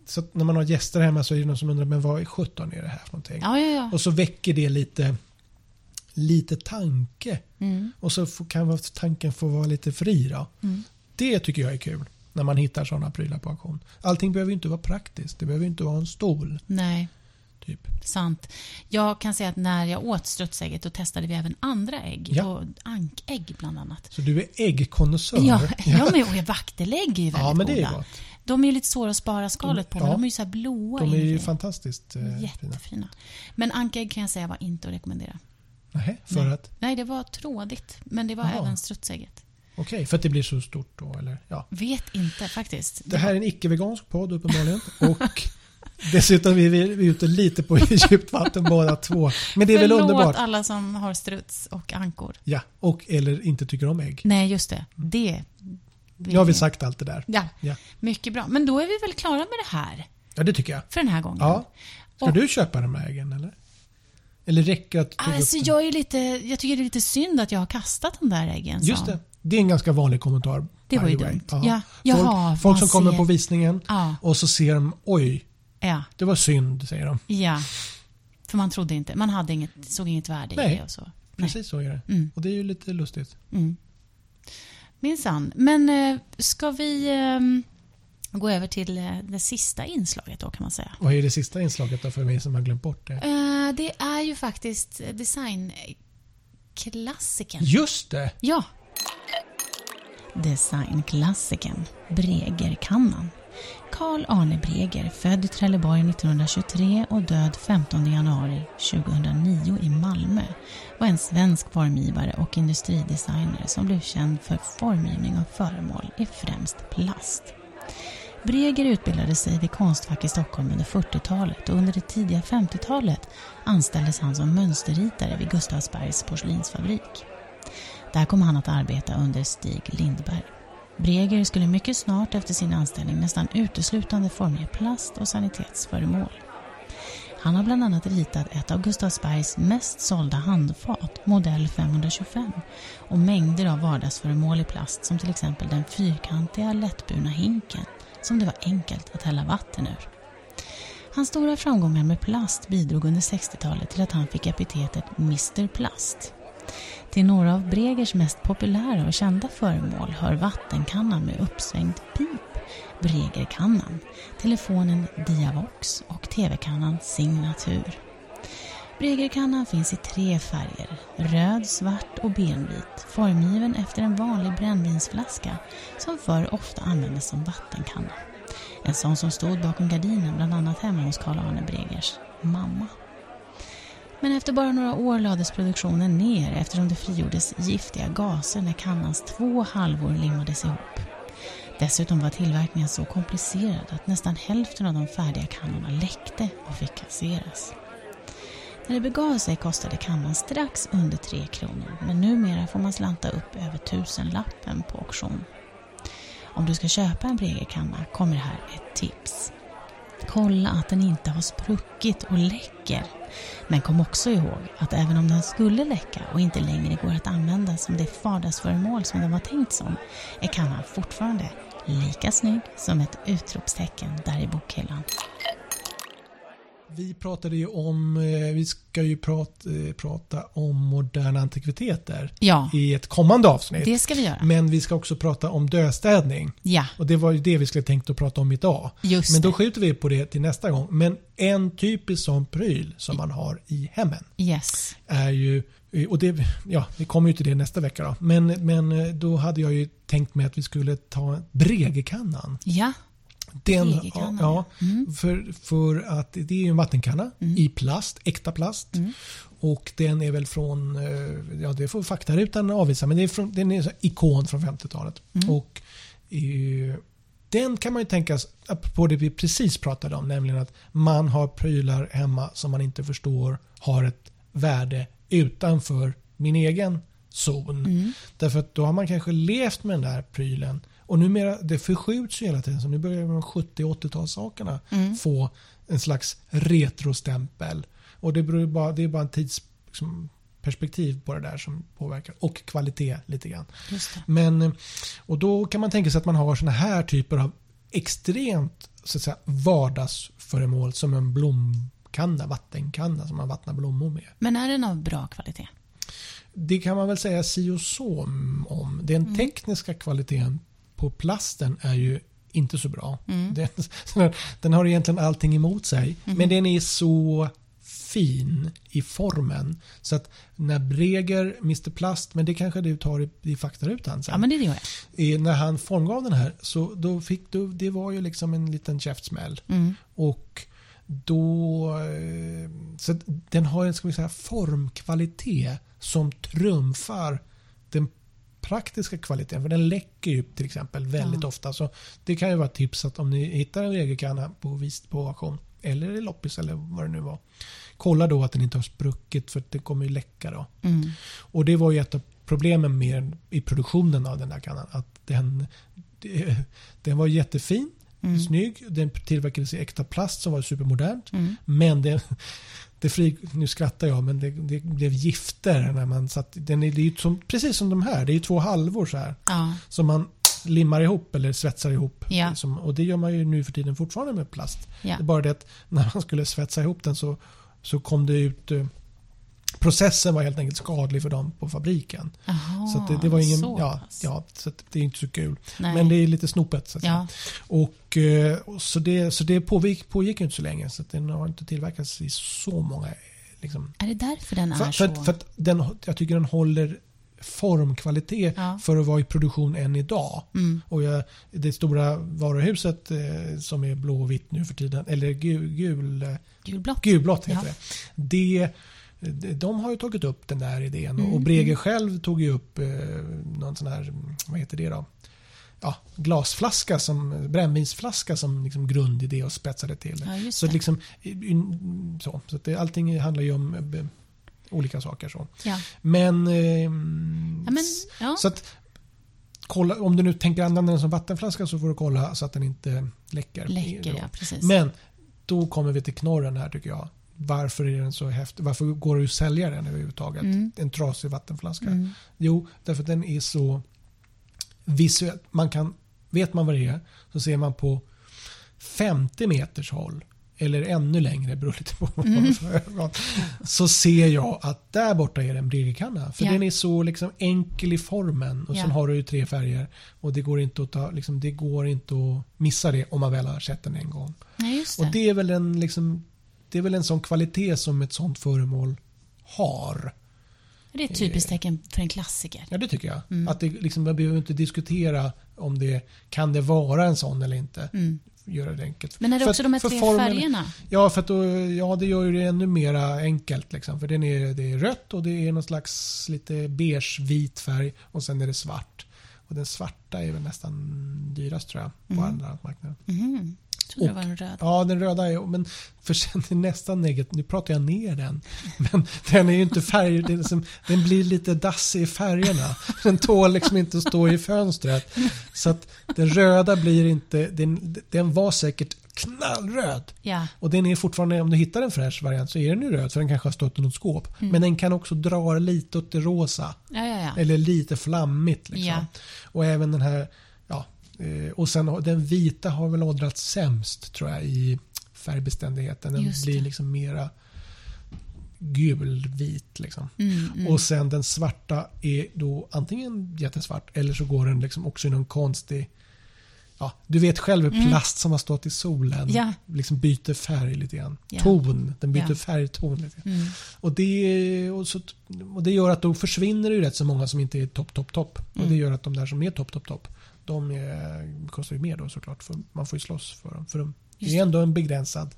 så när man har gäster hemma så är det någon som undrar men vad är 17 är det här för någonting? Ja, ja. Och så väcker det lite, lite tanke. Mm. Och så får- kan tanken få vara lite fri. Då. Mm. Det tycker jag är kul när man hittar sådana prylar på auktion. Allting behöver ju inte vara praktiskt. Det behöver ju inte vara en stol. Nej, Typ. sant. Jag kan säga att när jag åt strutsägget då testade vi även andra ägg. Ja. Och ankägg bland annat. Så du är äggkonnässör. Ja, ja men och vaktelägg är ju väldigt ja, men det är goda. gott. De är ju lite svåra att spara skalet på, Ja. men de är ju så här blåa De är ju fantastiskt eh, fina. Jättefina. Men ankägg kan jag säga var inte att rekommendera. Nähä, för Nej. att? Nej, det var trådigt. Men det var Jaha. även strutsägget. Okej, för att det blir så stort då eller? Ja. Vet inte faktiskt. Det här är en icke-vegansk podd uppenbarligen. Och dessutom är vi, ute lite på djupt vatten båda två. Men det är väl Förlåt underbart? alla som har struts och ankor. Ja, och eller inte tycker om ägg. Nej, just det. Det. Nu har vi sagt allt det där. Ja, Ja, mycket bra. Men då är vi väl klara med det här ja det tycker jag. för den här gången. Ja. Ska Och- du köpa de här äggen eller? Eller räcker att Alltså, jag, är lite, jag tycker det är lite synd att jag har kastat de där äggen. Just sa det. Det är en ganska vanlig kommentar. Det var ju dumt. Ja. Ja. Jaha, folk folk som man kommer ser- på visningen Ja, och så ser de oj, ja, det var synd, säger de. ja. För man trodde inte, man hade inget, såg inget värde Nej. i det och så. Nej. Precis så är det. Mm. Och det är ju lite lustigt. Mm. Minsann. Men eh, ska vi eh, gå över till eh, det sista inslaget då kan man säga. Vad är det sista inslaget då för mig som har glömt bort det? Eh, det är ju faktiskt designklassikern. Just det! Ja. Designklassikern Bregerkannan. Carl Arne Breger, född i Trelleborg 1923 och död 15 januari 2009 i Malmö, var en svensk formgivare och industridesigner som blev känd för formgivning av föremål i främst plast. Breger utbildade sig vid Konstfack i Stockholm under 40-talet och under det tidiga 50-talet anställdes han som mönsterritare vid Gustavsbergs porslinsfabrik. Där kom han att arbeta under Stig Lindberg. Breger skulle mycket snart efter sin anställning nästan uteslutande formge plast och sanitetsföremål. Han har bland annat ritat ett av Gustavsbergs mest sålda handfat, modell 525, och mängder av vardagsföremål i plast som till exempel den fyrkantiga lättburna hinken som det var enkelt att hälla vatten ur. Hans stora framgångar med plast bidrog under 60-talet till att han fick epitetet Mr Plast. Till några av Bregers mest populära och kända föremål hör vattenkannan med uppsvängd pip, Bregerkannan, telefonen Diavox och TV-kannan Signatur. Bregerkannan finns i tre färger, röd, svart och benvit, formgiven efter en vanlig brännvinsflaska som förr ofta användes som vattenkanna. En sån som stod bakom gardinen bland annat hemma hos Carl Arne Bregers mamma. Men efter bara några år lades produktionen ner eftersom det frigjordes giftiga gaser när kannans två halvor limmades ihop. Dessutom var tillverkningen så komplicerad att nästan hälften av de färdiga kannorna läckte och fick kasseras. När det begav sig kostade kannan strax under 3 kronor men numera får man slanta upp över tusenlappen på auktion. Om du ska köpa en Bregerkanna kommer här ett tips. Kolla att den inte har spruckit och läcker. Men kom också ihåg att även om den skulle läcka och inte längre går att använda som det vardagsföremål som den var tänkt som är kannan fortfarande lika snygg som ett utropstecken där i bokhyllan. Vi pratade ju om, eh, vi ska ju prata, eh, prata om moderna antikviteter Ja, i ett kommande avsnitt. det ska vi göra. Men vi ska också prata om dödstädning. Ja, Och det var ju det vi skulle tänkt att prata om idag. just Men då det. skjuter vi på det till nästa gång. Men en typisk sån pryl som man har i hemmen Yes. är ju, och det, ja, vi kommer ju till det nästa vecka då. Men, men då hade jag ju tänkt mig att vi skulle ta Bregerkannan. Ja, Den, ja, Mm. för, för att det är ju en vattenkanna Mm. i plast, äkta plast. Mm. Och den är väl från, eh, ja det får faktarutan avvisa, men det är från, den är en ikon från 50-talet. Mm. Och eh, den kan man ju tänka sig, på det vi precis pratade om, nämligen att man har prylar hemma som man inte förstår har ett värde utanför min egen zon. Mm. Därför att då har man kanske levt med den där prylen och numera, det förskjuts ju hela tiden. Så nu börjar de 70 och 80-talssakerna Mm. få en slags retrostämpel. Och det, beror bara, det är bara en tidsperspektiv på det där som påverkar. Och kvalitet lite grann. Men, och då kan man tänka sig att man har såna här typer av extremt så att säga, vardagsföremål som en blomkanna, vattenkanna som man vattnar blommor med. Men är den av bra kvalitet? Det kan man väl säga si och så om. Den Mm. tekniska kvaliteten på plasten är ju inte så bra. Mm. Den, den, har egentligen allting emot sig. Mhm. Men den är så fin i formen. Så att när Breger, Mr Plast, men det kanske du tar i, i faktarutan sen. Ja, men det gör jag. När han formgav den här så då fick du, det var ju liksom en liten käftsmäll. Mm. Och då, eh, så den har en ska vi säga, formkvalitet som trumfar den praktiska kvaliteten. För den läcker ju till exempel väldigt Ja. ofta. Så det kan ju vara ett tips att om ni hittar en regelkanna på, vis- på auktion eller i loppis eller vad det nu var. Kolla då att den inte har spruckit för det kommer ju läcka då. Mm. Och det var ju ett av problemen med i produktionen av den där kannan. Att den, den var jättefin, Mm. snygg. Den tillverkades i äkta plast som var supermodernt. Mm. Men det, det fri, nu skrattar jag, men det, det blev gifter när man satt. Den är, det är ju som, precis som de här, det är ju två halvor så här. Ja. Som man limmar ihop eller svetsar ihop. Ja. Som, och det gör man ju nu för tiden fortfarande med plast. Ja. Det är bara det att när man skulle svetsa ihop den så, så kom det ut eh, Processen var helt enkelt skadlig för dem på fabriken. Jaha, så det, det var ingen, så ja, ja, så det är inte så kul. Nej. Men det är lite snopet. Så. Ja. Och, eh, så det, så det pågick, pågick inte så länge. Så den har inte tillverkats i så många... Liksom. Är det därför den är För, för, så? att- för att den, jag tycker den håller formkvalitet Ja. för att vara i produktion än idag. Mm. Och jag, det stora varuhuset eh, som är blå och vitt nu för tiden, eller gul, gul, eh, Gulblått? gulblått heter Ja. det. det. De har ju tagit upp den där idén Mm, och Breger själv tog ju upp eh, någon sån här, vad heter det då? Ja, glasflaska som brännvinsflaska som liksom grundidé och spetsade till. Ja, så det. liksom, så, så att det, allting handlar ju om eh, olika saker. Så. Ja. Men, eh, Ja, men, så att kolla, om du nu tänker använda den som vattenflaska så får du kolla så att den inte läcker. Läcker, ja. Precis. Men då kommer vi till knorren här tycker jag. Varför är den så häftig? Varför går det att sälja den överhuvudtaget? Mm. En trasig vattenflaska. Mm. Jo, därför att den är så visuell. Man kan, vet man vad det är så ser man på 50 meters håll eller ännu längre, beror lite på vad man Mm. har för ögon. Så ser jag att där borta är det en Bregerkanna. För Ja. den är så liksom enkel i formen och Ja. sen har du ju tre färger. Och det går inte att, ta, liksom, det går inte att missa det om man väl har sett den en gång. Just det. Och det är väl en, liksom, det är väl en sån kvalitet som ett sånt föremål har. Det är ett typiskt tecken för en klassiker. Ja, det tycker jag. Mm. Att det, liksom, man behöver inte diskutera om det kan det vara en sån eller inte. Mm. Göra det enkelt. Men är det För också att- de här tre formen- färgerna? Ja, för att då, ja, det gör ju det ännu mer enkelt. Liksom. För den är, det är rött och det är någon slags lite beige-vit färg och sen är det svart. Och den svarta är väl nästan dyrast tror jag på Mm. andra marknaden. Jag trodde det Och- var en röd. Ja, den röda är men för sen är nästan negativt. Nu pratar jag ner den. Men den är ju inte färg. Den, är som, den blir lite dassig i färgerna. Den tål liksom inte att stå i fönstret. Så att den röda blir inte... Den, den var säkert knallröd. Ja. Och den är fortfarande, om du hittar en fräsch variant så är den ju röd för den kanske har stått i något skåp. Mm. Men den kan också dra lite åt det rosa. Ja, ja. Eller lite flammigt. Liksom. Och även den här, ja, eh, och sen den vita har väl åldrats sämst tror jag i färgbeständigheten. Den blir liksom mera gulvit liksom. Mm, mm. Och sen den svarta är då antingen jättesvart eller så går den liksom också i någon konstig Ja, du vet själv hur Mm. plast som har stått i solen Ja. liksom byter färg lite grann. Ja. Ton, den byter Ja. färgton lite grann. Mm. Och det, och, så, och det gör att då försvinner det ju rätt så många som inte är topp, topp, topp. Och Mm. det gör att de där som är topp, topp, topp, de är, kostar ju mer då såklart. För man får ju slåss för dem. För de, det är ändå en begränsad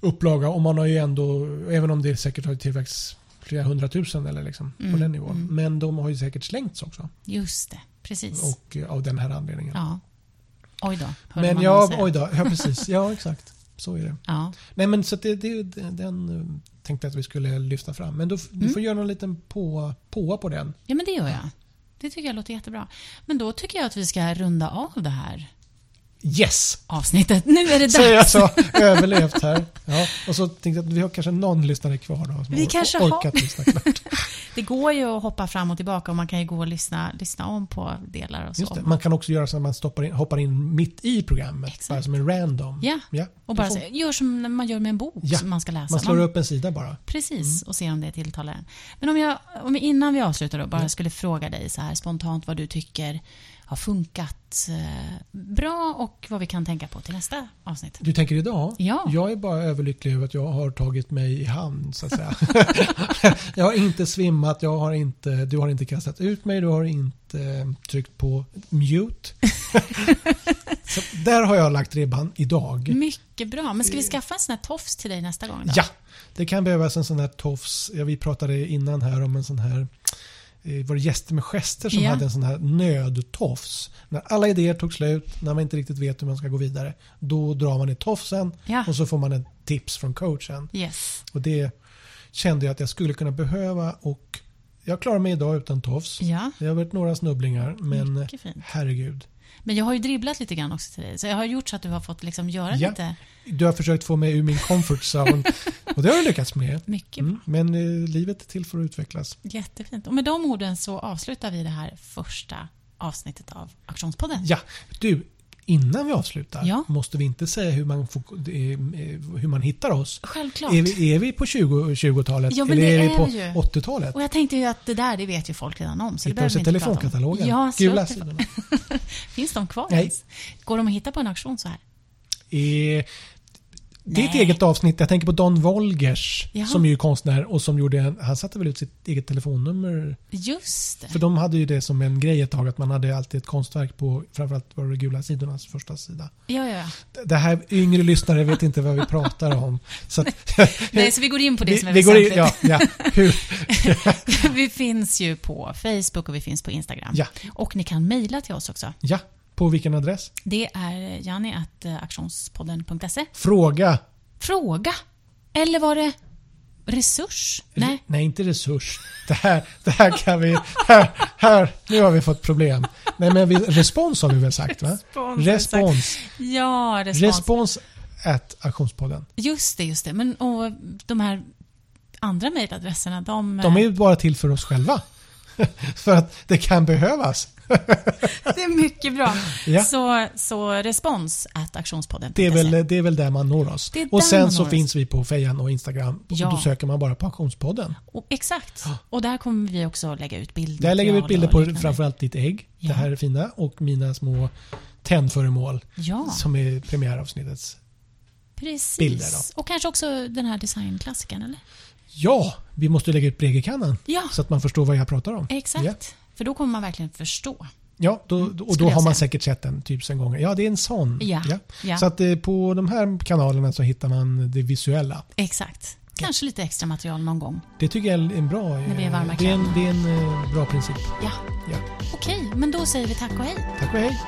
upplaga och man har ju ändå, även om det säkert har tillväxt flera hundratusen eller liksom på Mm, den nivån. mm. Men de har ju säkert slängts också. Just det, precis. Och eh, av den här anledningen. Ja. Oj då, men man ja, någon säga. oj då. Ja, precis. Ja, exakt. Så är det. Ja. Nej men så det, det, den eh, tänkte jag att vi skulle lyfta fram. Men då, du Mm. får göra någon liten på, påa på den. ja, men det gör jag. Det tycker jag låter jättebra. Men då tycker jag att vi ska runda av det här Yes! avsnittet. Nu är det dags. Säger jag så. Överlevt här. Ja, och så tänkte jag att vi har kanske någon lyssnare kvar då. Som Vi har kanske orkat lyssna klart. Det går ju att hoppa fram och tillbaka och man kan ju gå och lyssna, lyssna om på delar och så. Man kan också göra så att man stoppar in, hoppar in mitt i programmet. Exakt. Bara som en random. Ja, ja och bara så, gör som man gör med en bok Ja, som man ska läsa. Man slår upp en sida bara. Precis, och ser om det tilltalar en. Men om jag, om innan vi avslutar då, bara skulle fråga dig så här spontant vad du tycker har funkat eh, bra och vad vi kan tänka på till nästa avsnitt. Du tänker idag? Ja. Jag är bara överlycklig över att jag har tagit mig i hamn så att säga. jag har inte svimmat, jag har inte, du har inte kastat ut mig, du har inte eh, tryckt på mute. så där har jag lagt ribban idag. Mycket bra. Men ska vi skaffa en sån här tofs till dig nästa gång? Då? Ja, det kan behövas en sån här tofs. Ja, vi pratade innan här om en sån här var det gäster med gester som Ja. hade en sån här nödtofs. När alla idéer tog slut, när man inte riktigt vet hur man ska gå vidare, då drar man i tofsen Ja. och så får man ett tips från coachen. Yes. Och det kände jag att jag skulle kunna behöva och jag klarar mig idag utan tofs. Ja, Det har varit några snubblingar men herregud. Men jag har ju dribblat lite grann också till dig. Så jag har gjort så att du har fått liksom göra Ja. lite Du har försökt få mig ur min comfort zone och det har du lyckats med. mycket Mm. Men eh, livet är till för att utvecklas. Jättefint. Och med de orden så avslutar vi det här första avsnittet av Aktionspodden. Ja, du, innan vi avslutar Ja. måste vi inte säga hur man, får, eh, hur man hittar oss. Självklart. Är vi, är vi på 20 20-talet Ja, eller det är vi är på ju. 80-talet? Och jag tänkte ju att det där, det vet ju folk redan om. Så Hittar oss i telefonkatalogen. Ja, Gula sidorna. Finns de kvar Nej. ens? Går de att hitta på en auktion så här? Eh, det är ett eget avsnitt. Jag tänker på Don Wolgers Jaha. som är ju konstnär och som gjorde en, han satte väl ut sitt eget telefonnummer. Just det. För de hade ju det som en grej ett tag att man hade alltid ett konstverk på framförallt var det gula sidornas första sida. Ja, ja. Det här yngre lyssnare vet inte vad vi pratar om. Så att, Nej, så vi går in på det som är vi går in, väsentligt. ja, ja, hur, vi finns ju på Facebook och vi finns på Instagram. ja, Och ni kan mejla till oss också. ja. På vilken adress? Det är janni.aktionspodden.se. Fråga. Fråga. Eller var det resurs? Nej. Nej, inte resurs. Det här, det här kan vi... Här, här, nu har vi fått problem. Nej, men vi, respons har vi väl sagt, va? Respons, Respons. Ja, respons. Respons at aktionspodden. Just det, just det. Men och de här andra mejladresserna, de... De är ju bara till för oss själva. för att det kan behövas. Det är mycket bra. Ja. Så, så respons at aktionspodden. Det är, väl, det är väl där man når oss. Och sen så finns vi på Fejan och Instagram. Ja. Och då söker man bara på Aktionspodden. Och, exakt. Och där kommer vi också lägga ut bilder. Där lägger vi ut bilder på framförallt ditt ägg. Ja. Det här är fina. Och mina små tändföremål Ja, som är premiäravsnittets. precis. bilder Och kanske också den här designklassikern, eller? Ja, vi måste lägga ut Bregerkannan. Ja, Så att man förstår vad jag pratar om. exakt. Ja. För då kommer man verkligen förstå. Ja, då, och skulle då har man säkert sett den tusen gånger. Ja, det är en sån. Ja, ja. Så att eh, på de här kanalerna så hittar man det visuella. Exakt. Kanske lite extra material någon gång. Det tycker jag är en bra... När vi är eh, varma det är en, det är en eh, bra princip. Ja, Ja. okej. Men då säger vi tack och hej. Tack och hej.